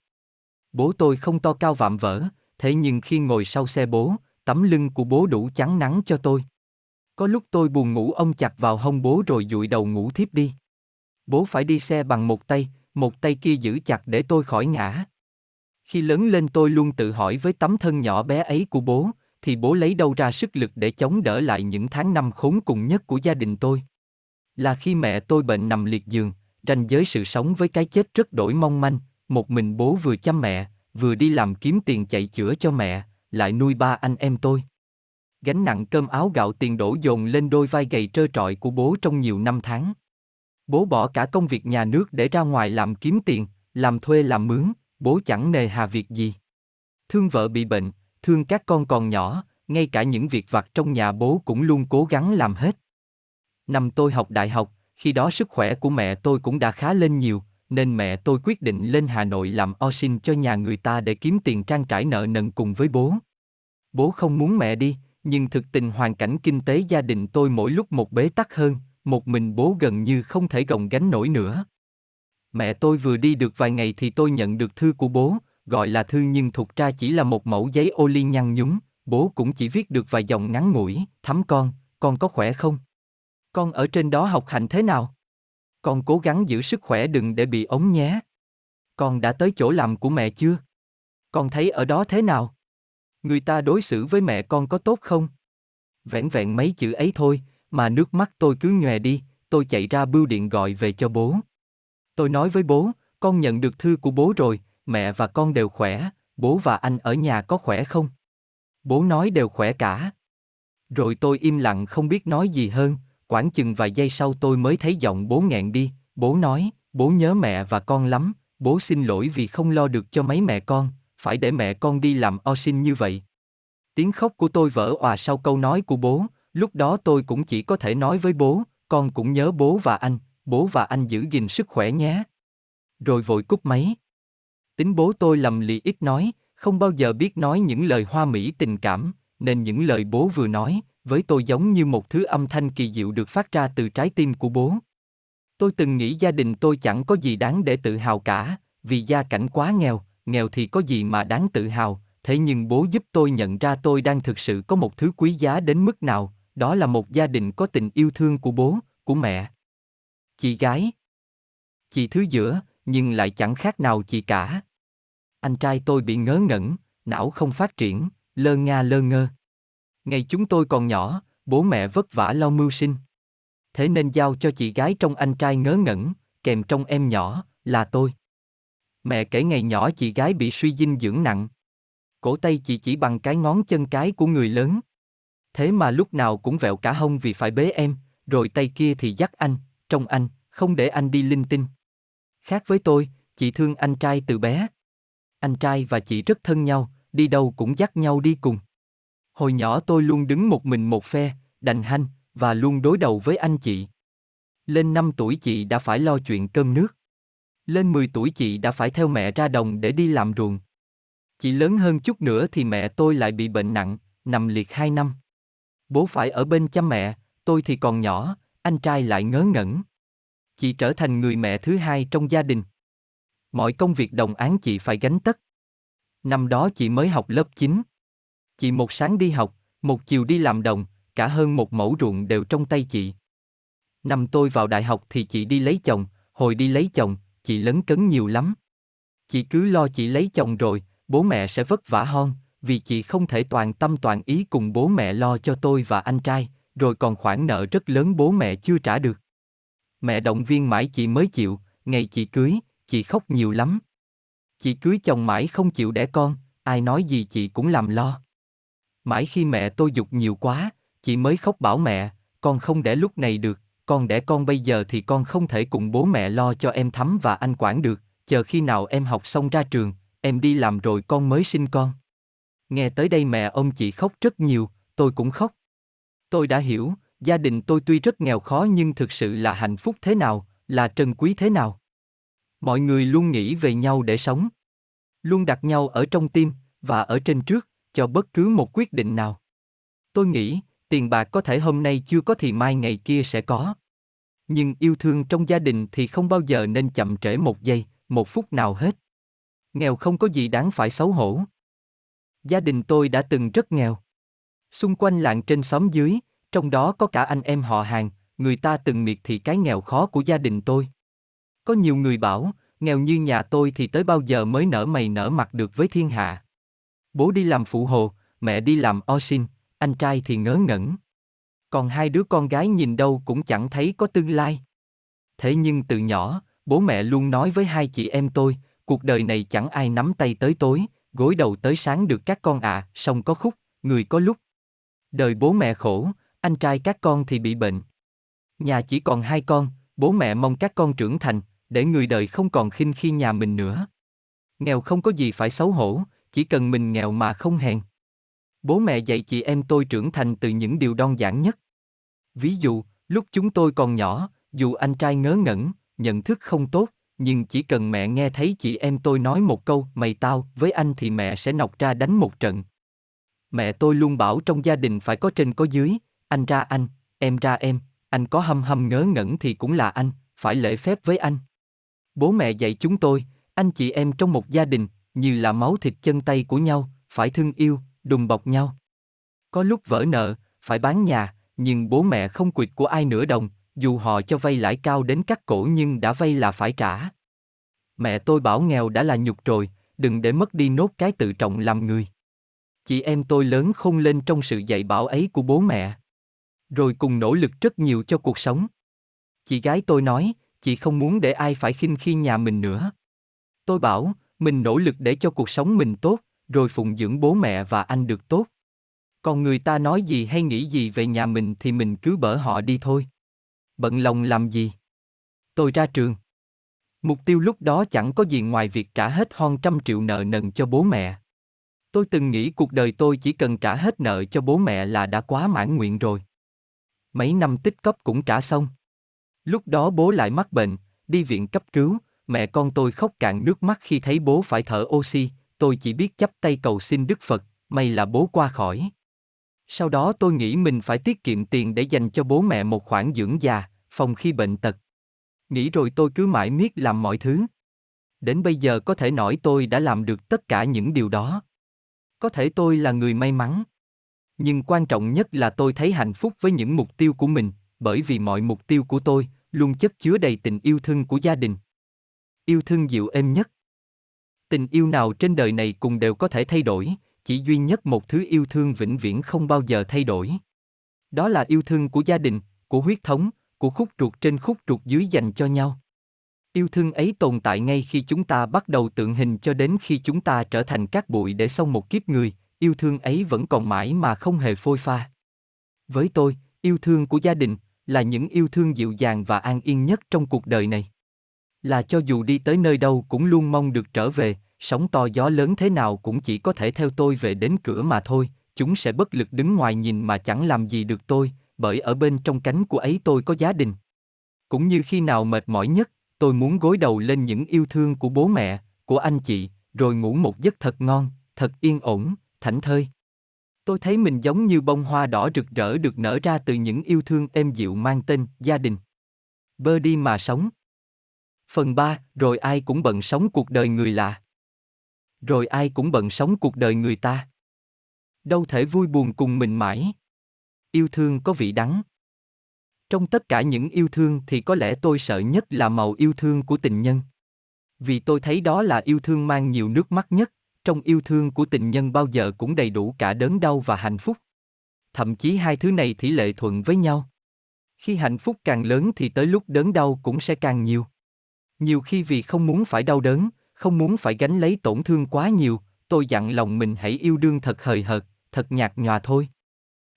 Bố tôi không to cao vạm vỡ, thế nhưng khi ngồi sau xe bố, tấm lưng của bố đủ chắn nắng cho tôi. Có lúc tôi buồn ngủ ông chặt vào hông bố rồi dụi đầu ngủ thiếp đi. Bố phải đi xe bằng một tay, một tay kia giữ chặt để tôi khỏi ngã. Khi lớn lên tôi luôn tự hỏi với tấm thân nhỏ bé ấy của bố, thì bố lấy đâu ra sức lực để chống đỡ lại những tháng năm khốn cùng nhất của gia đình tôi. Là khi mẹ tôi bệnh nằm liệt giường, ranh giới sự sống với cái chết rất đổi mong manh, một mình bố vừa chăm mẹ, vừa đi làm kiếm tiền chạy chữa cho mẹ, lại nuôi ba anh em tôi. Gánh nặng cơm áo gạo tiền đổ dồn lên đôi vai gầy trơ trọi của bố trong nhiều năm tháng. Bố bỏ cả công việc nhà nước để ra ngoài làm kiếm tiền, làm thuê làm mướn, bố chẳng nề hà việc gì. Thương vợ bị bệnh, thương các con còn nhỏ, ngay cả những việc vặt trong nhà bố cũng luôn cố gắng làm hết. Năm tôi học đại học, khi đó sức khỏe của mẹ tôi cũng đã khá lên nhiều, nên mẹ tôi quyết định lên Hà Nội làm o sinh cho nhà người ta để kiếm tiền trang trải nợ nần cùng với bố. Bố không muốn mẹ đi, nhưng thực tình hoàn cảnh kinh tế gia đình tôi mỗi lúc một bế tắc hơn, một mình bố gần như không thể gồng gánh nổi nữa. Mẹ tôi vừa đi được vài ngày thì tôi nhận được thư của bố, gọi là thư nhưng thực ra chỉ là một mẫu giấy ô ly nhăn nhúm, bố cũng chỉ viết được vài dòng ngắn ngủi, thắm con, con có khỏe không? Con ở trên đó học hành thế nào? Con cố gắng giữ sức khỏe đừng để bị ống nhé. Con đã tới chỗ làm của mẹ chưa? Con thấy ở đó thế nào? Người ta đối xử với mẹ con có tốt không? Vẹn vẹn mấy chữ ấy thôi, mà nước mắt tôi cứ nhòe đi, tôi chạy ra bưu điện gọi về cho bố. Tôi nói với bố, con nhận được thư của bố rồi, mẹ và con đều khỏe, bố và anh ở nhà có khỏe không? Bố nói đều khỏe cả. Rồi tôi im lặng không biết nói gì hơn, khoảng chừng vài giây sau tôi mới thấy giọng bố nghẹn đi, bố nói, bố nhớ mẹ và con lắm, bố xin lỗi vì không lo được cho mấy mẹ con, phải để mẹ con đi làm o sinh như vậy. Tiếng khóc của tôi vỡ òa sau câu nói của bố, lúc đó tôi cũng chỉ có thể nói với bố, con cũng nhớ bố và anh, bố và anh giữ gìn sức khỏe nhé. Rồi vội cúp máy. Tính bố tôi lầm lì ít nói, không bao giờ biết nói những lời hoa mỹ tình cảm, nên những lời bố vừa nói, với tôi giống như một thứ âm thanh kỳ diệu được phát ra từ trái tim của bố. Tôi từng nghĩ gia đình tôi chẳng có gì đáng để tự hào cả, vì gia cảnh quá nghèo, nghèo thì có gì mà đáng tự hào, thế nhưng bố giúp tôi nhận ra tôi đang thực sự có một thứ quý giá đến mức nào, đó là một gia đình có tình yêu thương của bố, của mẹ. Chị gái. Chị thứ giữa, nhưng lại chẳng khác nào chị cả. Anh trai tôi bị ngớ ngẩn, não không phát triển, lơ nga lơ ngơ. Ngày chúng tôi còn nhỏ, bố mẹ vất vả lo mưu sinh. Thế nên giao cho chị gái trong anh trai ngớ ngẩn, kèm trong em nhỏ, là tôi. Mẹ kể ngày nhỏ chị gái bị suy dinh dưỡng nặng. Cổ tay chị chỉ bằng cái ngón chân cái của người lớn. Thế mà lúc nào cũng vẹo cả hông vì phải bế em, rồi tay kia thì dắt anh, trong anh, không để anh đi linh tinh. Khác với tôi, chị thương anh trai từ bé. Anh trai và chị rất thân nhau, đi đâu cũng dắt nhau đi cùng. Hồi nhỏ tôi luôn đứng một mình một phe, đành hanh, và luôn đối đầu với anh chị. Lên 5 tuổi chị đã phải lo chuyện cơm nước. Lên 10 tuổi chị đã phải theo mẹ ra đồng để đi làm ruộng. Chị lớn hơn chút nữa thì mẹ tôi lại bị bệnh nặng, nằm liệt 2 năm. Bố phải ở bên chăm mẹ, tôi thì còn nhỏ, anh trai lại ngớ ngẩn. Chị trở thành người mẹ thứ hai trong gia đình. Mọi công việc đồng án chị phải gánh tất. Năm đó chị mới học lớp 9. Chị một sáng đi học, một chiều đi làm đồng, cả hơn một mẫu ruộng đều trong tay chị. Năm tôi vào đại học thì chị đi lấy chồng, hồi đi lấy chồng, chị lấn cấn nhiều lắm. Chị cứ lo chị lấy chồng rồi, bố mẹ sẽ vất vả hơn, vì chị không thể toàn tâm toàn ý cùng bố mẹ lo cho tôi và anh trai, rồi còn khoản nợ rất lớn bố mẹ chưa trả được. Mẹ động viên mãi chị mới chịu, ngày chị cưới, chị khóc nhiều lắm. Chị cưới chồng mãi không chịu đẻ con, ai nói gì chị cũng làm lo. Mãi khi mẹ tôi dục nhiều quá, chị mới khóc bảo mẹ, con không đẻ lúc này được, con đẻ con bây giờ thì con không thể cùng bố mẹ lo cho em thắm và anh quản được, chờ khi nào em học xong ra trường, em đi làm rồi con mới sinh con. Nghe tới đây mẹ ông chị khóc rất nhiều, tôi cũng khóc. Tôi đã hiểu, gia đình tôi tuy rất nghèo khó nhưng thực sự là hạnh phúc thế nào, là trân quý thế nào. Mọi người luôn nghĩ về nhau để sống. Luôn đặt nhau ở trong tim, và ở trên trước, cho bất cứ một quyết định nào. Tôi nghĩ, tiền bạc có thể hôm nay chưa có thì mai ngày kia sẽ có. Nhưng yêu thương trong gia đình thì không bao giờ nên chậm trễ một giây, một phút nào hết. Nghèo không có gì đáng phải xấu hổ. Gia đình tôi đã từng rất nghèo. Xung quanh làng trên xóm dưới, trong đó có cả anh em họ hàng, người ta từng miệt thị cái nghèo khó của gia đình tôi. Có nhiều người bảo, nghèo như nhà tôi thì tới bao giờ mới nở mày nở mặt được với thiên hạ. Bố đi làm phụ hồ, mẹ đi làm o xin, anh trai thì ngớ ngẩn. Còn hai đứa con gái nhìn đâu cũng chẳng thấy có tương lai. Thế nhưng từ nhỏ, bố mẹ luôn nói với hai chị em tôi, cuộc đời này chẳng ai nắm tay tới tối, gối đầu tới sáng được các con ạ, à, song có khúc, người có lúc. Đời bố mẹ khổ, anh trai các con thì bị bệnh. Nhà chỉ còn hai con, bố mẹ mong các con trưởng thành, để người đời không còn khinh khi nhà mình nữa. Nghèo không có gì phải xấu hổ, chỉ cần mình nghèo mà không hèn. Bố mẹ dạy chị em tôi trưởng thành từ những điều đơn giản nhất. Ví dụ, lúc chúng tôi còn nhỏ, dù anh trai ngớ ngẩn, nhận thức không tốt, nhưng chỉ cần mẹ nghe thấy chị em tôi nói một câu mày tao với anh thì mẹ sẽ nọc ra đánh một trận. Mẹ tôi luôn bảo trong gia đình phải có trên có dưới, anh ra anh, em ra em, anh có hâm hâm ngớ ngẩn thì cũng là anh, phải lễ phép với anh. Bố mẹ dạy chúng tôi, anh chị em trong một gia đình, như là máu thịt chân tay của nhau, phải thương yêu, đùm bọc nhau. Có lúc vỡ nợ, phải bán nhà, nhưng bố mẹ không quyệt của ai nửa đồng, dù họ cho vay lãi cao đến cắt cổ nhưng đã vay là phải trả. Mẹ tôi bảo nghèo đã là nhục rồi, đừng để mất đi nốt cái tự trọng làm người. Chị em tôi lớn không lên trong sự dạy bảo ấy của bố mẹ. Rồi cùng nỗ lực rất nhiều cho cuộc sống. Chị gái tôi nói, chị không muốn để ai phải khinh khi nhà mình nữa. Tôi bảo, mình nỗ lực để cho cuộc sống mình tốt, rồi phụng dưỡng bố mẹ và anh được tốt. Còn người ta nói gì hay nghĩ gì về nhà mình thì mình cứ bở họ đi thôi. Bận lòng làm gì? Tôi ra trường. Mục tiêu lúc đó chẳng có gì ngoài việc trả hết hơn trăm triệu nợ nần cho bố mẹ. Tôi từng nghĩ cuộc đời tôi chỉ cần trả hết nợ cho bố mẹ là đã quá mãn nguyện rồi. Mấy năm tích cấp cũng trả xong. Lúc đó bố lại mắc bệnh, đi viện cấp cứu, mẹ con tôi khóc cạn nước mắt khi thấy bố phải thở oxy, tôi chỉ biết chắp tay cầu xin Đức Phật, may là bố qua khỏi. Sau đó tôi nghĩ mình phải tiết kiệm tiền để dành cho bố mẹ một khoản dưỡng già, phòng khi bệnh tật. Nghĩ rồi tôi cứ mãi miết làm mọi thứ. Đến bây giờ có thể nói tôi đã làm được tất cả những điều đó. Có thể tôi là người may mắn. Nhưng quan trọng nhất là tôi thấy hạnh phúc với những mục tiêu của mình, bởi vì mọi mục tiêu của tôi luôn chất chứa đầy tình yêu thương của gia đình. Yêu thương dịu êm nhất. Tình yêu nào trên đời này cùng đều có thể thay đổi, chỉ duy nhất một thứ yêu thương vĩnh viễn không bao giờ thay đổi. Đó là yêu thương của gia đình, của huyết thống, của khúc ruột trên khúc ruột dưới dành cho nhau. Yêu thương ấy tồn tại ngay khi chúng ta bắt đầu tượng hình cho đến khi chúng ta trở thành các bụi để xong một kiếp người, yêu thương ấy vẫn còn mãi mà không hề phôi pha. Với tôi, yêu thương của gia đình là những yêu thương dịu dàng và an yên nhất trong cuộc đời này. Là cho dù đi tới nơi đâu cũng luôn mong được trở về, sóng to gió lớn thế nào cũng chỉ có thể theo tôi về đến cửa mà thôi, chúng sẽ bất lực đứng ngoài nhìn mà chẳng làm gì được tôi, bởi ở bên trong cánh của ấy tôi có gia đình. Cũng như khi nào mệt mỏi nhất, tôi muốn gối đầu lên những yêu thương của bố mẹ, của anh chị, rồi ngủ một giấc thật ngon, thật yên ổn, thảnh thơi. Tôi thấy mình giống như bông hoa đỏ rực rỡ được nở ra từ những yêu thương êm dịu mang tên gia đình. Bơ đi mà sống. Phần 3, rồi ai cũng bận sống cuộc đời người lạ. Rồi ai cũng bận sống cuộc đời người ta. Đâu thể vui buồn cùng mình mãi. Yêu thương có vị đắng. Trong tất cả những yêu thương thì có lẽ tôi sợ nhất là màu yêu thương của tình nhân. Vì tôi thấy đó là yêu thương mang nhiều nước mắt nhất, trong yêu thương của tình nhân bao giờ cũng đầy đủ cả đớn đau và hạnh phúc. Thậm chí hai thứ này tỷ lệ thuận với nhau. Khi hạnh phúc càng lớn thì tới lúc đớn đau cũng sẽ càng nhiều. Nhiều khi vì không muốn phải đau đớn, không muốn phải gánh lấy tổn thương quá nhiều, tôi dặn lòng mình hãy yêu đương thật hời hợt, thật nhạt nhòa thôi.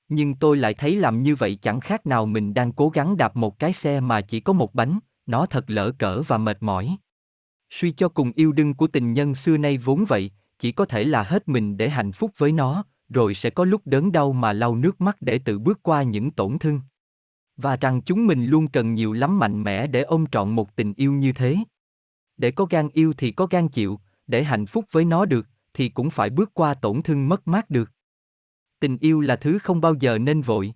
Nhưng tôi lại thấy làm như vậy chẳng khác nào mình đang cố gắng đạp một cái xe mà chỉ có một bánh, nó thật lỡ cỡ và mệt mỏi. Suy cho cùng yêu đương của tình nhân xưa nay vốn vậy, chỉ có thể là hết mình để hạnh phúc với nó, rồi sẽ có lúc đớn đau mà lau nước mắt để tự bước qua những tổn thương. Và rằng chúng mình luôn cần nhiều lắm mạnh mẽ để ôm trọn một tình yêu như thế. Để có gan yêu thì có gan chịu, để hạnh phúc với nó được, thì cũng phải bước qua tổn thương mất mát được. Tình yêu là thứ không bao giờ nên vội.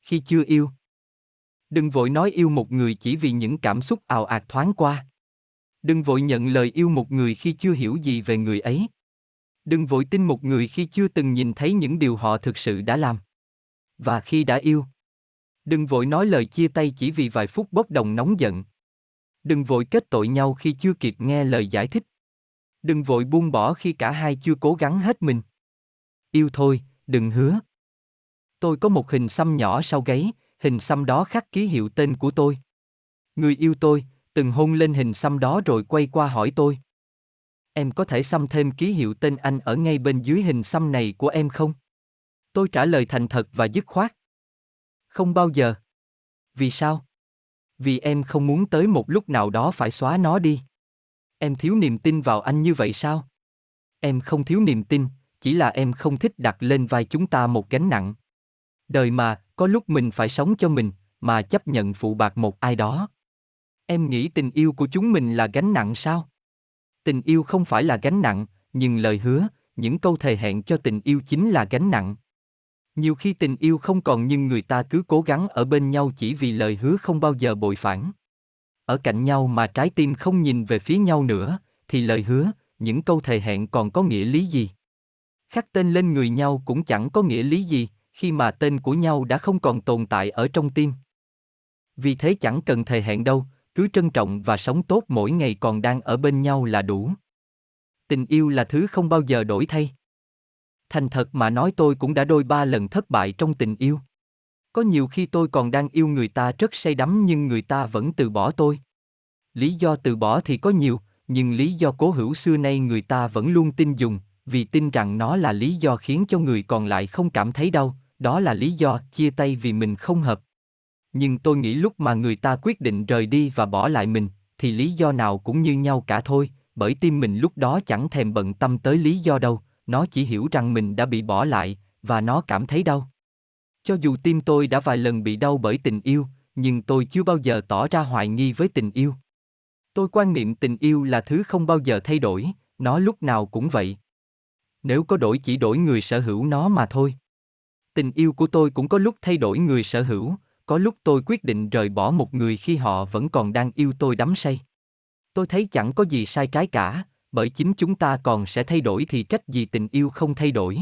Khi chưa yêu, đừng vội nói yêu một người chỉ vì những cảm xúc ào ạt thoáng qua. Đừng vội nhận lời yêu một người khi chưa hiểu gì về người ấy. Đừng vội tin một người khi chưa từng nhìn thấy những điều họ thực sự đã làm. Và khi đã yêu, đừng vội nói lời chia tay chỉ vì vài phút bốc đồng nóng giận. Đừng vội kết tội nhau khi chưa kịp nghe lời giải thích. Đừng vội buông bỏ khi cả hai chưa cố gắng hết mình. Yêu thôi, đừng hứa. Tôi có một hình xăm nhỏ sau gáy, hình xăm đó khắc ký hiệu tên của tôi. Người yêu tôi, từng hôn lên hình xăm đó rồi quay qua hỏi tôi. Em có thể xăm thêm ký hiệu tên anh ở ngay bên dưới hình xăm này của em không? Tôi trả lời thành thật và dứt khoát. Không bao giờ. Vì sao? Vì em không muốn tới một lúc nào đó phải xóa nó đi. Em thiếu niềm tin vào anh như vậy sao? Em không thiếu niềm tin, chỉ là em không thích đặt lên vai chúng ta một gánh nặng. Đời mà, có lúc mình phải sống cho mình, mà chấp nhận phụ bạc một ai đó. Em nghĩ tình yêu của chúng mình là gánh nặng sao? Tình yêu không phải là gánh nặng, nhưng lời hứa, những câu thề hẹn cho tình yêu chính là gánh nặng. Nhiều khi tình yêu không còn nhưng người ta cứ cố gắng ở bên nhau chỉ vì lời hứa không bao giờ bội phản. Ở cạnh nhau mà trái tim không nhìn về phía nhau nữa, thì lời hứa, những câu thề hẹn còn có nghĩa lý gì? Khắc tên lên người nhau cũng chẳng có nghĩa lý gì, khi mà tên của nhau đã không còn tồn tại ở trong tim. Vì thế chẳng cần thề hẹn đâu, cứ trân trọng và sống tốt mỗi ngày còn đang ở bên nhau là đủ. Tình yêu là thứ không bao giờ đổi thay. Thành thật mà nói tôi cũng đã đôi ba lần thất bại trong tình yêu. Có nhiều khi tôi còn đang yêu người ta rất say đắm nhưng người ta vẫn từ bỏ tôi. Lý do từ bỏ thì có nhiều, nhưng lý do cố hữu xưa nay người ta vẫn luôn tin dùng, vì tin rằng nó là lý do khiến cho người còn lại không cảm thấy đau, đó là lý do chia tay vì mình không hợp. Nhưng tôi nghĩ lúc mà người ta quyết định rời đi và bỏ lại mình, thì lý do nào cũng như nhau cả thôi, bởi tim mình lúc đó chẳng thèm bận tâm tới lý do đâu, nó chỉ hiểu rằng mình đã bị bỏ lại, và nó cảm thấy đau. Cho dù tim tôi đã vài lần bị đau bởi tình yêu, nhưng tôi chưa bao giờ tỏ ra hoài nghi với tình yêu. Tôi quan niệm tình yêu là thứ không bao giờ thay đổi, nó lúc nào cũng vậy. Nếu có đổi chỉ đổi người sở hữu nó mà thôi. Tình yêu của tôi cũng có lúc thay đổi người sở hữu, có lúc tôi quyết định rời bỏ một người khi họ vẫn còn đang yêu tôi đắm say. Tôi thấy chẳng có gì sai trái cả, bởi chính chúng ta còn sẽ thay đổi thì trách gì tình yêu không thay đổi.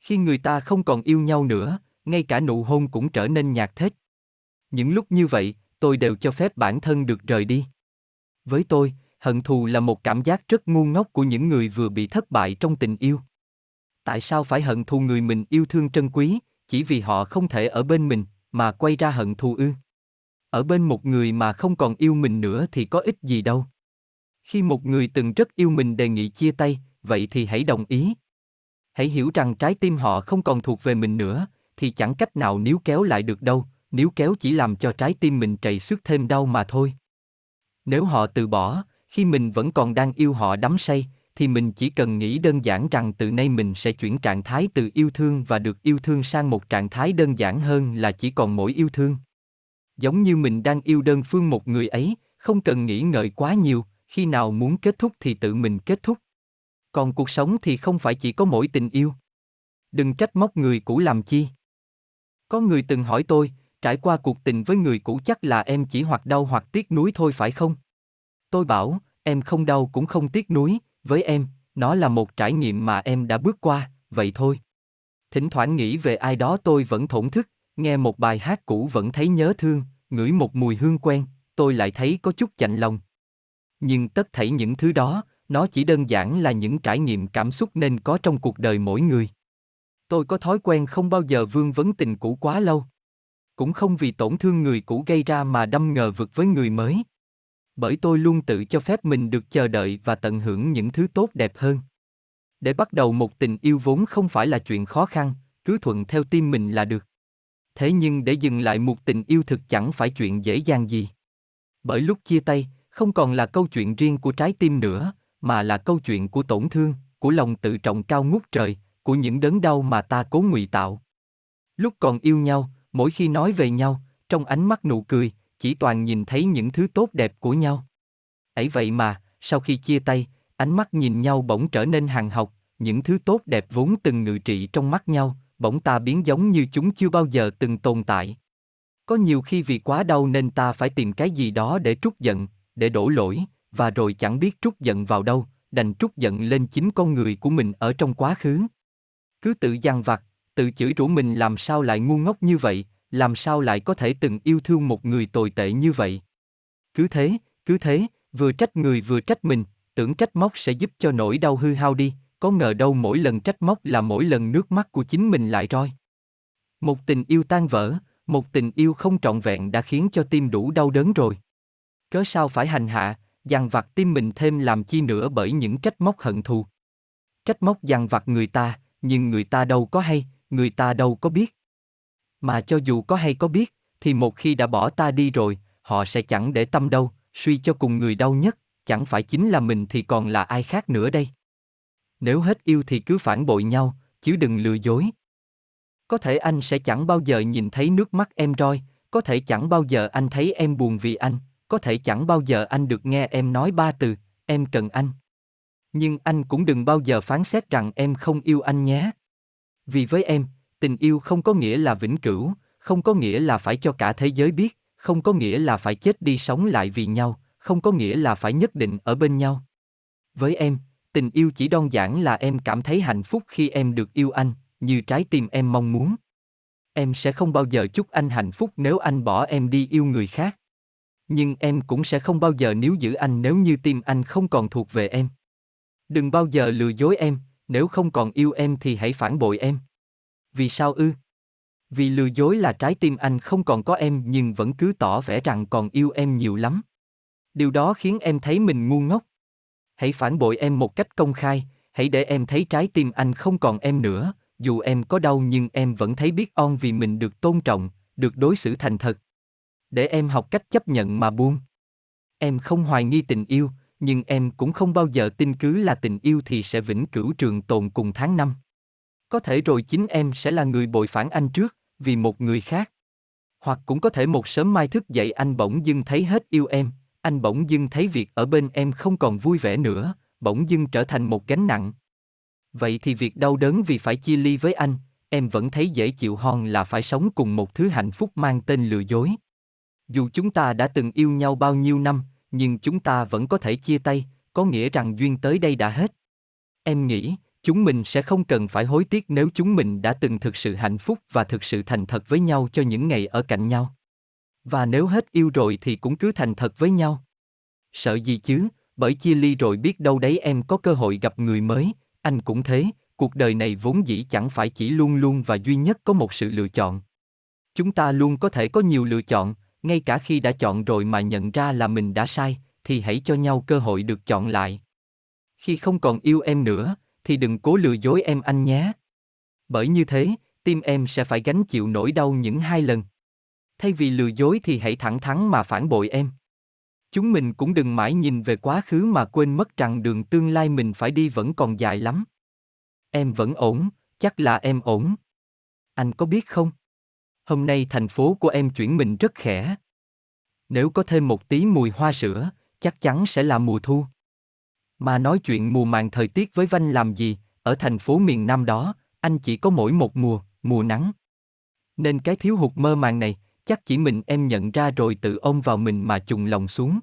Khi người ta không còn yêu nhau nữa, ngay cả nụ hôn cũng trở nên nhạt thết. Những lúc như vậy, tôi đều cho phép bản thân được rời đi. Với tôi, hận thù là một cảm giác rất ngu ngốc của những người vừa bị thất bại trong tình yêu. Tại sao phải hận thù người mình yêu thương trân quý, chỉ vì họ không thể ở bên mình, mà quay ra hận thù ư? Ở bên một người mà không còn yêu mình nữa thì có ích gì đâu. Khi một người từng rất yêu mình đề nghị chia tay, vậy thì hãy đồng ý. Hãy hiểu rằng trái tim họ không còn thuộc về mình nữa, thì chẳng cách nào níu kéo lại được đâu, níu kéo chỉ làm cho trái tim mình trầy xước thêm đau mà thôi. Nếu họ từ bỏ, khi mình vẫn còn đang yêu họ đắm say, thì mình chỉ cần nghĩ đơn giản rằng từ nay mình sẽ chuyển trạng thái từ yêu thương và được yêu thương sang một trạng thái đơn giản hơn là chỉ còn mỗi yêu thương. Giống như mình đang yêu đơn phương một người ấy, không cần nghĩ ngợi quá nhiều, khi nào muốn kết thúc thì tự mình kết thúc. Còn cuộc sống thì không phải chỉ có mỗi tình yêu. Đừng trách móc người cũ làm chi. Có người từng hỏi tôi, trải qua cuộc tình với người cũ chắc là em chỉ hoặc đau hoặc tiếc nuối thôi phải không? Tôi bảo, em không đau cũng không tiếc nuối, với em, nó là một trải nghiệm mà em đã bước qua, vậy thôi. Thỉnh thoảng nghĩ về ai đó tôi vẫn thổn thức, nghe một bài hát cũ vẫn thấy nhớ thương, ngửi một mùi hương quen, tôi lại thấy có chút chạnh lòng. Nhưng tất thảy những thứ đó, nó chỉ đơn giản là những trải nghiệm cảm xúc nên có trong cuộc đời mỗi người. Tôi có thói quen không bao giờ vương vấn tình cũ quá lâu. Cũng không vì tổn thương người cũ gây ra mà đâm ngờ vực với người mới. Bởi tôi luôn tự cho phép mình được chờ đợi và tận hưởng những thứ tốt đẹp hơn. Để bắt đầu một tình yêu vốn không phải là chuyện khó khăn, cứ thuận theo tim mình là được. Thế nhưng để dừng lại một tình yêu thực chẳng phải chuyện dễ dàng gì. Bởi lúc chia tay, không còn là câu chuyện riêng của trái tim nữa, mà là câu chuyện của tổn thương, của lòng tự trọng cao ngút trời, của những đớn đau mà ta cố ngụy tạo. Lúc còn yêu nhau, mỗi khi nói về nhau, trong ánh mắt nụ cười, chỉ toàn nhìn thấy những thứ tốt đẹp của nhau. Ấy vậy mà, sau khi chia tay, ánh mắt nhìn nhau bỗng trở nên hàng học, những thứ tốt đẹp vốn từng ngự trị trong mắt nhau, bỗng ta biến giống như chúng chưa bao giờ từng tồn tại. Có nhiều khi vì quá đau nên ta phải tìm cái gì đó để trút giận, để đổ lỗi, và rồi chẳng biết trút giận vào đâu, đành trút giận lên chính con người của mình ở trong quá khứ. Cứ tự dằn vặt, tự chửi rủa mình làm sao lại ngu ngốc như vậy, làm sao lại có thể từng yêu thương một người tồi tệ như vậy. Cứ thế, cứ thế, vừa trách người vừa trách mình, tưởng trách móc sẽ giúp cho nỗi đau hư hao đi, có ngờ đâu mỗi lần trách móc là mỗi lần nước mắt của chính mình lại roi. Một tình yêu tan vỡ, một tình yêu không trọn vẹn đã khiến cho tim đủ đau đớn rồi. Cớ sao phải hành hạ, dằn vặt tim mình thêm làm chi nữa bởi những trách móc hận thù. Trách móc dằn vặt người ta, nhưng người ta đâu có hay, người ta đâu có biết. Mà cho dù có hay có biết, thì một khi đã bỏ ta đi rồi, họ sẽ chẳng để tâm đâu, suy cho cùng người đau nhất, chẳng phải chính là mình thì còn là ai khác nữa đây. Nếu hết yêu thì cứ phản bội nhau, chứ đừng lừa dối. Có thể anh sẽ chẳng bao giờ nhìn thấy nước mắt em roi, có thể chẳng bao giờ anh thấy em buồn vì anh, có thể chẳng bao giờ anh được nghe em nói ba từ, em cần anh. Nhưng anh cũng đừng bao giờ phán xét rằng em không yêu anh nhé. Vì với em, tình yêu không có nghĩa là vĩnh cửu, không có nghĩa là phải cho cả thế giới biết, không có nghĩa là phải chết đi sống lại vì nhau, không có nghĩa là phải nhất định ở bên nhau. Với em, tình yêu chỉ đơn giản là em cảm thấy hạnh phúc khi em được yêu anh, như trái tim em mong muốn. Em sẽ không bao giờ chúc anh hạnh phúc nếu anh bỏ em đi yêu người khác. Nhưng em cũng sẽ không bao giờ níu giữ anh nếu như tim anh không còn thuộc về em. Đừng bao giờ lừa dối em, nếu không còn yêu em thì hãy phản bội em. Vì sao ư? Vì lừa dối là trái tim anh không còn có em nhưng vẫn cứ tỏ vẻ rằng còn yêu em nhiều lắm. Điều đó khiến em thấy mình ngu ngốc. Hãy phản bội em một cách công khai, hãy để em thấy trái tim anh không còn em nữa, dù em có đau nhưng em vẫn thấy biết ơn vì mình được tôn trọng, được đối xử thành thật. Để em học cách chấp nhận mà buông. Em không hoài nghi tình yêu, nhưng em cũng không bao giờ tin cứ là tình yêu thì sẽ vĩnh cửu trường tồn cùng tháng năm. Có thể rồi chính em sẽ là người bội phản anh trước, vì một người khác. Hoặc cũng có thể một sớm mai thức dậy anh bỗng dưng thấy hết yêu em, anh bỗng dưng thấy việc ở bên em không còn vui vẻ nữa, bỗng dưng trở thành một gánh nặng. Vậy thì việc đau đớn vì phải chia ly với anh, em vẫn thấy dễ chịu hơn là phải sống cùng một thứ hạnh phúc mang tên lừa dối. Dù chúng ta đã từng yêu nhau bao nhiêu năm, nhưng chúng ta vẫn có thể chia tay, có nghĩa rằng duyên tới đây đã hết. Em nghĩ, chúng mình sẽ không cần phải hối tiếc nếu chúng mình đã từng thực sự hạnh phúc và thực sự thành thật với nhau cho những ngày ở cạnh nhau. Và nếu hết yêu rồi thì cũng cứ thành thật với nhau. Sợ gì chứ, bởi chia ly rồi biết đâu đấy em có cơ hội gặp người mới, anh cũng thế, cuộc đời này vốn dĩ chẳng phải chỉ luôn luôn và duy nhất có một sự lựa chọn. Chúng ta luôn có thể có nhiều lựa chọn, ngay cả khi đã chọn rồi mà nhận ra là mình đã sai, thì hãy cho nhau cơ hội được chọn lại. Khi không còn yêu em nữa, thì đừng cố lừa dối em anh nhé. Bởi như thế, tim em sẽ phải gánh chịu nỗi đau những hai lần. Thay vì lừa dối thì hãy thẳng thắn mà phản bội em. Chúng mình cũng đừng mãi nhìn về quá khứ mà quên mất rằng đường tương lai mình phải đi vẫn còn dài lắm. Em vẫn ổn, chắc là em ổn. Anh có biết không? Hôm nay thành phố của em chuyển mình rất khẽ. Nếu có thêm một tí mùi hoa sữa, chắc chắn sẽ là mùa thu. Mà nói chuyện mùa màng thời tiết với Vanh làm gì, ở thành phố miền Nam đó, anh chỉ có mỗi một mùa, mùa nắng. Nên cái thiếu hụt mơ màng này, chắc chỉ mình em nhận ra rồi tự ôm vào mình mà trùng lòng xuống.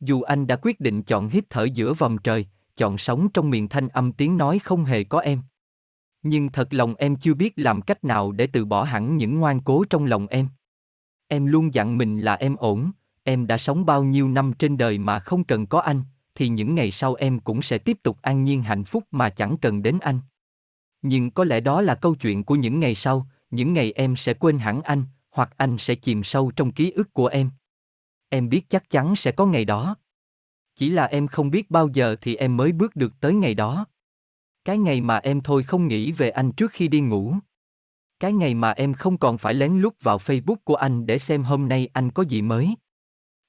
Dù anh đã quyết định chọn hít thở giữa vòng trời, chọn sống trong miền thanh âm tiếng nói không hề có em. Nhưng thật lòng em chưa biết làm cách nào để từ bỏ hẳn những ngoan cố trong lòng em. Em luôn dặn mình là em ổn, em đã sống bao nhiêu năm trên đời mà không cần có anh, thì những ngày sau em cũng sẽ tiếp tục an nhiên hạnh phúc mà chẳng cần đến anh. Nhưng có lẽ đó là câu chuyện của những ngày sau, những ngày em sẽ quên hẳn anh, hoặc anh sẽ chìm sâu trong ký ức của em. Em biết chắc chắn sẽ có ngày đó. Chỉ là em không biết bao giờ thì em mới bước được tới ngày đó. Cái ngày mà em thôi không nghĩ về anh trước khi đi ngủ. Cái ngày mà em không còn phải lén lút vào Facebook của anh để xem hôm nay anh có gì mới.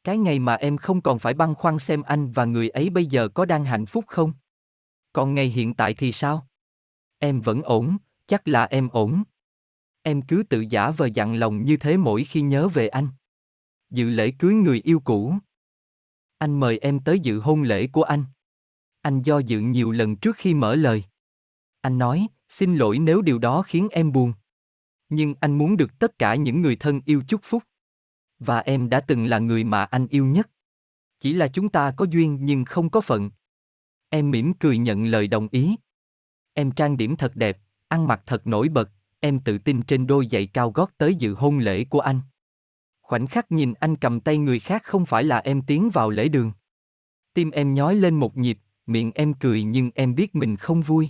Cái ngày mà em không còn phải băn khoăn xem anh và người ấy bây giờ có đang hạnh phúc không. Còn ngày hiện tại thì sao? Em vẫn ổn, chắc là em ổn. Em cứ tự giả vờ dặn lòng như thế mỗi khi nhớ về anh. Dự lễ cưới người yêu cũ. Anh mời em tới dự hôn lễ của anh. Anh do dự nhiều lần trước khi mở lời. Anh nói, xin lỗi nếu điều đó khiến em buồn. Nhưng anh muốn được tất cả những người thân yêu chúc phúc. Và em đã từng là người mà anh yêu nhất. Chỉ là chúng ta có duyên nhưng không có phận. Em mỉm cười nhận lời đồng ý. Em trang điểm thật đẹp, ăn mặc thật nổi bật, em tự tin trên đôi giày cao gót tới dự hôn lễ của anh. Khoảnh khắc nhìn anh cầm tay người khác không phải là em tiến vào lễ đường. Tim em nhói lên một nhịp, miệng em cười nhưng em biết mình không vui.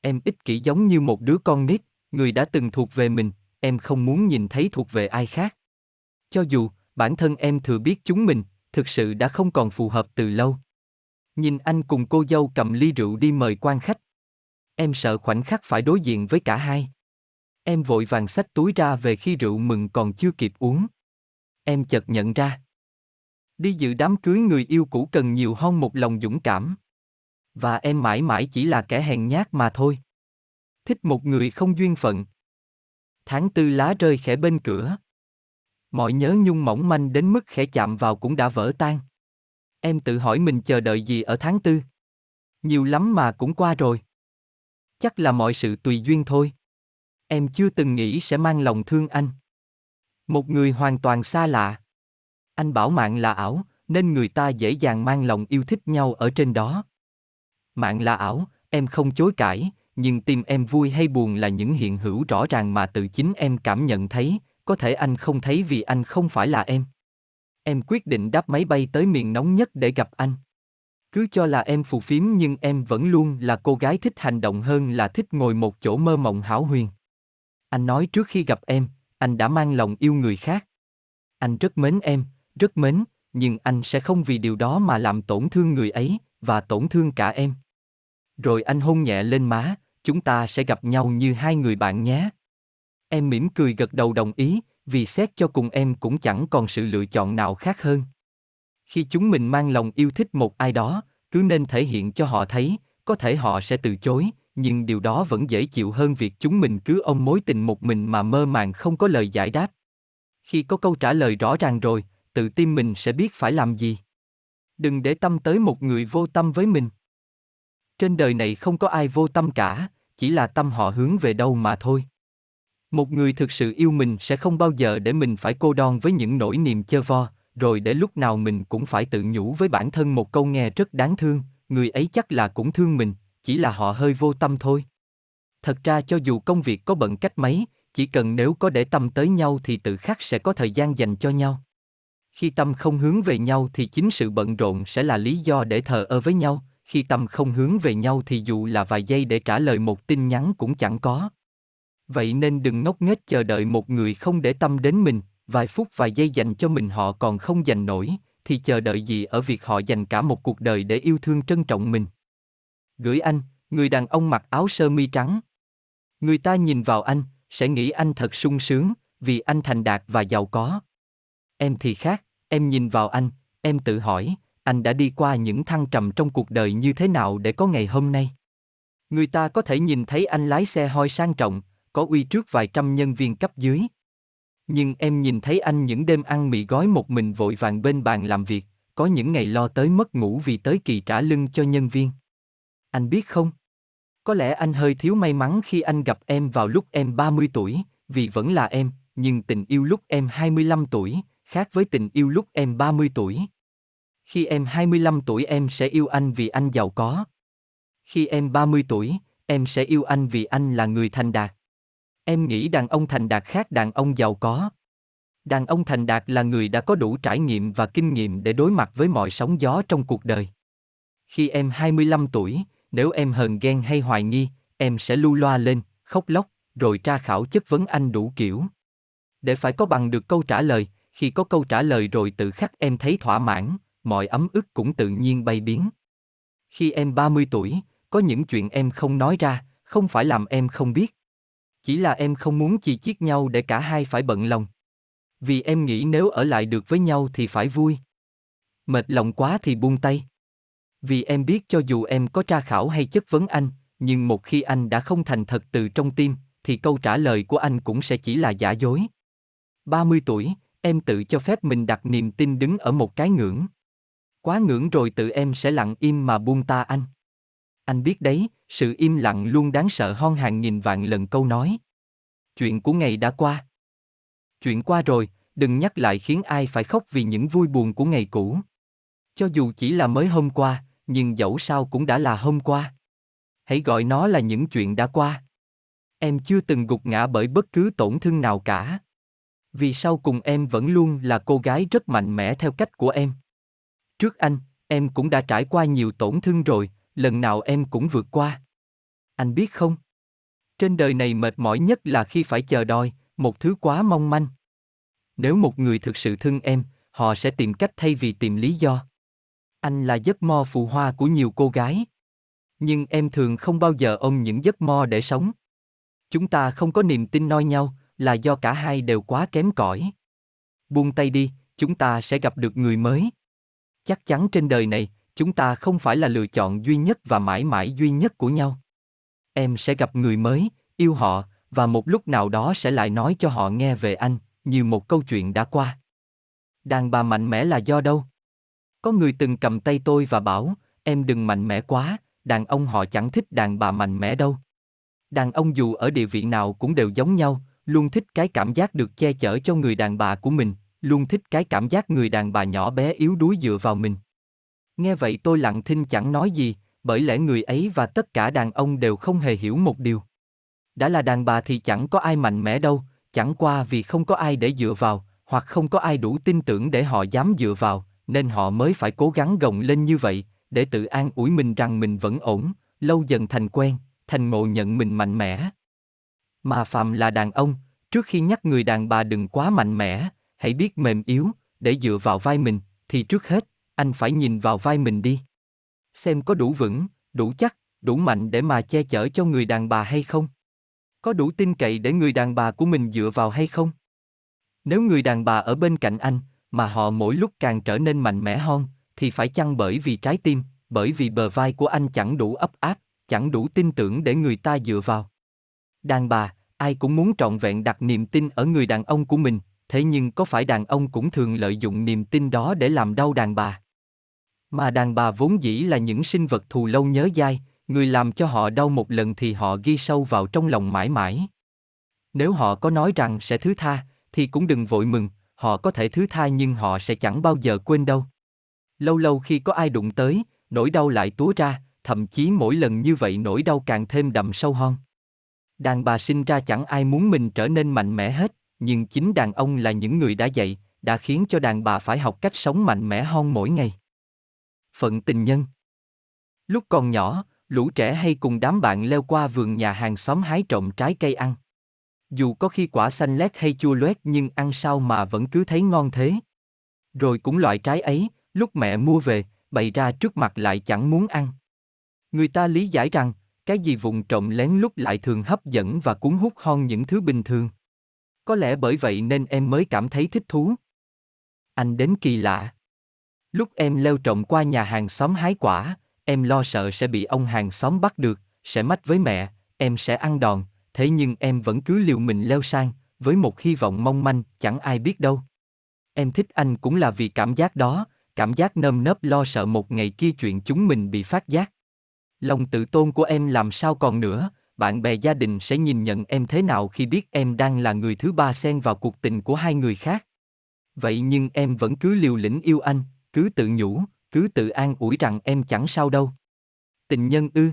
Em ích kỷ giống như một đứa con nít, người đã từng thuộc về mình, em không muốn nhìn thấy thuộc về ai khác. Cho dù, bản thân em thừa biết chúng mình, thực sự đã không còn phù hợp từ lâu. Nhìn anh cùng cô dâu cầm ly rượu đi mời quan khách. Em sợ khoảnh khắc phải đối diện với cả hai. Em vội vàng xách túi ra về khi rượu mừng còn chưa kịp uống. Em chợt nhận ra. Đi dự đám cưới người yêu cũ cần nhiều hơn một lòng dũng cảm. Và em mãi mãi chỉ là kẻ hèn nhát mà thôi. Thích một người không duyên phận. Tháng tư lá rơi khẽ bên cửa. Mọi nhớ nhung mỏng manh đến mức khẽ chạm vào cũng đã vỡ tan. Em tự hỏi mình chờ đợi gì ở tháng tư. Nhiều lắm mà cũng qua rồi. Chắc là mọi sự tùy duyên thôi. Em chưa từng nghĩ sẽ mang lòng thương anh. Một người hoàn toàn xa lạ. Anh bảo mạng là ảo, nên người ta dễ dàng mang lòng yêu thích nhau ở trên đó. Mạng là ảo, em không chối cãi, nhưng tim em vui hay buồn là những hiện hữu rõ ràng mà tự chính em cảm nhận thấy, có thể anh không thấy vì anh không phải là em. Em quyết định đáp máy bay tới miền nóng nhất để gặp anh. Cứ cho là em phù phiếm nhưng em vẫn luôn là cô gái thích hành động hơn là thích ngồi một chỗ mơ mộng hảo huyền. Anh nói trước khi gặp em, anh đã mang lòng yêu người khác. Anh rất mến em, rất mến, nhưng anh sẽ không vì điều đó mà làm tổn thương người ấy, và tổn thương cả em. Rồi anh hôn nhẹ lên má, chúng ta sẽ gặp nhau như hai người bạn nhé. Em mỉm cười gật đầu đồng ý, vì xét cho cùng em cũng chẳng còn sự lựa chọn nào khác hơn. Khi chúng mình mang lòng yêu thích một ai đó, cứ nên thể hiện cho họ thấy, có thể họ sẽ từ chối, nhưng điều đó vẫn dễ chịu hơn việc chúng mình cứ ôm mối tình một mình mà mơ màng không có lời giải đáp. Khi có câu trả lời rõ ràng rồi, tự tim mình sẽ biết phải làm gì. Đừng để tâm tới một người vô tâm với mình. Trên đời này không có ai vô tâm cả, chỉ là tâm họ hướng về đâu mà thôi. Một người thực sự yêu mình sẽ không bao giờ để mình phải cô đon với những nỗi niềm chơ vo, rồi để lúc nào mình cũng phải tự nhủ với bản thân một câu nghe rất đáng thương, người ấy chắc là cũng thương mình, chỉ là họ hơi vô tâm thôi. Thật ra cho dù công việc có bận cách mấy, chỉ cần nếu có để tâm tới nhau thì tự khắc sẽ có thời gian dành cho nhau. Khi tâm không hướng về nhau thì chính sự bận rộn sẽ là lý do để thờ ơ với nhau, khi tâm không hướng về nhau thì dù là vài giây để trả lời một tin nhắn cũng chẳng có. Vậy nên đừng ngốc nghếch chờ đợi một người không để tâm đến mình, vài phút vài giây dành cho mình họ còn không dành nổi, thì chờ đợi gì ở việc họ dành cả một cuộc đời để yêu thương trân trọng mình. Gửi anh, người đàn ông mặc áo sơ mi trắng. Người ta nhìn vào anh, sẽ nghĩ anh thật sung sướng, vì anh thành đạt và giàu có. Em thì khác, em nhìn vào anh, em tự hỏi, anh đã đi qua những thăng trầm trong cuộc đời như thế nào để có ngày hôm nay. Người ta có thể nhìn thấy anh lái xe hoi sang trọng, có uy trước vài trăm nhân viên cấp dưới. Nhưng em nhìn thấy anh những đêm ăn mì gói một mình vội vàng bên bàn làm việc, có những ngày lo tới mất ngủ vì tới kỳ trả lưng cho nhân viên. Anh biết không? Có lẽ anh hơi thiếu may mắn khi anh gặp em vào lúc em 30 tuổi, vì vẫn là em, nhưng tình yêu lúc em 25 tuổi, khác với tình yêu lúc em 30 tuổi. Khi em 25 tuổi em sẽ yêu anh vì anh giàu có. Khi em 30 tuổi, em sẽ yêu anh vì anh là người thành đạt. Em nghĩ đàn ông thành đạt khác đàn ông giàu có. Đàn ông thành đạt là người đã có đủ trải nghiệm và kinh nghiệm để đối mặt với mọi sóng gió trong cuộc đời. Khi em 25 tuổi, nếu em hờn ghen hay hoài nghi, em sẽ lưu loa lên, khóc lóc, rồi tra khảo chất vấn anh đủ kiểu. Để phải có bằng được câu trả lời, khi có câu trả lời rồi tự khắc em thấy thỏa mãn, mọi ấm ức cũng tự nhiên bay biến. Khi em 30 tuổi, có những chuyện em không nói ra, không phải làm em không biết. Chỉ là em không muốn chi chiết nhau để cả hai phải bận lòng. Vì em nghĩ nếu ở lại được với nhau thì phải vui. Mệt lòng quá thì buông tay. Vì em biết cho dù em có tra khảo hay chất vấn anh, nhưng một khi anh đã không thành thật từ trong tim, thì câu trả lời của anh cũng sẽ chỉ là giả dối. 30 tuổi, em tự cho phép mình đặt niềm tin đứng ở một cái ngưỡng. Quá ngưỡng rồi tự em sẽ lặng im mà buông ta anh. Anh biết đấy, sự im lặng luôn đáng sợ hơn hàng nghìn vạn lần câu nói. Chuyện của ngày đã qua. Chuyện qua rồi, đừng nhắc lại khiến ai phải khóc vì những vui buồn của ngày cũ. Cho dù chỉ là mới hôm qua, nhưng dẫu sao cũng đã là hôm qua. Hãy gọi nó là những chuyện đã qua. Em chưa từng gục ngã bởi bất cứ tổn thương nào cả. Vì sau cùng em vẫn luôn là cô gái rất mạnh mẽ theo cách của em. Trước anh, em cũng đã trải qua nhiều tổn thương rồi, lần nào em cũng vượt qua. Anh biết không? Trên đời này mệt mỏi nhất là khi phải chờ đợi, một thứ quá mong manh. Nếu một người thực sự thương em, họ sẽ tìm cách thay vì tìm lý do. Anh là giấc mơ phù hoa của nhiều cô gái. Nhưng em thường không bao giờ ôm những giấc mơ để sống. Chúng ta không có niềm tin noi nhau, là do cả hai đều quá kém cỏi. Buông tay đi, chúng ta sẽ gặp được người mới. Chắc chắn trên đời này, chúng ta không phải là lựa chọn duy nhất và mãi mãi duy nhất của nhau. Em sẽ gặp người mới, yêu họ, và một lúc nào đó sẽ lại nói cho họ nghe về anh, như một câu chuyện đã qua. Đàn bà mạnh mẽ là do đâu? Có người từng cầm tay tôi và bảo, em đừng mạnh mẽ quá, đàn ông họ chẳng thích đàn bà mạnh mẽ đâu. Đàn ông dù ở địa vị nào cũng đều giống nhau, luôn thích cái cảm giác được che chở cho người đàn bà của mình, luôn thích cái cảm giác người đàn bà nhỏ bé yếu đuối dựa vào mình. Nghe vậy tôi lặng thinh chẳng nói gì, bởi lẽ người ấy và tất cả đàn ông đều không hề hiểu một điều. Đã là đàn bà thì chẳng có ai mạnh mẽ đâu, chẳng qua vì không có ai để dựa vào, hoặc không có ai đủ tin tưởng để họ dám dựa vào, nên họ mới phải cố gắng gồng lên như vậy, để tự an ủi mình rằng mình vẫn ổn, lâu dần thành quen, thành ngộ nhận mình mạnh mẽ. Mà phạm là đàn ông, trước khi nhắc người đàn bà đừng quá mạnh mẽ, hãy biết mềm yếu, để dựa vào vai mình, thì trước hết, anh phải nhìn vào vai mình đi. Xem có đủ vững, đủ chắc, đủ mạnh để mà che chở cho người đàn bà hay không? Có đủ tin cậy để người đàn bà của mình dựa vào hay không? Nếu người đàn bà ở bên cạnh anh, mà họ mỗi lúc càng trở nên mạnh mẽ hơn, thì phải chăng bởi vì trái tim, bởi vì bờ vai của anh chẳng đủ ấp áp, chẳng đủ tin tưởng để người ta dựa vào. Đàn bà, ai cũng muốn trọn vẹn đặt niềm tin ở người đàn ông của mình, thế nhưng có phải đàn ông cũng thường lợi dụng niềm tin đó để làm đau đàn bà? Mà đàn bà vốn dĩ là những sinh vật thù lâu nhớ dai, người làm cho họ đau một lần thì họ ghi sâu vào trong lòng mãi mãi. Nếu họ có nói rằng sẽ thứ tha, thì cũng đừng vội mừng, họ có thể thứ tha nhưng họ sẽ chẳng bao giờ quên đâu. Lâu lâu khi có ai đụng tới, nỗi đau lại túa ra, thậm chí mỗi lần như vậy nỗi đau càng thêm đậm sâu hơn. Đàn bà sinh ra chẳng ai muốn mình trở nên mạnh mẽ hết, nhưng chính đàn ông là những người đã dạy, đã khiến cho đàn bà phải học cách sống mạnh mẽ hơn mỗi ngày. Phận tình nhân Lúc còn nhỏ, lũ trẻ hay cùng đám bạn leo qua vườn nhà hàng xóm hái trộm trái cây ăn. Dù có khi quả xanh lét hay chua loét nhưng ăn sao mà vẫn cứ thấy ngon thế. Rồi cũng loại trái ấy, lúc mẹ mua về, bày ra trước mặt lại chẳng muốn ăn. Người ta lý giải rằng, cái gì vùng trộm lén lúc lại thường hấp dẫn và cuốn hút hơn những thứ bình thường. Có lẽ bởi vậy nên em mới cảm thấy thích thú. Anh đến kỳ lạ. Lúc em leo trộm qua nhà hàng xóm hái quả, em lo sợ sẽ bị ông hàng xóm bắt được, sẽ mách với mẹ, em sẽ ăn đòn, thế nhưng em vẫn cứ liều mình leo sang, với một hy vọng mong manh, chẳng ai biết đâu. Em thích anh cũng là vì cảm giác đó, cảm giác nơm nớp lo sợ một ngày kia chuyện chúng mình bị phát giác. Lòng tự tôn của em làm sao còn nữa, bạn bè gia đình sẽ nhìn nhận em thế nào khi biết em đang là người thứ ba xen vào cuộc tình của hai người khác. Vậy nhưng em vẫn cứ liều lĩnh yêu anh, cứ tự nhủ, cứ tự an ủi rằng em chẳng sao đâu. Tình nhân ư.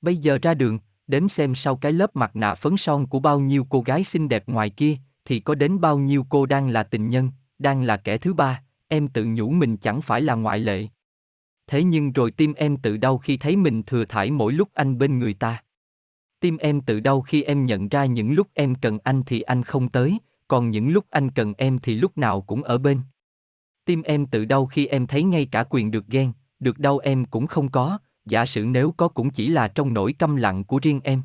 Bây giờ ra đường, đến xem sau cái lớp mặt nạ phấn son của bao nhiêu cô gái xinh đẹp ngoài kia, thì có đến bao nhiêu cô đang là tình nhân, đang là kẻ thứ ba, em tự nhủ mình chẳng phải là ngoại lệ. Thế nhưng rồi tim em tự đau khi thấy mình thừa thải mỗi lúc anh bên người ta. Tim em tự đau khi em nhận ra những lúc em cần anh thì anh không tới, còn những lúc anh cần em thì lúc nào cũng ở bên. Tim em tự đau khi em thấy ngay cả quyền được ghen, được đau em cũng không có, giả sử nếu có cũng chỉ là trong nỗi câm lặng của riêng em.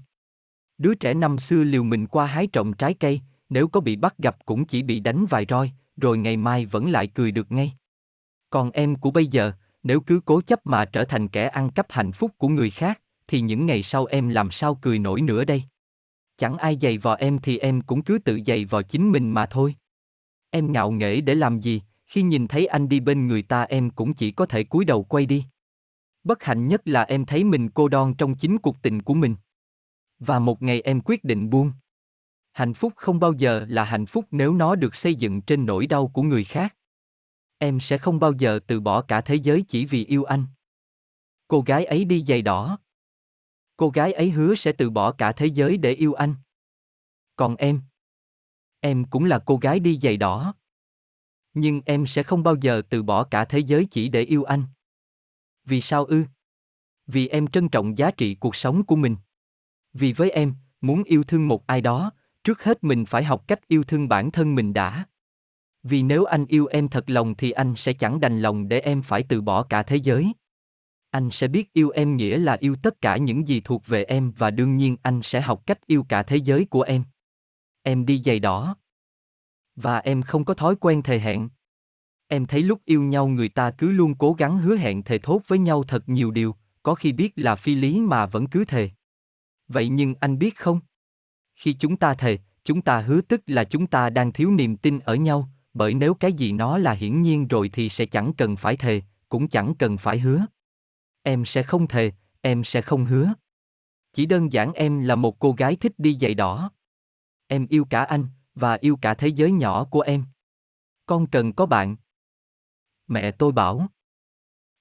Đứa trẻ năm xưa liều mình qua hái trộm trái cây, nếu có bị bắt gặp cũng chỉ bị đánh vài roi, rồi ngày mai vẫn lại cười được ngay. Còn em của bây giờ, nếu cứ cố chấp mà trở thành kẻ ăn cắp hạnh phúc của người khác, thì những ngày sau em làm sao cười nổi nữa đây? Chẳng ai giày vò em thì em cũng cứ tự giày vò chính mình mà thôi. Em ngạo nghễ để làm gì, khi nhìn thấy anh đi bên người ta em cũng chỉ có thể cúi đầu quay đi. Bất hạnh nhất là em thấy mình cô đơn trong chính cuộc tình của mình. Và một ngày em quyết định buông. Hạnh phúc không bao giờ là hạnh phúc nếu nó được xây dựng trên nỗi đau của người khác. Em sẽ không bao giờ từ bỏ cả thế giới chỉ vì yêu anh. Cô gái ấy đi giày đỏ. Cô gái ấy hứa sẽ từ bỏ cả thế giới để yêu anh. Còn em? Em cũng là cô gái đi giày đỏ. Nhưng em sẽ không bao giờ từ bỏ cả thế giới chỉ để yêu anh. Vì sao ư? Vì em trân trọng giá trị cuộc sống của mình. Vì với em, muốn yêu thương một ai đó, trước hết mình phải học cách yêu thương bản thân mình đã. Vì nếu anh yêu em thật lòng thì anh sẽ chẳng đành lòng để em phải từ bỏ cả thế giới. Anh sẽ biết yêu em nghĩa là yêu tất cả những gì thuộc về em và đương nhiên anh sẽ học cách yêu cả thế giới của em. Em đi giày đỏ. Và em không có thói quen thề hẹn. Em thấy lúc yêu nhau người ta cứ luôn cố gắng hứa hẹn thề thốt với nhau thật nhiều điều, có khi biết là phi lý mà vẫn cứ thề. Vậy nhưng anh biết không? Khi chúng ta thề, chúng ta hứa tức là chúng ta đang thiếu niềm tin ở nhau, bởi nếu cái gì nó là hiển nhiên rồi thì sẽ chẳng cần phải thề, cũng chẳng cần phải hứa. Em sẽ không thề, em sẽ không hứa. Chỉ đơn giản em là một cô gái thích đi giày đỏ. Em yêu cả anh, và yêu cả thế giới nhỏ của em. Con cần có bạn. Mẹ tôi bảo.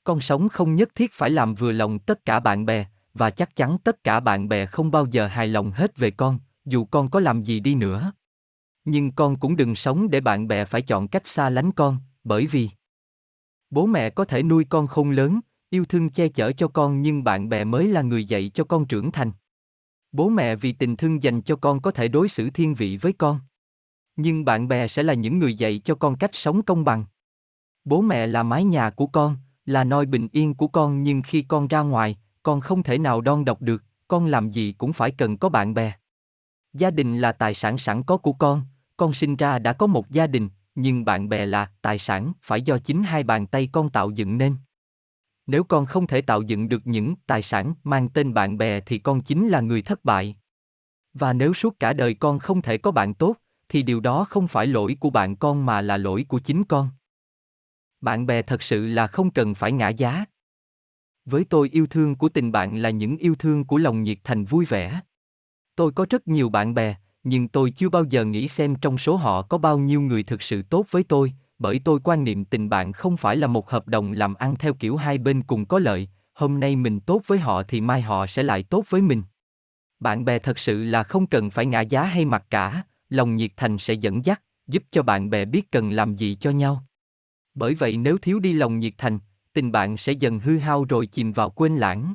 Con sống không nhất thiết phải làm vừa lòng tất cả bạn bè, và chắc chắn tất cả bạn bè không bao giờ hài lòng hết về con, dù con có làm gì đi nữa. Nhưng con cũng đừng sống để bạn bè phải chọn cách xa lánh con, bởi vì bố mẹ có thể nuôi con không lớn, yêu thương che chở cho con nhưng bạn bè mới là người dạy cho con trưởng thành. Bố mẹ vì tình thương dành cho con có thể đối xử thiên vị với con. Nhưng bạn bè sẽ là những người dạy cho con cách sống công bằng. Bố mẹ là mái nhà của con, là nôi bình yên của con nhưng khi con ra ngoài, con không thể nào đon độc được, con làm gì cũng phải cần có bạn bè. Gia đình là tài sản sẵn có của con, con sinh ra đã có một gia đình, nhưng bạn bè là tài sản phải do chính hai bàn tay con tạo dựng nên. Nếu con không thể tạo dựng được những tài sản mang tên bạn bè thì con chính là người thất bại. Và nếu suốt cả đời con không thể có bạn tốt, thì điều đó không phải lỗi của bạn con mà là lỗi của chính con. Bạn bè thật sự là không cần phải ngã giá. Với tôi yêu thương của tình bạn là những yêu thương của lòng nhiệt thành vui vẻ. Tôi có rất nhiều bạn bè, nhưng tôi chưa bao giờ nghĩ xem trong số họ có bao nhiêu người thực sự tốt với tôi, bởi tôi quan niệm tình bạn không phải là một hợp đồng làm ăn theo kiểu hai bên cùng có lợi, hôm nay mình tốt với họ thì mai họ sẽ lại tốt với mình. Bạn bè thật sự là không cần phải ngã giá hay mặc cả, lòng nhiệt thành sẽ dẫn dắt, giúp cho bạn bè biết cần làm gì cho nhau. Bởi vậy nếu thiếu đi lòng nhiệt thành, tình bạn sẽ dần hư hao rồi chìm vào quên lãng.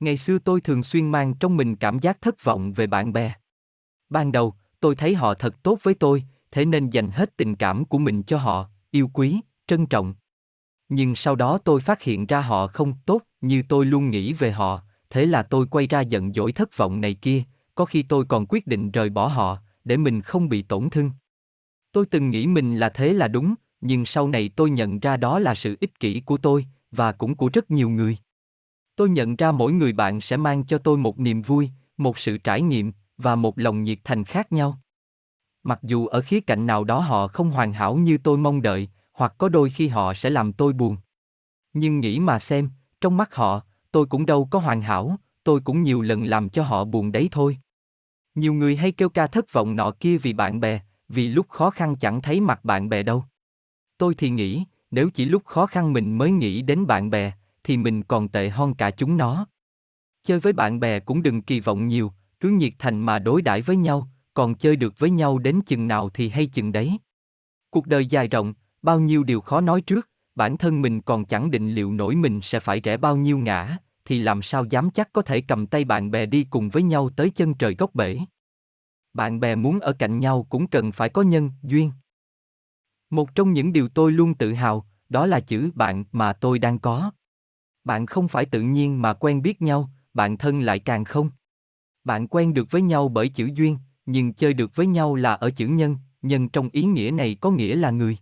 Ngày xưa tôi thường xuyên mang trong mình cảm giác thất vọng về bạn bè. Ban đầu, tôi thấy họ thật tốt với tôi, thế nên dành hết tình cảm của mình cho họ, yêu quý, trân trọng. Nhưng sau đó tôi phát hiện ra họ không tốt như tôi luôn nghĩ về họ, thế là tôi quay ra giận dỗi thất vọng này kia, có khi tôi còn quyết định rời bỏ họ, để mình không bị tổn thương. Tôi từng nghĩ mình là thế là đúng, nhưng sau này tôi nhận ra đó là sự ích kỷ của tôi, và cũng của rất nhiều người. Tôi nhận ra mỗi người bạn sẽ mang cho tôi một niềm vui, một sự trải nghiệm, và một lòng nhiệt thành khác nhau. Mặc dù ở khía cạnh nào đó họ không hoàn hảo như tôi mong đợi, hoặc có đôi khi họ sẽ làm tôi buồn. Nhưng nghĩ mà xem, trong mắt họ, tôi cũng đâu có hoàn hảo, tôi cũng nhiều lần làm cho họ buồn đấy thôi. Nhiều người hay kêu ca thất vọng nọ kia vì bạn bè, vì lúc khó khăn chẳng thấy mặt bạn bè đâu. Tôi thì nghĩ, nếu chỉ lúc khó khăn mình mới nghĩ đến bạn bè, thì mình còn tệ hơn cả chúng nó. Chơi với bạn bè cũng đừng kỳ vọng nhiều, cứ nhiệt thành mà đối đãi với nhau, còn chơi được với nhau đến chừng nào thì hay chừng đấy. Cuộc đời dài rộng, bao nhiêu điều khó nói trước, bản thân mình còn chẳng định liệu nổi mình sẽ phải rẽ bao nhiêu ngã, thì làm sao dám chắc có thể cầm tay bạn bè đi cùng với nhau tới chân trời góc bể. Bạn bè muốn ở cạnh nhau cũng cần phải có nhân, duyên. Một trong những điều tôi luôn tự hào, đó là chữ bạn mà tôi đang có. Bạn không phải tự nhiên mà quen biết nhau, bạn thân lại càng không. Bạn quen được với nhau bởi chữ duyên, nhưng chơi được với nhau là ở chữ nhân, nhân trong ý nghĩa này có nghĩa là người.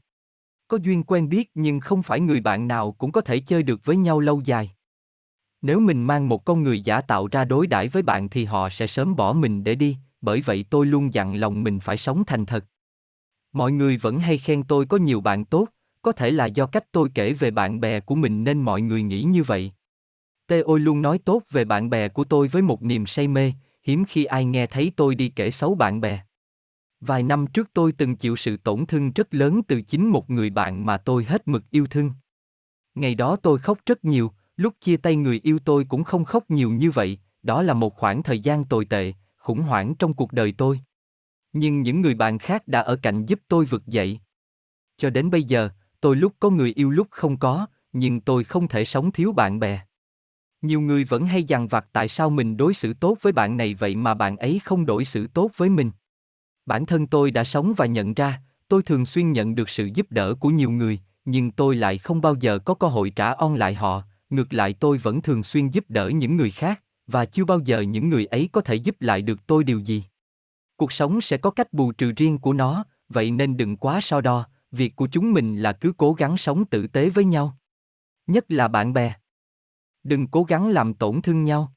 Có duyên quen biết nhưng không phải người bạn nào cũng có thể chơi được với nhau lâu dài. Nếu mình mang một con người giả tạo ra đối đãi với bạn thì họ sẽ sớm bỏ mình để đi, bởi vậy tôi luôn dặn lòng mình phải sống thành thật. Mọi người vẫn hay khen tôi có nhiều bạn tốt, có thể là do cách tôi kể về bạn bè của mình nên mọi người nghĩ như vậy. Tê ôi luôn nói tốt về bạn bè của tôi với một niềm say mê, hiếm khi ai nghe thấy tôi đi kể xấu bạn bè. Vài năm trước tôi từng chịu sự tổn thương rất lớn từ chính một người bạn mà tôi hết mực yêu thương. Ngày đó tôi khóc rất nhiều, lúc chia tay người yêu tôi cũng không khóc nhiều như vậy, đó là một khoảng thời gian tồi tệ, khủng hoảng trong cuộc đời tôi. Nhưng những người bạn khác đã ở cạnh giúp tôi vực dậy. Cho đến bây giờ, tôi lúc có người yêu lúc không có, nhưng tôi không thể sống thiếu bạn bè. Nhiều người vẫn hay dằn vặt tại sao mình đối xử tốt với bạn này vậy mà bạn ấy không đối xử tốt với mình. Bản thân tôi đã sống và nhận ra, tôi thường xuyên nhận được sự giúp đỡ của nhiều người, nhưng tôi lại không bao giờ có cơ hội trả ơn lại họ, ngược lại tôi vẫn thường xuyên giúp đỡ những người khác, và chưa bao giờ những người ấy có thể giúp lại được tôi điều gì. Cuộc sống sẽ có cách bù trừ riêng của nó, vậy nên đừng quá so đo, việc của chúng mình là cứ cố gắng sống tử tế với nhau. Nhất là bạn bè. Đừng cố gắng làm tổn thương nhau.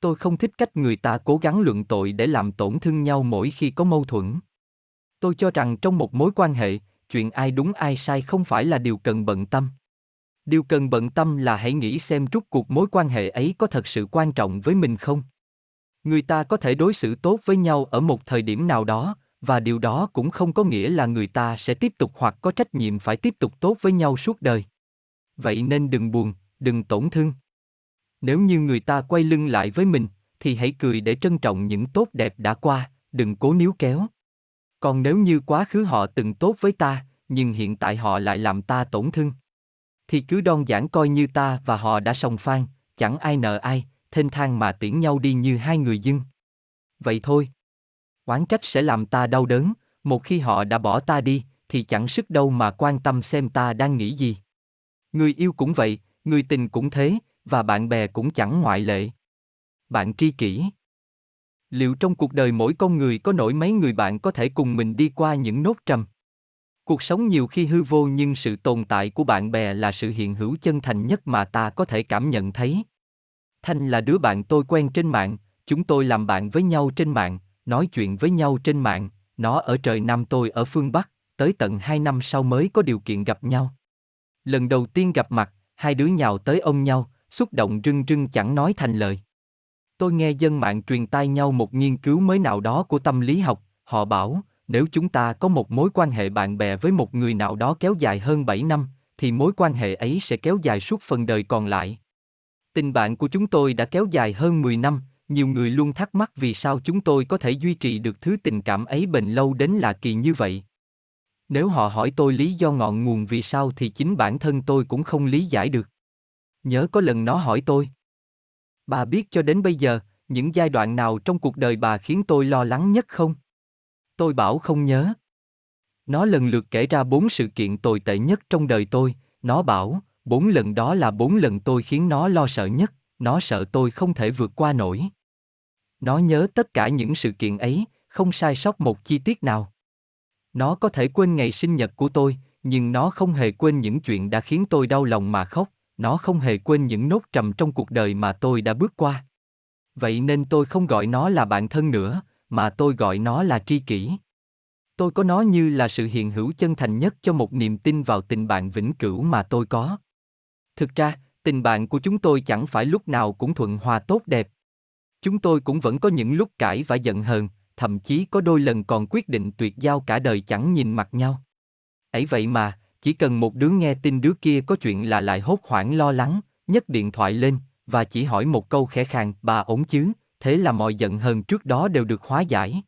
Tôi không thích cách người ta cố gắng luận tội để làm tổn thương nhau mỗi khi có mâu thuẫn. Tôi cho rằng trong một mối quan hệ, chuyện ai đúng ai sai không phải là điều cần bận tâm. Điều cần bận tâm là hãy nghĩ xem rút cuộc mối quan hệ ấy có thật sự quan trọng với mình không. Người ta có thể đối xử tốt với nhau ở một thời điểm nào đó, và điều đó cũng không có nghĩa là người ta sẽ tiếp tục hoặc có trách nhiệm phải tiếp tục tốt với nhau suốt đời. Vậy nên đừng buồn, đừng tổn thương. Nếu như người ta quay lưng lại với mình, thì hãy cười để trân trọng những tốt đẹp đã qua, đừng cố níu kéo. Còn nếu như quá khứ họ từng tốt với ta, nhưng hiện tại họ lại làm ta tổn thương, thì cứ đơn giản coi như ta và họ đã sòng phan, chẳng ai nợ ai, thênh thang mà tiễn nhau đi như hai người dưng. Vậy thôi. Oán trách sẽ làm ta đau đớn, một khi họ đã bỏ ta đi, thì chẳng sức đâu mà quan tâm xem ta đang nghĩ gì. Người yêu cũng vậy, người tình cũng thế, và bạn bè cũng chẳng ngoại lệ. Bạn tri kỷ Liệu trong cuộc đời mỗi con người có nổi mấy người bạn có thể cùng mình đi qua những nốt trầm? Cuộc sống nhiều khi hư vô nhưng sự tồn tại của bạn bè là sự hiện hữu chân thành nhất mà ta có thể cảm nhận thấy. Thanh là đứa bạn tôi quen trên mạng, chúng tôi làm bạn với nhau trên mạng, nói chuyện với nhau trên mạng, nó ở trời Nam tôi ở phương Bắc, tới tận hai năm sau mới có điều kiện gặp nhau. Lần đầu tiên gặp mặt, hai đứa nhào tới ôm nhau, xúc động rưng rưng chẳng nói thành lời. Tôi nghe dân mạng truyền tai nhau một nghiên cứu mới nào đó của tâm lý học, họ bảo, nếu chúng ta có một mối quan hệ bạn bè với một người nào đó kéo dài hơn 7 năm, thì mối quan hệ ấy sẽ kéo dài suốt phần đời còn lại. Tình bạn của chúng tôi đã kéo dài hơn 10 năm, nhiều người luôn thắc mắc vì sao chúng tôi có thể duy trì được thứ tình cảm ấy bền lâu đến lạ kỳ như vậy. Nếu họ hỏi tôi lý do ngọn nguồn vì sao thì chính bản thân tôi cũng không lý giải được. Nhớ có lần nó hỏi tôi. Bà biết cho đến bây giờ, những giai đoạn nào trong cuộc đời bà khiến tôi lo lắng nhất không? Tôi bảo không nhớ. Nó lần lượt kể ra bốn sự kiện tồi tệ nhất trong đời tôi, nó bảo, bốn lần đó là bốn lần tôi khiến nó lo sợ nhất, nó sợ tôi không thể vượt qua nổi. Nó nhớ tất cả những sự kiện ấy, không sai sót một chi tiết nào. Nó có thể quên ngày sinh nhật của tôi, nhưng nó không hề quên những chuyện đã khiến tôi đau lòng mà khóc, nó không hề quên những nốt trầm trong cuộc đời mà tôi đã bước qua. Vậy nên tôi không gọi nó là bạn thân nữa, mà tôi gọi nó là tri kỷ. Tôi có nó như là sự hiện hữu chân thành nhất cho một niềm tin vào tình bạn vĩnh cửu mà tôi có. Thực ra, tình bạn của chúng tôi chẳng phải lúc nào cũng thuận hòa tốt đẹp. Chúng tôi cũng vẫn có những lúc cãi và giận hờn, thậm chí có đôi lần còn quyết định tuyệt giao cả đời chẳng nhìn mặt nhau. Ấy vậy mà, chỉ cần một đứa nghe tin đứa kia có chuyện là lại hốt hoảng lo lắng, nhấc điện thoại lên, và chỉ hỏi một câu khẽ khàng, bà ổn chứ, thế là mọi giận hờn trước đó đều được hóa giải.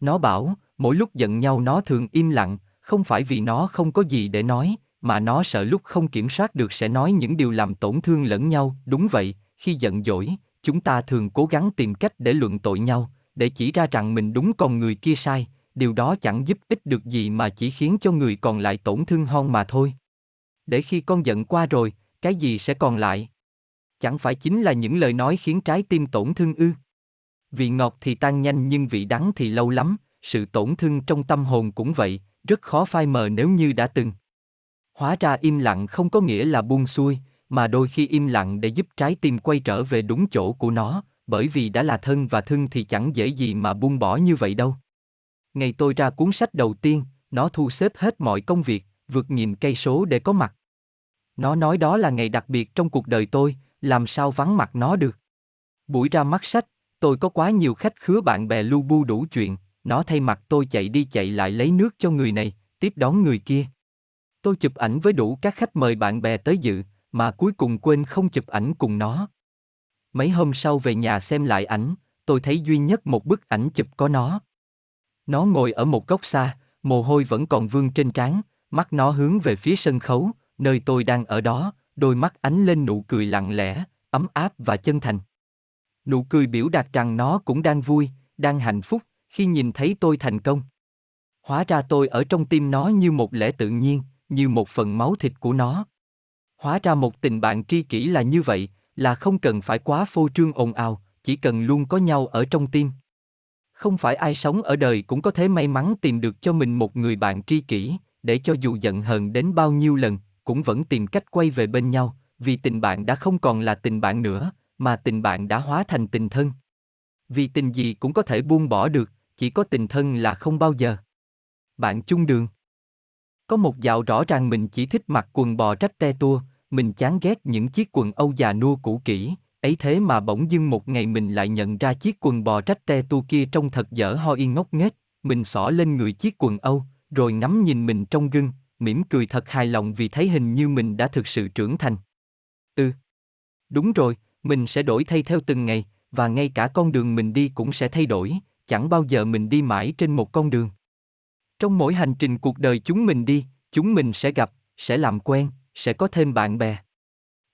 Nó bảo, mỗi lúc giận nhau nó thường im lặng, không phải vì nó không có gì để nói, mà nó sợ lúc không kiểm soát được sẽ nói những điều làm tổn thương lẫn nhau, đúng vậy, khi giận dỗi, chúng ta thường cố gắng tìm cách để luận tội nhau, để chỉ ra rằng mình đúng còn người kia sai, điều đó chẳng giúp ích được gì mà chỉ khiến cho người còn lại tổn thương hơn mà thôi. Để khi con giận qua rồi, cái gì sẽ còn lại? Chẳng phải chính là những lời nói khiến trái tim tổn thương ư? Vị ngọt thì tan nhanh nhưng vị đắng thì lâu lắm, sự tổn thương trong tâm hồn cũng vậy, rất khó phai mờ nếu như đã từng. Hóa ra im lặng không có nghĩa là buông xuôi, mà đôi khi im lặng để giúp trái tim quay trở về đúng chỗ của nó, bởi vì đã là thân và thân thì chẳng dễ gì mà buông bỏ như vậy đâu. Ngày tôi ra cuốn sách đầu tiên, nó thu xếp hết mọi công việc, vượt nghìn cây số để có mặt. Nó nói đó là ngày đặc biệt trong cuộc đời tôi, làm sao vắng mặt nó được. Buổi ra mắt sách, tôi có quá nhiều khách khứa bạn bè lu bu đủ chuyện, nó thay mặt tôi chạy đi chạy lại lấy nước cho người này, tiếp đón người kia. Tôi chụp ảnh với đủ các khách mời bạn bè tới dự, mà cuối cùng quên không chụp ảnh cùng nó. Mấy hôm sau về nhà xem lại ảnh, tôi thấy duy nhất một bức ảnh chụp có nó. Nó ngồi ở một góc xa, mồ hôi vẫn còn vương trên trán, mắt nó hướng về phía sân khấu, nơi tôi đang ở đó, đôi mắt ánh lên nụ cười lặng lẽ, ấm áp và chân thành. Nụ cười biểu đạt rằng nó cũng đang vui, đang hạnh phúc khi nhìn thấy tôi thành công. Hóa ra tôi ở trong tim nó như một lẽ tự nhiên, như một phần máu thịt của nó. Hóa ra một tình bạn tri kỷ là như vậy, là không cần phải quá phô trương ồn ào, chỉ cần luôn có nhau ở trong tim. Không phải ai sống ở đời cũng có thể may mắn tìm được cho mình một người bạn tri kỷ, để cho dù giận hờn đến bao nhiêu lần, cũng vẫn tìm cách quay về bên nhau, vì tình bạn đã không còn là tình bạn nữa, mà tình bạn đã hóa thành tình thân. Vì tình gì cũng có thể buông bỏ được, chỉ có tình thân là không bao giờ. Bạn chung đường. Có một dạo rõ ràng mình chỉ thích mặc quần bò rách te tua, mình chán ghét những chiếc quần Âu già nua cũ kỹ, ấy thế mà bỗng dưng một ngày mình lại nhận ra chiếc quần bò rách te tu kia trông thật dở ho yên ngốc nghếch, mình xỏ lên người chiếc quần Âu, rồi ngắm nhìn mình trong gương, mỉm cười thật hài lòng vì thấy hình như mình đã thực sự trưởng thành. Ừ. Đúng rồi, mình sẽ đổi thay theo từng ngày, và ngay cả con đường mình đi cũng sẽ thay đổi, chẳng bao giờ mình đi mãi trên một con đường. Trong mỗi hành trình cuộc đời chúng mình đi, chúng mình sẽ gặp, sẽ làm quen, sẽ có thêm bạn bè.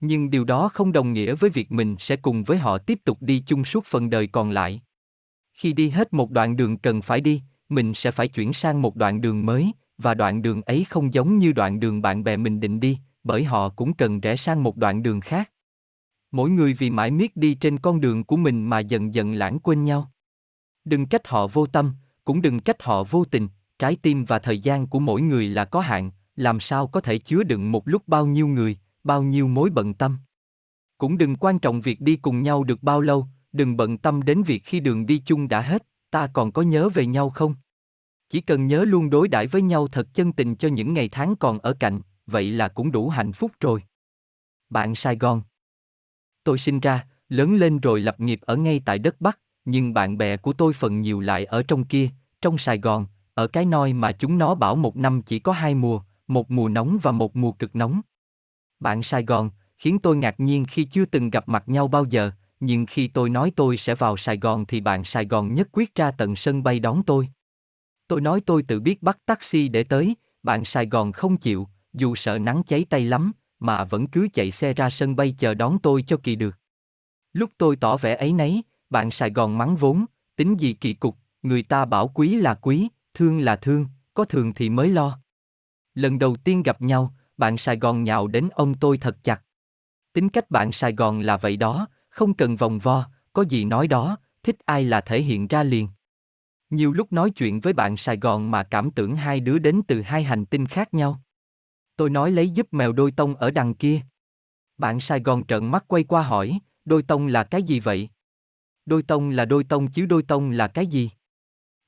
Nhưng điều đó không đồng nghĩa với việc mình sẽ cùng với họ tiếp tục đi chung suốt phần đời còn lại. Khi đi hết một đoạn đường cần phải đi, mình sẽ phải chuyển sang một đoạn đường mới, và đoạn đường ấy không giống như đoạn đường bạn bè mình định đi, bởi họ cũng cần rẽ sang một đoạn đường khác. Mỗi người vì mãi miết đi trên con đường của mình mà dần dần lãng quên nhau. Đừng trách họ vô tâm, cũng đừng trách họ vô tình, trái tim và thời gian của mỗi người là có hạn, làm sao có thể chứa đựng một lúc bao nhiêu người, bao nhiêu mối bận tâm. Cũng đừng quan trọng việc đi cùng nhau được bao lâu, đừng bận tâm đến việc khi đường đi chung đã hết, ta còn có nhớ về nhau không? Chỉ cần nhớ luôn đối đãi với nhau thật chân tình cho những ngày tháng còn ở cạnh, vậy là cũng đủ hạnh phúc rồi. Bạn Sài Gòn Tôi sinh ra, lớn lên rồi lập nghiệp ở ngay tại đất Bắc, nhưng bạn bè của tôi phần nhiều lại ở trong kia, trong Sài Gòn, ở cái nôi mà chúng nó bảo một năm chỉ có hai mùa, một mùa nóng và một mùa cực nóng. Bạn Sài Gòn, khiến tôi ngạc nhiên khi chưa từng gặp mặt nhau bao giờ, nhưng khi tôi nói tôi sẽ vào Sài Gòn thì bạn Sài Gòn nhất quyết ra tận sân bay đón tôi. Tôi nói tôi tự biết bắt taxi để tới, bạn Sài Gòn không chịu, dù sợ nắng cháy tay lắm, mà vẫn cứ chạy xe ra sân bay chờ đón tôi cho kỳ được. Lúc tôi tỏ vẻ ấy nấy, bạn Sài Gòn mắng vốn, tính gì kỳ cục, người ta bảo quý là quý, thương là thương, có thường thì mới lo. Lần đầu tiên gặp nhau, bạn Sài Gòn nhào đến ông tôi thật chặt. Tính cách bạn Sài Gòn là vậy đó, không cần vòng vo, có gì nói đó, thích ai là thể hiện ra liền. Nhiều lúc nói chuyện với bạn Sài Gòn mà cảm tưởng hai đứa đến từ hai hành tinh khác nhau. Tôi nói lấy giúp mèo đôi tông ở đằng kia. Bạn Sài Gòn trợn mắt quay qua hỏi, đôi tông là cái gì vậy? Đôi tông là đôi tông chứ đôi tông là cái gì?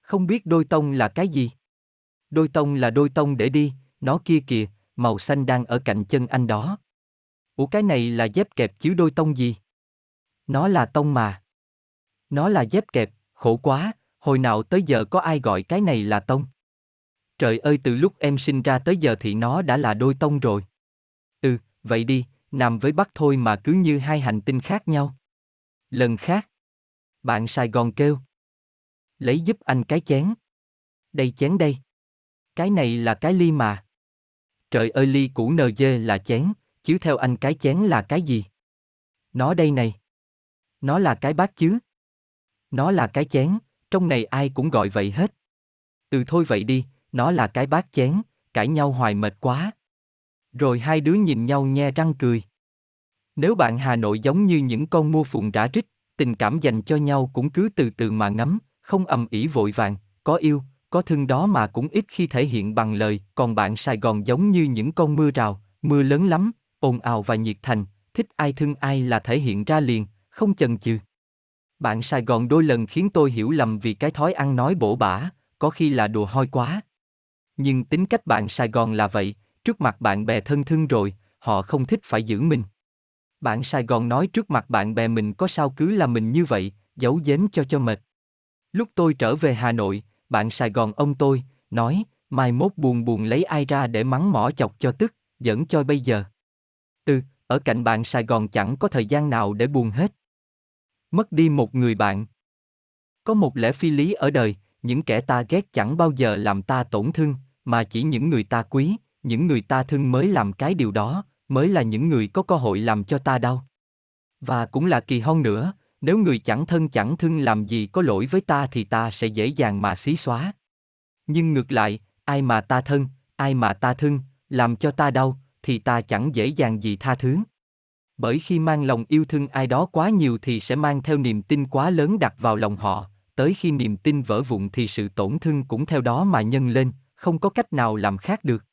Không biết đôi tông là cái gì? Đôi tông là đôi tông để đi, nó kia kìa, màu xanh đang ở cạnh chân anh đó. Ủa cái này là dép kẹp chứ đôi tông gì? Nó là tông mà. Nó là dép kẹp, khổ quá, hồi nào tới giờ có ai gọi cái này là tông? Trời ơi từ lúc em sinh ra tới giờ thì nó đã là đôi tông rồi. Ừ, vậy đi, nằm với Bắc thôi mà cứ như hai hành tinh khác nhau. Lần khác, bạn Sài Gòn kêu. Lấy giúp anh cái chén. Đây chén đây. Cái này là cái ly mà. Trời ơi ly cũ NG là chén, chứ theo anh cái chén là cái gì? Nó đây này. Nó là cái bát chứ. Nó là cái chén, trong này ai cũng gọi vậy hết. Từ thôi vậy đi, nó là cái bát chén, cãi nhau hoài mệt quá. Rồi hai đứa nhìn nhau nhe răng cười. Nếu bạn Hà Nội giống như những con mua phụng rã rít, tình cảm dành cho nhau cũng cứ từ từ mà ngắm, không ầm ĩ vội vàng, có yêu, có thương đó mà cũng ít khi thể hiện bằng lời, còn bạn Sài Gòn giống như những con mưa rào, mưa lớn lắm, ồn ào và nhiệt thành, thích ai thương ai là thể hiện ra liền, không chần chừ. Bạn Sài Gòn đôi lần khiến tôi hiểu lầm vì cái thói ăn nói bổ bả, có khi là đùa hoi quá. Nhưng tính cách bạn Sài Gòn là vậy, trước mặt bạn bè thân thương rồi, họ không thích phải giữ mình. Bạn Sài Gòn nói trước mặt bạn bè mình có sao cứ là mình như vậy, giấu giếm cho cho mệt. Lúc tôi trở về Hà Nội, bạn Sài Gòn ông tôi, nói, mai mốt buồn buồn lấy ai ra để mắng mỏ chọc cho tức, dẫn cho bây giờ. từ ở cạnh bạn Sài Gòn chẳng có thời gian nào để buồn hết. Mất đi một người bạn. Có một lẽ phi lý ở đời, những kẻ ta ghét chẳng bao giờ làm ta tổn thương, mà chỉ những người ta quý, những người ta thương mới làm cái điều đó, mới là những người có cơ hội làm cho ta đau. Và cũng là kỳ hon nữa, nếu người chẳng thân chẳng thương làm gì có lỗi với ta thì ta sẽ dễ dàng mà xí xóa. Nhưng ngược lại, ai mà ta thân, ai mà ta thương, làm cho ta đau, thì ta chẳng dễ dàng gì tha thứ. Bởi khi mang lòng yêu thương ai đó quá nhiều thì sẽ mang theo niềm tin quá lớn đặt vào lòng họ, tới khi niềm tin vỡ vụn thì sự tổn thương cũng theo đó mà nhân lên, không có cách nào làm khác được.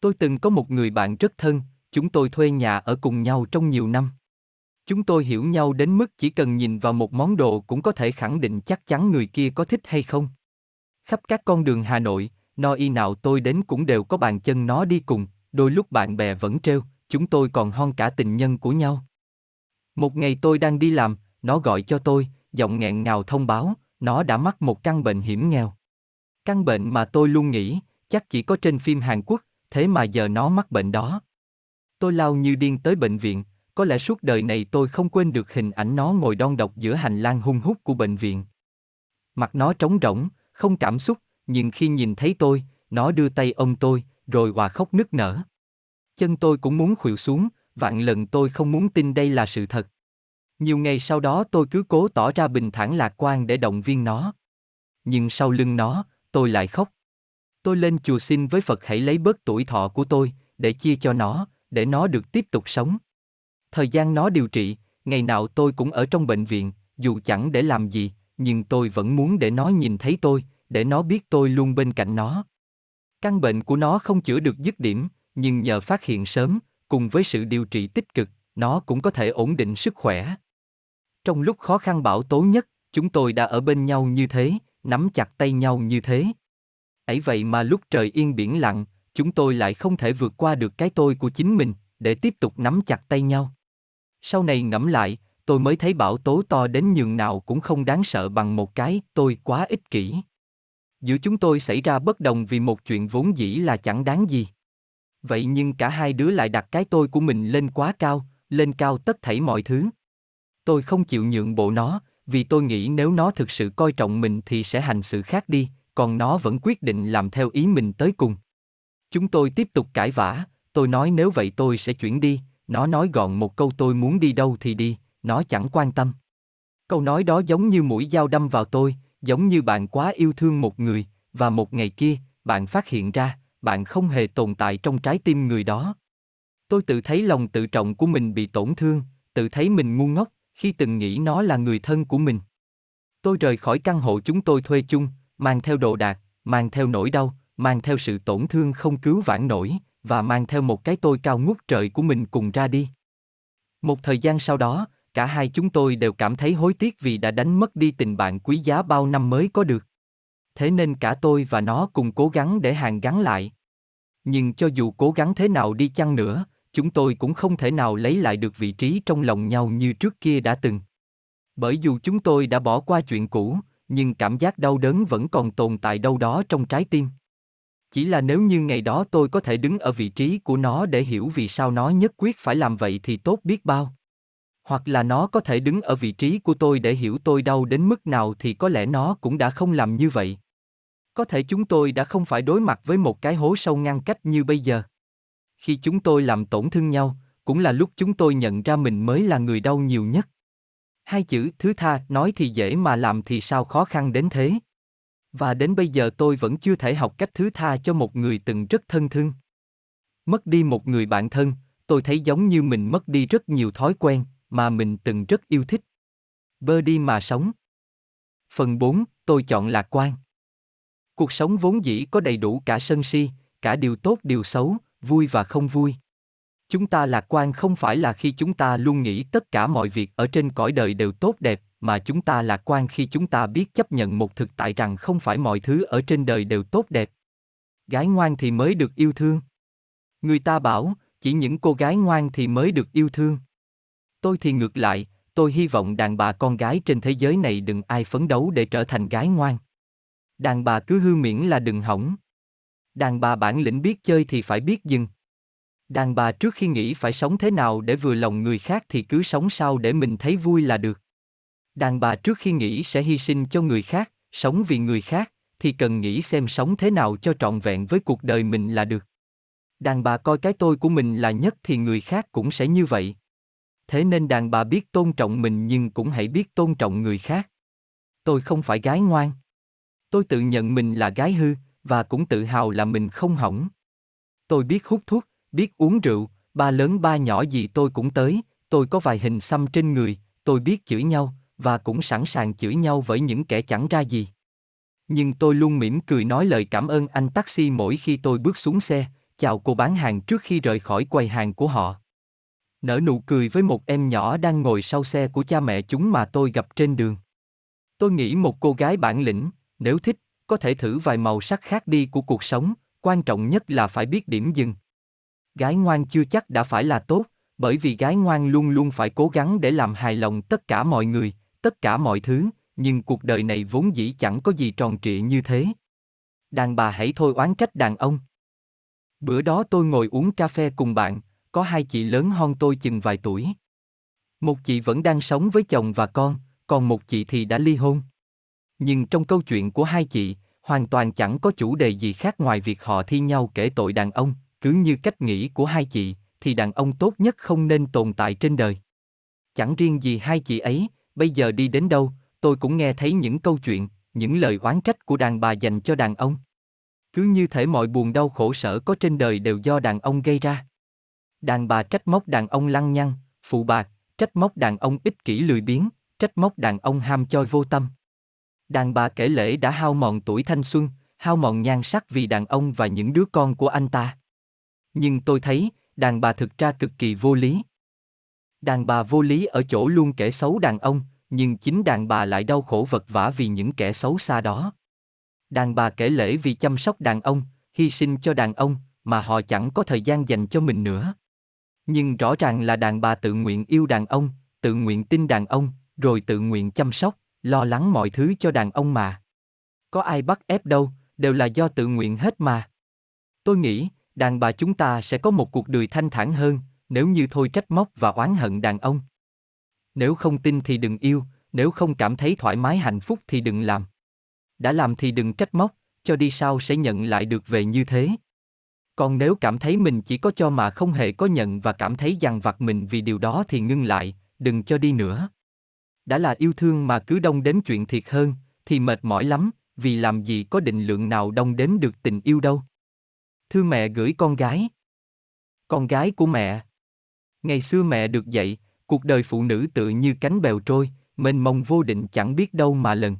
Tôi từng có một người bạn rất thân, chúng tôi thuê nhà ở cùng nhau trong nhiều năm. Chúng tôi hiểu nhau đến mức chỉ cần nhìn vào một món đồ cũng có thể khẳng định chắc chắn người kia có thích hay không. Khắp các con đường Hà Nội, no y nào tôi đến cũng đều có bàn chân nó đi cùng, đôi lúc bạn bè vẫn trêu, chúng tôi còn hon cả tình nhân của nhau. Một ngày tôi đang đi làm, nó gọi cho tôi, giọng nghẹn ngào thông báo, nó đã mắc một căn bệnh hiểm nghèo. Căn bệnh mà tôi luôn nghĩ, chắc chỉ có trên phim Hàn Quốc, thế mà giờ nó mắc bệnh đó. Tôi lao như điên tới bệnh viện, có lẽ suốt đời này tôi không quên được hình ảnh nó ngồi đon độc giữa hành lang hung hút của bệnh viện. Mặt nó trống rỗng, không cảm xúc, nhưng khi nhìn thấy tôi, nó đưa tay ôm tôi, rồi hòa khóc nức nở. Chân tôi cũng muốn khuỵu xuống, vạn lần tôi không muốn tin đây là sự thật. Nhiều ngày sau đó tôi cứ cố tỏ ra bình thản lạc quan để động viên nó. Nhưng sau lưng nó, tôi lại khóc. Tôi lên chùa xin với Phật hãy lấy bớt tuổi thọ của tôi, để chia cho nó, để nó được tiếp tục sống. Thời gian nó điều trị, ngày nào tôi cũng ở trong bệnh viện, dù chẳng để làm gì, nhưng tôi vẫn muốn để nó nhìn thấy tôi, để nó biết tôi luôn bên cạnh nó. Căn bệnh của nó không chữa được dứt điểm, nhưng nhờ phát hiện sớm, cùng với sự điều trị tích cực, nó cũng có thể ổn định sức khỏe. Trong lúc khó khăn bão tố nhất, chúng tôi đã ở bên nhau như thế, nắm chặt tay nhau như thế. ấy vậy mà lúc trời yên biển lặng, chúng tôi lại không thể vượt qua được cái tôi của chính mình, để tiếp tục nắm chặt tay nhau. Sau này ngẫm lại, tôi mới thấy bão tố to đến nhường nào cũng không đáng sợ bằng một cái tôi quá ích kỷ. Giữa chúng tôi xảy ra bất đồng vì một chuyện vốn dĩ là chẳng đáng gì. Vậy nhưng cả hai đứa lại đặt cái tôi của mình lên quá cao, lên cao tất thảy mọi thứ. Tôi không chịu nhượng bộ nó, vì tôi nghĩ nếu nó thực sự coi trọng mình thì sẽ hành sự khác đi, còn nó vẫn quyết định làm theo ý mình tới cùng. Chúng tôi tiếp tục cãi vã, tôi nói nếu vậy tôi sẽ chuyển đi, nó nói gọn một câu tôi muốn đi đâu thì đi, nó chẳng quan tâm. Câu nói đó giống như mũi dao đâm vào tôi, giống như bạn quá yêu thương một người, và một ngày kia, bạn phát hiện ra, bạn không hề tồn tại trong trái tim người đó. Tôi tự thấy lòng tự trọng của mình bị tổn thương, tự thấy mình ngu ngốc, khi từng nghĩ nó là người thân của mình. Tôi rời khỏi căn hộ chúng tôi thuê chung, mang theo đồ đạc, mang theo nỗi đau, mang theo sự tổn thương không cứu vãn nổi, và mang theo một cái tôi cao ngút trời của mình cùng ra đi. Một thời gian sau đó, cả hai chúng tôi đều cảm thấy hối tiếc vì đã đánh mất đi tình bạn quý giá bao năm mới có được. Thế nên cả tôi và nó cùng cố gắng để hàn gắn lại. Nhưng cho dù cố gắng thế nào đi chăng nữa, chúng tôi cũng không thể nào lấy lại được vị trí trong lòng nhau như trước kia đã từng. Bởi dù chúng tôi đã bỏ qua chuyện cũ, nhưng cảm giác đau đớn vẫn còn tồn tại đâu đó trong trái tim. Chỉ là nếu như ngày đó tôi có thể đứng ở vị trí của nó để hiểu vì sao nó nhất quyết phải làm vậy thì tốt biết bao. Hoặc là nó có thể đứng ở vị trí của tôi để hiểu tôi đau đến mức nào thì có lẽ nó cũng đã không làm như vậy. Có thể chúng tôi đã không phải đối mặt với một cái hố sâu ngăn cách như bây giờ. Khi chúng tôi làm tổn thương nhau, cũng là lúc chúng tôi nhận ra mình mới là người đau nhiều nhất. Hai chữ thứ tha nói thì dễ mà làm thì sao khó khăn đến thế. Và đến bây giờ tôi vẫn chưa thể học cách thứ tha cho một người từng rất thân thương. Mất đi một người bạn thân, tôi thấy giống như mình mất đi rất nhiều thói quen mà mình từng rất yêu thích. Bơ đi mà sống. Phần 4, tôi chọn lạc quan. Cuộc sống vốn dĩ có đầy đủ cả sân si, cả điều tốt điều xấu, vui và không vui. Chúng ta lạc quan không phải là khi chúng ta luôn nghĩ tất cả mọi việc ở trên cõi đời đều tốt đẹp, mà chúng ta lạc quan khi chúng ta biết chấp nhận một thực tại rằng không phải mọi thứ ở trên đời đều tốt đẹp. Gái ngoan thì mới được yêu thương. Người ta bảo, chỉ những cô gái ngoan thì mới được yêu thương. Tôi thì ngược lại, tôi hy vọng đàn bà con gái trên thế giới này đừng ai phấn đấu để trở thành gái ngoan. Đàn bà cứ hư miễn là đừng hỏng. Đàn bà bản lĩnh biết chơi thì phải biết dừng. Đàn bà trước khi nghĩ phải sống thế nào để vừa lòng người khác thì cứ sống sao để mình thấy vui là được. Đàn bà trước khi nghĩ sẽ hy sinh cho người khác, sống vì người khác, thì cần nghĩ xem sống thế nào cho trọn vẹn với cuộc đời mình là được. Đàn bà coi cái tôi của mình là nhất thì người khác cũng sẽ như vậy. Thế nên đàn bà biết tôn trọng mình nhưng cũng hãy biết tôn trọng người khác. Tôi không phải gái ngoan. Tôi tự nhận mình là gái hư, và cũng tự hào là mình không hỏng. Tôi biết hút thuốc, biết uống rượu, ba lớn ba nhỏ gì tôi cũng tới, tôi có vài hình xăm trên người, tôi biết chửi nhau, và cũng sẵn sàng chửi nhau với những kẻ chẳng ra gì. Nhưng tôi luôn mỉm cười nói lời cảm ơn anh taxi mỗi khi tôi bước xuống xe, chào cô bán hàng trước khi rời khỏi quầy hàng của họ. Nở nụ cười với một em nhỏ đang ngồi sau xe của cha mẹ chúng mà tôi gặp trên đường. Tôi nghĩ một cô gái bản lĩnh, nếu thích, có thể thử vài màu sắc khác đi của cuộc sống, quan trọng nhất là phải biết điểm dừng. Gái ngoan chưa chắc đã phải là tốt, bởi vì gái ngoan luôn luôn phải cố gắng để làm hài lòng tất cả mọi người, tất cả mọi thứ, nhưng cuộc đời này vốn dĩ chẳng có gì tròn trịa như thế. Đàn bà hãy thôi oán trách đàn ông. Bữa đó tôi ngồi uống cà phê cùng bạn, có hai chị lớn hơn tôi chừng vài tuổi. Một chị vẫn đang sống với chồng và con, còn một chị thì đã ly hôn. Nhưng trong câu chuyện của hai chị, hoàn toàn chẳng có chủ đề gì khác ngoài việc họ thi nhau kể tội đàn ông, cứ như cách nghĩ của hai chị, thì đàn ông tốt nhất không nên tồn tại trên đời. Chẳng riêng gì hai chị ấy, bây giờ đi đến đâu, tôi cũng nghe thấy những câu chuyện, những lời oán trách của đàn bà dành cho đàn ông. Cứ như thể mọi buồn đau khổ sở có trên đời đều do đàn ông gây ra. Đàn bà trách móc đàn ông lăng nhăng, phụ bạc, trách móc đàn ông ích kỷ lười biếng, trách móc đàn ông ham choi vô tâm. Đàn bà kể lễ đã hao mòn tuổi thanh xuân, hao mòn nhan sắc vì đàn ông và những đứa con của anh ta. Nhưng tôi thấy, đàn bà thực ra cực kỳ vô lý. Đàn bà vô lý ở chỗ luôn kể xấu đàn ông, nhưng chính đàn bà lại đau khổ vật vã vì những kẻ xấu xa đó. Đàn bà kể lễ vì chăm sóc đàn ông, hy sinh cho đàn ông, mà họ chẳng có thời gian dành cho mình nữa. Nhưng rõ ràng là đàn bà tự nguyện yêu đàn ông, tự nguyện tin đàn ông, rồi tự nguyện chăm sóc, lo lắng mọi thứ cho đàn ông mà. Có ai bắt ép đâu, đều là do tự nguyện hết mà. Tôi nghĩ, đàn bà chúng ta sẽ có một cuộc đời thanh thản hơn, nếu như thôi trách móc và oán hận đàn ông. Nếu không tin thì đừng yêu, nếu không cảm thấy thoải mái hạnh phúc thì đừng làm. Đã làm thì đừng trách móc, cho đi sau sẽ nhận lại được về như thế. Còn nếu cảm thấy mình chỉ có cho mà không hề có nhận và cảm thấy dằn vặt mình vì điều đó thì ngưng lại, đừng cho đi nữa. Đã là yêu thương mà cứ đông đếm chuyện thiệt hơn, thì mệt mỏi lắm, vì làm gì có định lượng nào đông đếm được tình yêu đâu. Thư mẹ gửi con gái. Con gái của mẹ. Ngày xưa mẹ được dạy, cuộc đời phụ nữ tự như cánh bèo trôi, mênh mông vô định chẳng biết đâu mà lần.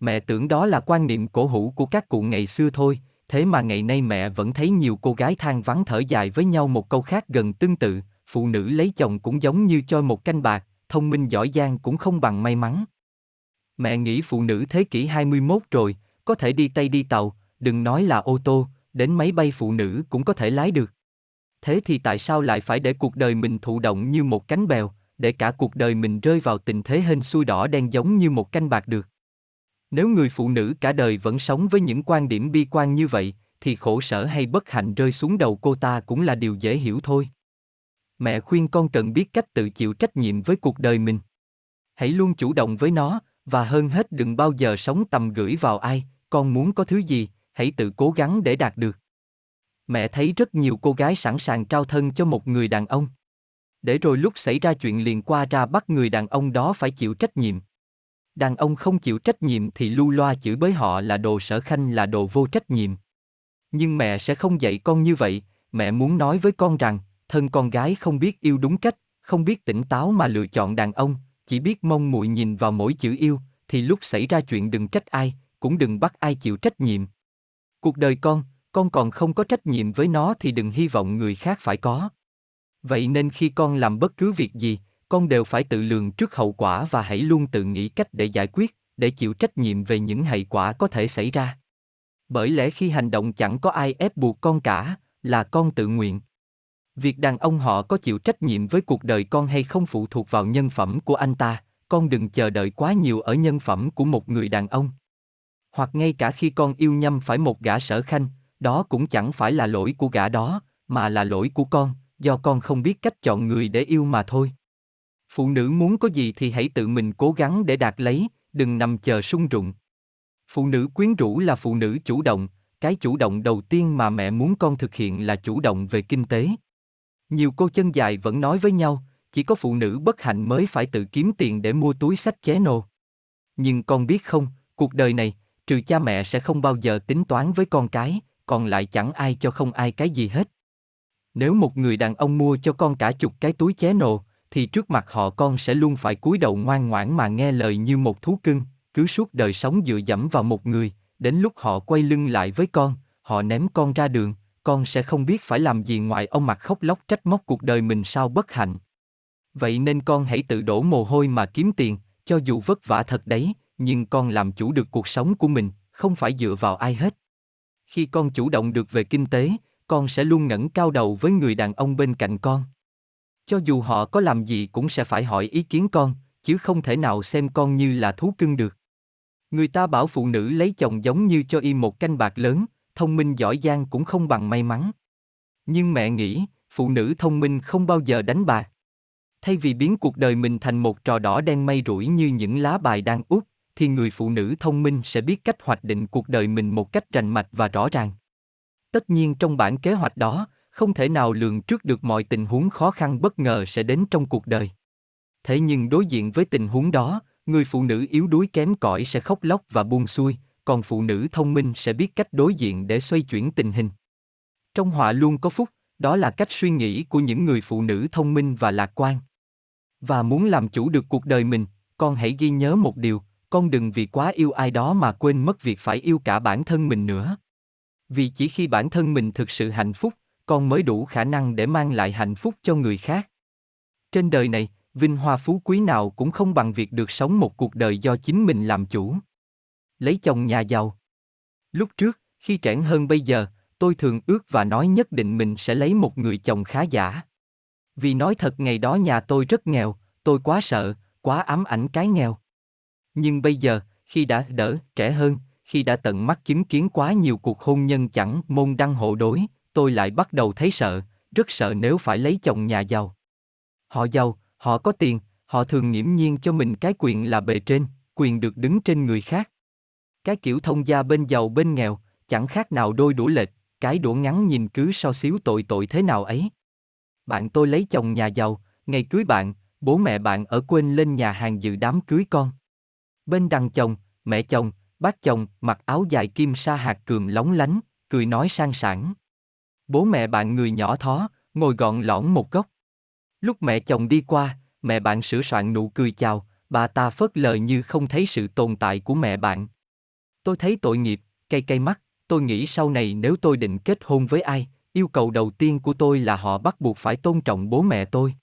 Mẹ tưởng đó là quan niệm cổ hủ của các cụ ngày xưa thôi, thế mà ngày nay mẹ vẫn thấy nhiều cô gái than vắng thở dài với nhau một câu khác gần tương tự, phụ nữ lấy chồng cũng giống như cho một canh bạc, thông minh giỏi giang cũng không bằng may mắn. Mẹ nghĩ phụ nữ thế kỷ 21 rồi, có thể đi tay đi tàu, đừng nói là ô tô, đến máy bay phụ nữ cũng có thể lái được. Thế thì tại sao lại phải để cuộc đời mình thụ động như một cánh bèo, để cả cuộc đời mình rơi vào tình thế hên xui đỏ đen giống như một canh bạc được? Nếu người phụ nữ cả đời vẫn sống với những quan điểm bi quan như vậy, thì khổ sở hay bất hạnh rơi xuống đầu cô ta cũng là điều dễ hiểu thôi. Mẹ khuyên con cần biết cách tự chịu trách nhiệm với cuộc đời mình. Hãy luôn chủ động với nó, và hơn hết đừng bao giờ sống tầm gửi vào ai, con muốn có thứ gì, hãy tự cố gắng để đạt được. Mẹ thấy rất nhiều cô gái sẵn sàng trao thân cho một người đàn ông. Để rồi lúc xảy ra chuyện liền qua ra bắt người đàn ông đó phải chịu trách nhiệm. Đàn ông không chịu trách nhiệm thì lưu loa chửi bới họ là đồ sở khanh là đồ vô trách nhiệm. Nhưng mẹ sẽ không dạy con như vậy, mẹ muốn nói với con rằng, thân con gái không biết yêu đúng cách, không biết tỉnh táo mà lựa chọn đàn ông, chỉ biết mong muội nhìn vào mỗi chữ yêu, thì lúc xảy ra chuyện đừng trách ai, cũng đừng bắt ai chịu trách nhiệm. Cuộc đời con, con còn không có trách nhiệm với nó thì đừng hy vọng người khác phải có. Vậy nên khi con làm bất cứ việc gì, con đều phải tự lường trước hậu quả và hãy luôn tự nghĩ cách để giải quyết, để chịu trách nhiệm về những hệ quả có thể xảy ra. Bởi lẽ khi hành động chẳng có ai ép buộc con cả, là con tự nguyện. Việc đàn ông họ có chịu trách nhiệm với cuộc đời con hay không phụ thuộc vào nhân phẩm của anh ta, con đừng chờ đợi quá nhiều ở nhân phẩm của một người đàn ông. Hoặc ngay cả khi con yêu nhâm phải một gã sở khanh, đó cũng chẳng phải là lỗi của gã đó, mà là lỗi của con, do con không biết cách chọn người để yêu mà thôi. Phụ nữ muốn có gì thì hãy tự mình cố gắng để đạt lấy, đừng nằm chờ sung rụng. Phụ nữ quyến rũ là phụ nữ chủ động, cái chủ động đầu tiên mà mẹ muốn con thực hiện là chủ động về kinh tế. Nhiều cô chân dài vẫn nói với nhau, chỉ có phụ nữ bất hạnh mới phải tự kiếm tiền để mua túi sách ché nô. Nhưng con biết không, cuộc đời này, trừ cha mẹ sẽ không bao giờ tính toán với con cái, còn lại chẳng ai cho không ai cái gì hết. Nếu một người đàn ông mua cho con cả chục cái túi ché nồ, thì trước mặt họ con sẽ luôn phải cúi đầu ngoan ngoãn mà nghe lời như một thú cưng, cứ suốt đời sống dựa dẫm vào một người, đến lúc họ quay lưng lại với con, họ ném con ra đường, con sẽ không biết phải làm gì ngoài ông mặt khóc lóc trách móc cuộc đời mình sao bất hạnh. Vậy nên con hãy tự đổ mồ hôi mà kiếm tiền, cho dù vất vả thật đấy, nhưng con làm chủ được cuộc sống của mình, không phải dựa vào ai hết. Khi con chủ động được về kinh tế, con sẽ luôn ngẩng cao đầu với người đàn ông bên cạnh con. Cho dù họ có làm gì cũng sẽ phải hỏi ý kiến con, chứ không thể nào xem con như là thú cưng được. Người ta bảo phụ nữ lấy chồng giống như cho y một canh bạc lớn, thông minh giỏi giang cũng không bằng may mắn. Nhưng mẹ nghĩ, phụ nữ thông minh không bao giờ đánh bạc. Thay vì biến cuộc đời mình thành một trò đỏ đen mây rủi như những lá bài đang út, thì người phụ nữ thông minh sẽ biết cách hoạch định cuộc đời mình một cách rành mạch và rõ ràng. Tất nhiên trong bản kế hoạch đó, không thể nào lường trước được mọi tình huống khó khăn bất ngờ sẽ đến trong cuộc đời. Thế nhưng đối diện với tình huống đó, người phụ nữ yếu đuối kém cỏi sẽ khóc lóc và buông xuôi, còn phụ nữ thông minh sẽ biết cách đối diện để xoay chuyển tình hình. Trong họa luôn có phúc, đó là cách suy nghĩ của những người phụ nữ thông minh và lạc quan. Và muốn làm chủ được cuộc đời mình, con hãy ghi nhớ một điều, con đừng vì quá yêu ai đó mà quên mất việc phải yêu cả bản thân mình nữa. Vì chỉ khi bản thân mình thực sự hạnh phúc, con mới đủ khả năng để mang lại hạnh phúc cho người khác. Trên đời này, vinh hoa phú quý nào cũng không bằng việc được sống một cuộc đời do chính mình làm chủ. Lấy chồng nhà giàu. Lúc trước, khi trẻ hơn bây giờ, tôi thường ước và nói nhất định mình sẽ lấy một người chồng khá giả. Vì nói thật ngày đó nhà tôi rất nghèo, tôi quá sợ, quá ám ảnh cái nghèo. Nhưng bây giờ, khi đã đỡ trẻ hơn, khi đã tận mắt chứng kiến quá nhiều cuộc hôn nhân chẳng môn đăng hộ đối, tôi lại bắt đầu thấy sợ, rất sợ nếu phải lấy chồng nhà giàu. Họ giàu, họ có tiền, họ thường nghiễm nhiên cho mình cái quyền là bề trên, quyền được đứng trên người khác. Cái kiểu thông gia bên giàu bên nghèo, chẳng khác nào đôi đũa lệch, cái đũa ngắn nhìn cứ so xíu tội tội thế nào ấy. Bạn tôi lấy chồng nhà giàu, ngày cưới bạn, bố mẹ bạn ở quên lên nhà hàng dự đám cưới con. Bên đằng chồng, mẹ chồng, bác chồng mặc áo dài kim sa hạt cườm lóng lánh, cười nói sang sảng. Bố mẹ bạn người nhỏ thó, ngồi gọn lõn một góc. Lúc mẹ chồng đi qua, mẹ bạn sửa soạn nụ cười chào, bà ta phớt lờ như không thấy sự tồn tại của mẹ bạn. Tôi thấy tội nghiệp, cay cay mắt, tôi nghĩ sau này nếu tôi định kết hôn với ai, yêu cầu đầu tiên của tôi là họ bắt buộc phải tôn trọng bố mẹ tôi.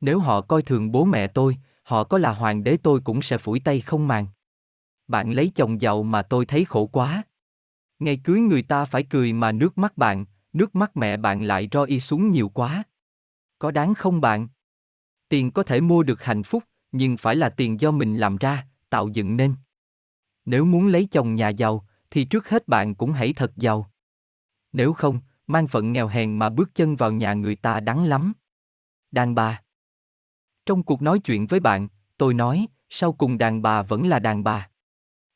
Nếu họ coi thường bố mẹ tôi, họ có là hoàng đế tôi cũng sẽ phủi tay không màng. Bạn lấy chồng giàu mà tôi thấy khổ quá. Ngày cưới người ta phải cười mà nước mắt bạn, nước mắt mẹ bạn lại ro y xuống nhiều quá. Có đáng không bạn? Tiền có thể mua được hạnh phúc, nhưng phải là tiền do mình làm ra, tạo dựng nên. Nếu muốn lấy chồng nhà giàu, thì trước hết bạn cũng hãy thật giàu. Nếu không, mang phận nghèo hèn mà bước chân vào nhà người ta đắng lắm. Đàn bà trong cuộc nói chuyện với bạn, tôi nói, sau cùng đàn bà vẫn là đàn bà.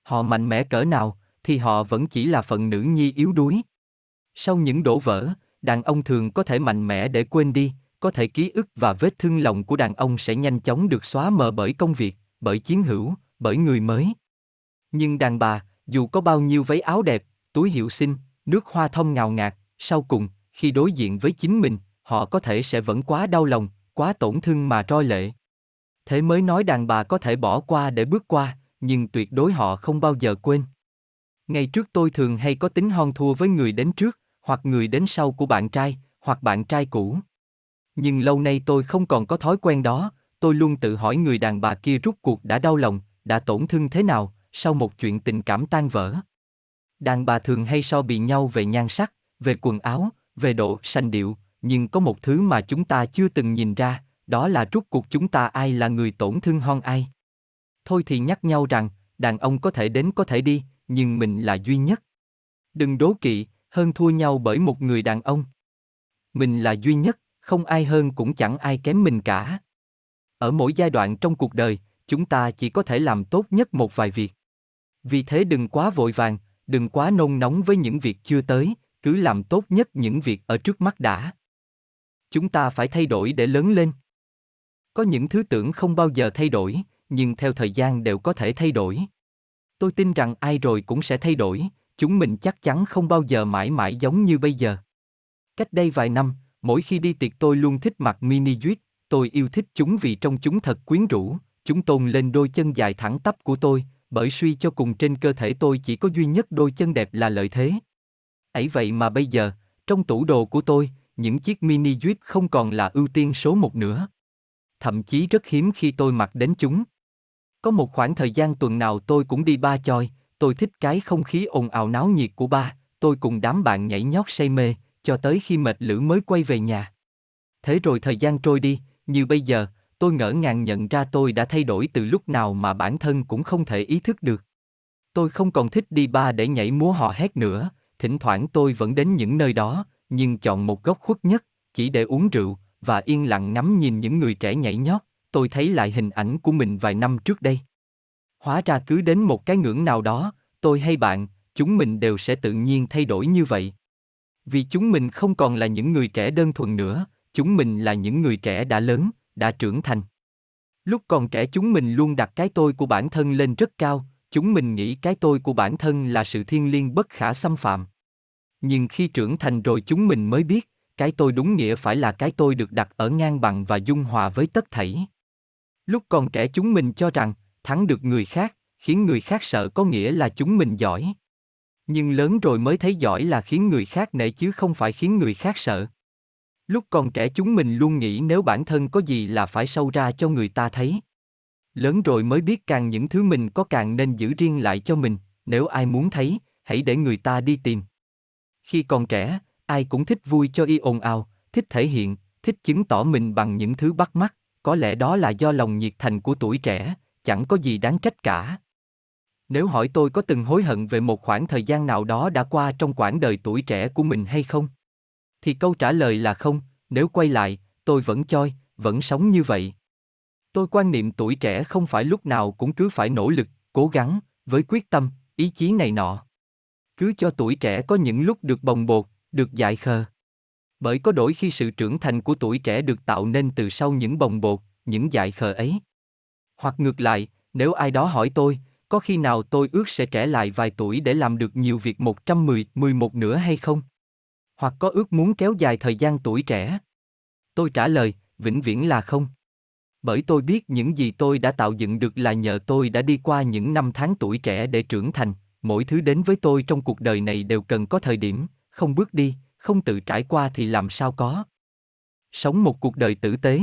Họ mạnh mẽ cỡ nào, thì họ vẫn chỉ là phận nữ nhi yếu đuối. Sau những đổ vỡ, đàn ông thường có thể mạnh mẽ để quên đi, có thể ký ức và vết thương lòng của đàn ông sẽ nhanh chóng được xóa mờ bởi công việc, bởi chiến hữu, bởi người mới. Nhưng đàn bà, dù có bao nhiêu váy áo đẹp, túi hiệu xinh, nước hoa thông ngào ngạt, sau cùng, khi đối diện với chính mình, họ có thể sẽ vẫn quá đau lòng, quá tổn thương mà roi lệ. Thế mới nói đàn bà có thể bỏ qua để bước qua, nhưng tuyệt đối họ không bao giờ quên. Ngày trước tôi thường hay có tính hon thua với người đến trước, hoặc người đến sau của bạn trai, hoặc bạn trai cũ. Nhưng lâu nay tôi không còn có thói quen đó, tôi luôn tự hỏi người đàn bà kia rút cuộc đã đau lòng, đã tổn thương thế nào, sau một chuyện tình cảm tan vỡ. Đàn bà thường hay so bì nhau về nhan sắc, về quần áo, về độ sanh điệu, nhưng có một thứ mà chúng ta chưa từng nhìn ra, đó là rút cuộc chúng ta ai là người tổn thương hon ai. Thôi thì nhắc nhau rằng, đàn ông có thể đến có thể đi, nhưng mình là duy nhất. Đừng đố kỵ, hơn thua nhau bởi một người đàn ông. Mình là duy nhất, không ai hơn cũng chẳng ai kém mình cả. Ở mỗi giai đoạn trong cuộc đời, chúng ta chỉ có thể làm tốt nhất một vài việc. Vì thế đừng quá vội vàng, đừng quá nôn nóng với những việc chưa tới, cứ làm tốt nhất những việc ở trước mắt đã. Chúng ta phải thay đổi để lớn lên. Có những thứ tưởng không bao giờ thay đổi, nhưng theo thời gian đều có thể thay đổi. Tôi tin rằng ai rồi cũng sẽ thay đổi, chúng mình chắc chắn không bao giờ mãi mãi giống như bây giờ. Cách đây vài năm, mỗi khi đi tiệc tôi luôn thích mặc mini juice, tôi yêu thích chúng vì trong chúng thật quyến rũ, chúng tôn lên đôi chân dài thẳng tắp của tôi, bởi suy cho cùng trên cơ thể tôi chỉ có duy nhất đôi chân đẹp là lợi thế. Ấy vậy mà bây giờ, trong tủ đồ của tôi, những chiếc mini jeep không còn là ưu tiên số một nữa. Thậm chí rất hiếm khi tôi mặc đến chúng. Có một khoảng thời gian tuần nào tôi cũng đi ba choi, tôi thích cái không khí ồn ào náo nhiệt của ba, tôi cùng đám bạn nhảy nhót say mê, cho tới khi mệt lử mới quay về nhà. Thế rồi thời gian trôi đi, như bây giờ, tôi ngỡ ngàng nhận ra tôi đã thay đổi từ lúc nào mà bản thân cũng không thể ý thức được. Tôi không còn thích đi ba để nhảy múa hò hét nữa, thỉnh thoảng tôi vẫn đến những nơi đó, nhưng chọn một góc khuất nhất, chỉ để uống rượu, và yên lặng ngắm nhìn những người trẻ nhảy nhót, tôi thấy lại hình ảnh của mình vài năm trước đây. Hóa ra cứ đến một cái ngưỡng nào đó, tôi hay bạn, chúng mình đều sẽ tự nhiên thay đổi như vậy. Vì chúng mình không còn là những người trẻ đơn thuần nữa, chúng mình là những người trẻ đã lớn, đã trưởng thành. Lúc còn trẻ chúng mình luôn đặt cái tôi của bản thân lên rất cao, chúng mình nghĩ cái tôi của bản thân là sự thiêng liêng bất khả xâm phạm. Nhưng khi trưởng thành rồi chúng mình mới biết, cái tôi đúng nghĩa phải là cái tôi được đặt ở ngang bằng và dung hòa với tất thảy. Lúc còn trẻ chúng mình cho rằng, thắng được người khác, khiến người khác sợ có nghĩa là chúng mình giỏi. Nhưng lớn rồi mới thấy giỏi là khiến người khác nể chứ không phải khiến người khác sợ. Lúc còn trẻ chúng mình luôn nghĩ nếu bản thân có gì là phải sâu ra cho người ta thấy. Lớn rồi mới biết càng những thứ mình có càng nên giữ riêng lại cho mình, nếu ai muốn thấy, hãy để người ta đi tìm. Khi còn trẻ, ai cũng thích vui cho y ồn ào, thích thể hiện, thích chứng tỏ mình bằng những thứ bắt mắt, có lẽ đó là do lòng nhiệt thành của tuổi trẻ, chẳng có gì đáng trách cả. Nếu hỏi tôi có từng hối hận về một khoảng thời gian nào đó đã qua trong quãng đời tuổi trẻ của mình hay không? Thì câu trả lời là không, nếu quay lại, tôi vẫn choi, vẫn sống như vậy. Tôi quan niệm tuổi trẻ không phải lúc nào cũng cứ phải nỗ lực, cố gắng, với quyết tâm, ý chí này nọ. Cứ cho tuổi trẻ có những lúc được bồng bột, được dại khờ. Bởi có đôi khi sự trưởng thành của tuổi trẻ được tạo nên từ sau những bồng bột, những dại khờ ấy. Hoặc ngược lại, nếu ai đó hỏi tôi, có khi nào tôi ước sẽ trẻ lại vài tuổi để làm được nhiều việc 110, 11 nữa hay không? Hoặc có ước muốn kéo dài thời gian tuổi trẻ? Tôi trả lời, vĩnh viễn là không. Bởi tôi biết những gì tôi đã tạo dựng được là nhờ tôi đã đi qua những năm tháng tuổi trẻ để trưởng thành, mỗi thứ đến với tôi trong cuộc đời này đều cần có thời điểm, không bước đi, không tự trải qua thì làm sao có. Sống một cuộc đời tử tế.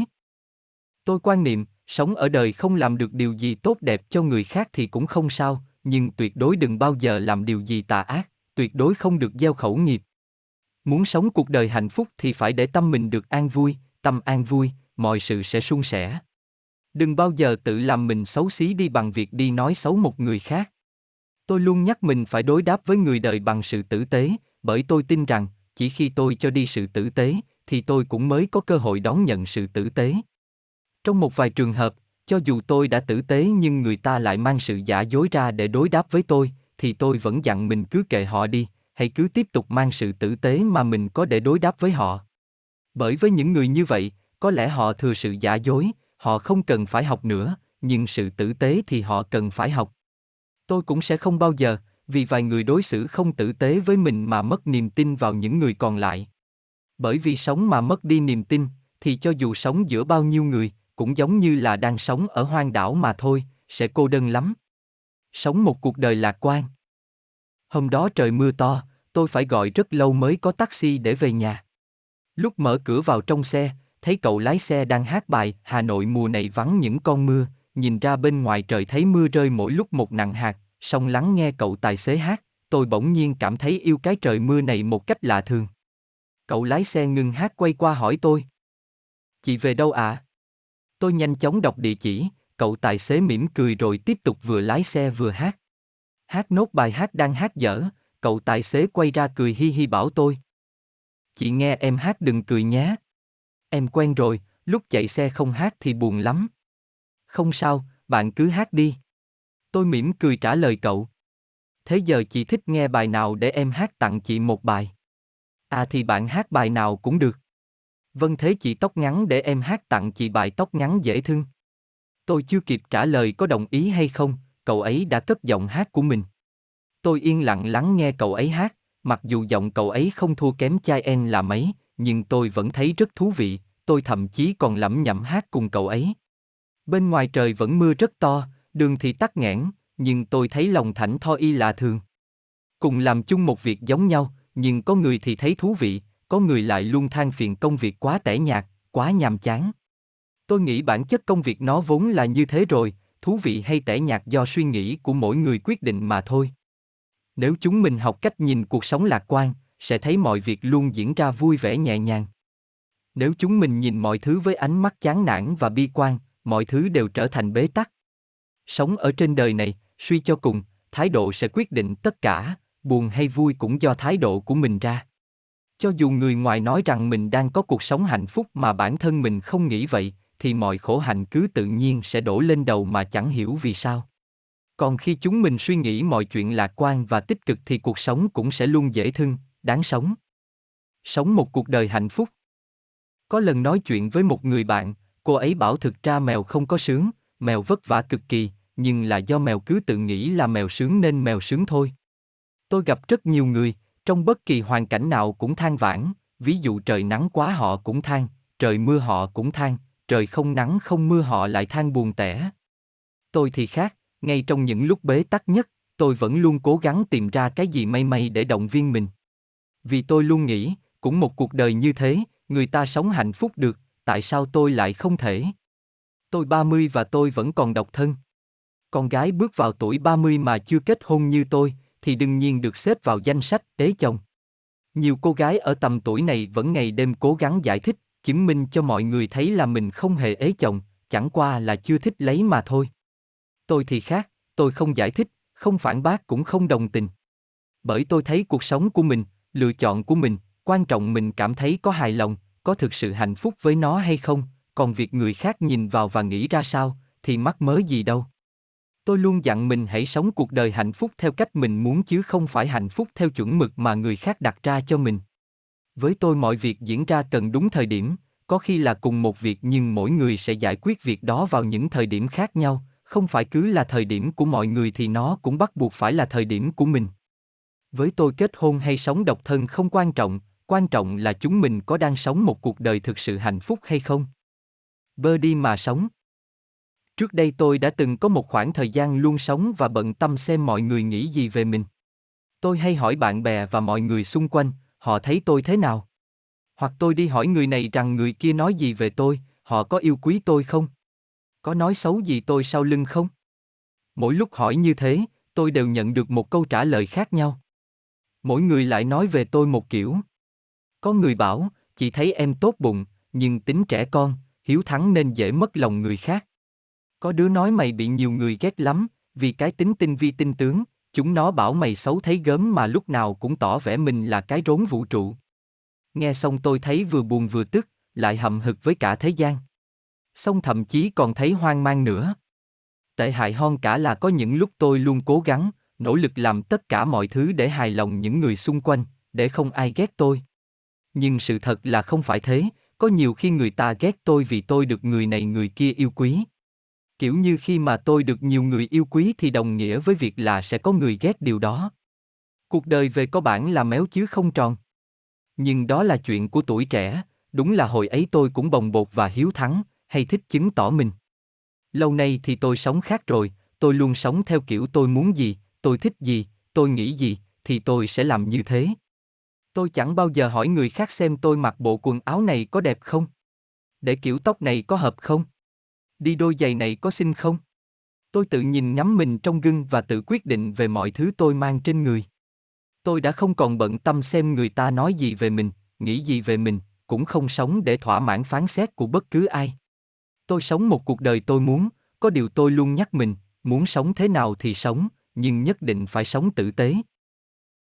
Tôi quan niệm, sống ở đời không làm được điều gì tốt đẹp cho người khác thì cũng không sao, nhưng tuyệt đối đừng bao giờ làm điều gì tà ác, tuyệt đối không được gieo khẩu nghiệp. Muốn sống cuộc đời hạnh phúc thì phải để tâm mình được an vui, tâm an vui, mọi sự sẽ suôn sẻ. Đừng bao giờ tự làm mình xấu xí đi bằng việc đi nói xấu một người khác. Tôi luôn nhắc mình phải đối đáp với người đời bằng sự tử tế, bởi tôi tin rằng, chỉ khi tôi cho đi sự tử tế, thì tôi cũng mới có cơ hội đón nhận sự tử tế. Trong một vài trường hợp, cho dù tôi đã tử tế nhưng người ta lại mang sự giả dối ra để đối đáp với tôi, thì tôi vẫn dặn mình cứ kệ họ đi, hãy cứ tiếp tục mang sự tử tế mà mình có để đối đáp với họ. Bởi với những người như vậy, có lẽ họ thừa sự giả dối, họ không cần phải học nữa, nhưng sự tử tế thì họ cần phải học. Tôi cũng sẽ không bao giờ, vì vài người đối xử không tử tế với mình mà mất niềm tin vào những người còn lại. Bởi vì sống mà mất đi niềm tin, thì cho dù sống giữa bao nhiêu người, cũng giống như là đang sống ở hoang đảo mà thôi, sẽ cô đơn lắm. Sống một cuộc đời lạc quan. Hôm đó trời mưa to, tôi phải gọi rất lâu mới có taxi để về nhà. Lúc mở cửa vào trong xe, thấy cậu lái xe đang hát bài Hà Nội mùa này vắng những con mưa, nhìn ra bên ngoài trời thấy mưa rơi mỗi lúc một nặng hạt, song lắng nghe cậu tài xế hát, tôi bỗng nhiên cảm thấy yêu cái trời mưa này một cách lạ thường. Cậu lái xe ngừng hát quay qua hỏi tôi. Chị về đâu ạ? À? Tôi nhanh chóng đọc địa chỉ, cậu tài xế mỉm cười rồi tiếp tục vừa lái xe vừa hát. Hát nốt bài hát đang hát dở, cậu tài xế quay ra cười hi hi bảo tôi. Chị nghe em hát đừng cười nhé. Em quen rồi, lúc chạy xe không hát thì buồn lắm. Không sao, bạn cứ hát đi. Tôi mỉm cười trả lời cậu. Thế giờ chị thích nghe bài nào để em hát tặng chị một bài? À thì bạn hát bài nào cũng được. Vâng thế chị tóc ngắn để em hát tặng chị bài tóc ngắn dễ thương. Tôi chưa kịp trả lời có đồng ý hay không, cậu ấy đã cất giọng hát của mình. Tôi yên lặng lắng nghe cậu ấy hát, mặc dù giọng cậu ấy không thua kém chai en là mấy, nhưng tôi vẫn thấy rất thú vị, tôi thậm chí còn lẩm nhẩm hát cùng cậu ấy. Bên ngoài trời vẫn mưa rất to, đường thì tắc nghẽn, nhưng tôi thấy lòng thảnh tho y lạ thường. Cùng làm chung một việc giống nhau, nhưng có người thì thấy thú vị, có người lại luôn than phiền công việc quá tẻ nhạt, quá nhàm chán. Tôi nghĩ bản chất công việc nó vốn là như thế rồi, thú vị hay tẻ nhạt do suy nghĩ của mỗi người quyết định mà thôi. Nếu chúng mình học cách nhìn cuộc sống lạc quan, sẽ thấy mọi việc luôn diễn ra vui vẻ nhẹ nhàng. Nếu chúng mình nhìn mọi thứ với ánh mắt chán nản và bi quan, mọi thứ đều trở thành bế tắc. Sống ở trên đời này, suy cho cùng, thái độ sẽ quyết định tất cả, buồn hay vui cũng do thái độ của mình ra. Cho dù người ngoài nói rằng mình đang có cuộc sống hạnh phúc mà bản thân mình không nghĩ vậy, thì mọi khổ hạnh cứ tự nhiên sẽ đổ lên đầu mà chẳng hiểu vì sao. Còn khi chúng mình suy nghĩ mọi chuyện lạc quan và tích cực thì cuộc sống cũng sẽ luôn dễ thương, đáng sống. Sống một cuộc đời hạnh phúc. Có lần nói chuyện với một người bạn, cô ấy bảo thực ra mèo không có sướng, mèo vất vả cực kỳ, nhưng là do mèo cứ tự nghĩ là mèo sướng nên mèo sướng thôi. Tôi gặp rất nhiều người, trong bất kỳ hoàn cảnh nào cũng than vãn, ví dụ trời nắng quá họ cũng than, trời mưa họ cũng than, trời không nắng không mưa họ lại than buồn tẻ. Tôi thì khác, ngay trong những lúc bế tắc nhất, tôi vẫn luôn cố gắng tìm ra cái gì may may để động viên mình. Vì tôi luôn nghĩ, cũng một cuộc đời như thế, người ta sống hạnh phúc được, tại sao tôi lại không thể? Tôi 30 và tôi vẫn còn độc thân. Con gái bước vào tuổi 30 mà chưa kết hôn như tôi, thì đương nhiên được xếp vào danh sách tế chồng. Nhiều cô gái ở tầm tuổi này vẫn ngày đêm cố gắng giải thích, chứng minh cho mọi người thấy là mình không hề ế chồng, chẳng qua là chưa thích lấy mà thôi. Tôi thì khác, tôi không giải thích, không phản bác cũng không đồng tình. Bởi tôi thấy cuộc sống của mình, lựa chọn của mình, quan trọng mình cảm thấy có hài lòng, có thực sự hạnh phúc với nó hay không, còn việc người khác nhìn vào và nghĩ ra sao, thì mắc mớ gì đâu. Tôi luôn dặn mình hãy sống cuộc đời hạnh phúc theo cách mình muốn chứ không phải hạnh phúc theo chuẩn mực mà người khác đặt ra cho mình. Với tôi mọi việc diễn ra cần đúng thời điểm, có khi là cùng một việc nhưng mỗi người sẽ giải quyết việc đó vào những thời điểm khác nhau, không phải cứ là thời điểm của mọi người thì nó cũng bắt buộc phải là thời điểm của mình. Với tôi kết hôn hay sống độc thân không quan trọng, quan trọng là chúng mình có đang sống một cuộc đời thực sự hạnh phúc hay không. Bơ đi mà sống. Trước đây tôi đã từng có một khoảng thời gian luôn sống và bận tâm xem mọi người nghĩ gì về mình. Tôi hay hỏi bạn bè và mọi người xung quanh, họ thấy tôi thế nào? Hoặc tôi đi hỏi người này rằng người kia nói gì về tôi, họ có yêu quý tôi không? Có nói xấu gì tôi sau lưng không? Mỗi lúc hỏi như thế, tôi đều nhận được một câu trả lời khác nhau. Mỗi người lại nói về tôi một kiểu. Có người bảo, chị thấy em tốt bụng, nhưng tính trẻ con, hiếu thắng nên dễ mất lòng người khác. Có đứa nói mày bị nhiều người ghét lắm, vì cái tính tinh vi tinh tướng, chúng nó bảo mày xấu thấy gớm mà lúc nào cũng tỏ vẻ mình là cái rốn vũ trụ. Nghe xong tôi thấy vừa buồn vừa tức, lại hậm hực với cả thế gian. Xong thậm chí còn thấy hoang mang nữa. Tệ hại hơn cả là có những lúc tôi luôn cố gắng, nỗ lực làm tất cả mọi thứ để hài lòng những người xung quanh, để không ai ghét tôi. Nhưng sự thật là không phải thế, có nhiều khi người ta ghét tôi vì tôi được người này người kia yêu quý. Kiểu như khi mà tôi được nhiều người yêu quý thì đồng nghĩa với việc là sẽ có người ghét điều đó. Cuộc đời về có bản là méo chứ không tròn. Nhưng đó là chuyện của tuổi trẻ, đúng là hồi ấy tôi cũng bồng bột và hiếu thắng, hay thích chứng tỏ mình. Lâu nay thì tôi sống khác rồi, tôi luôn sống theo kiểu tôi muốn gì, tôi thích gì, tôi nghĩ gì, thì tôi sẽ làm như thế. Tôi chẳng bao giờ hỏi người khác xem tôi mặc bộ quần áo này có đẹp không? Để kiểu tóc này có hợp không? Đi đôi giày này có xinh không? Tôi tự nhìn ngắm mình trong gương và tự quyết định về mọi thứ tôi mang trên người. Tôi đã không còn bận tâm xem người ta nói gì về mình, nghĩ gì về mình, cũng không sống để thỏa mãn phán xét của bất cứ ai. Tôi sống một cuộc đời tôi muốn, có điều tôi luôn nhắc mình, muốn sống thế nào thì sống, nhưng nhất định phải sống tử tế.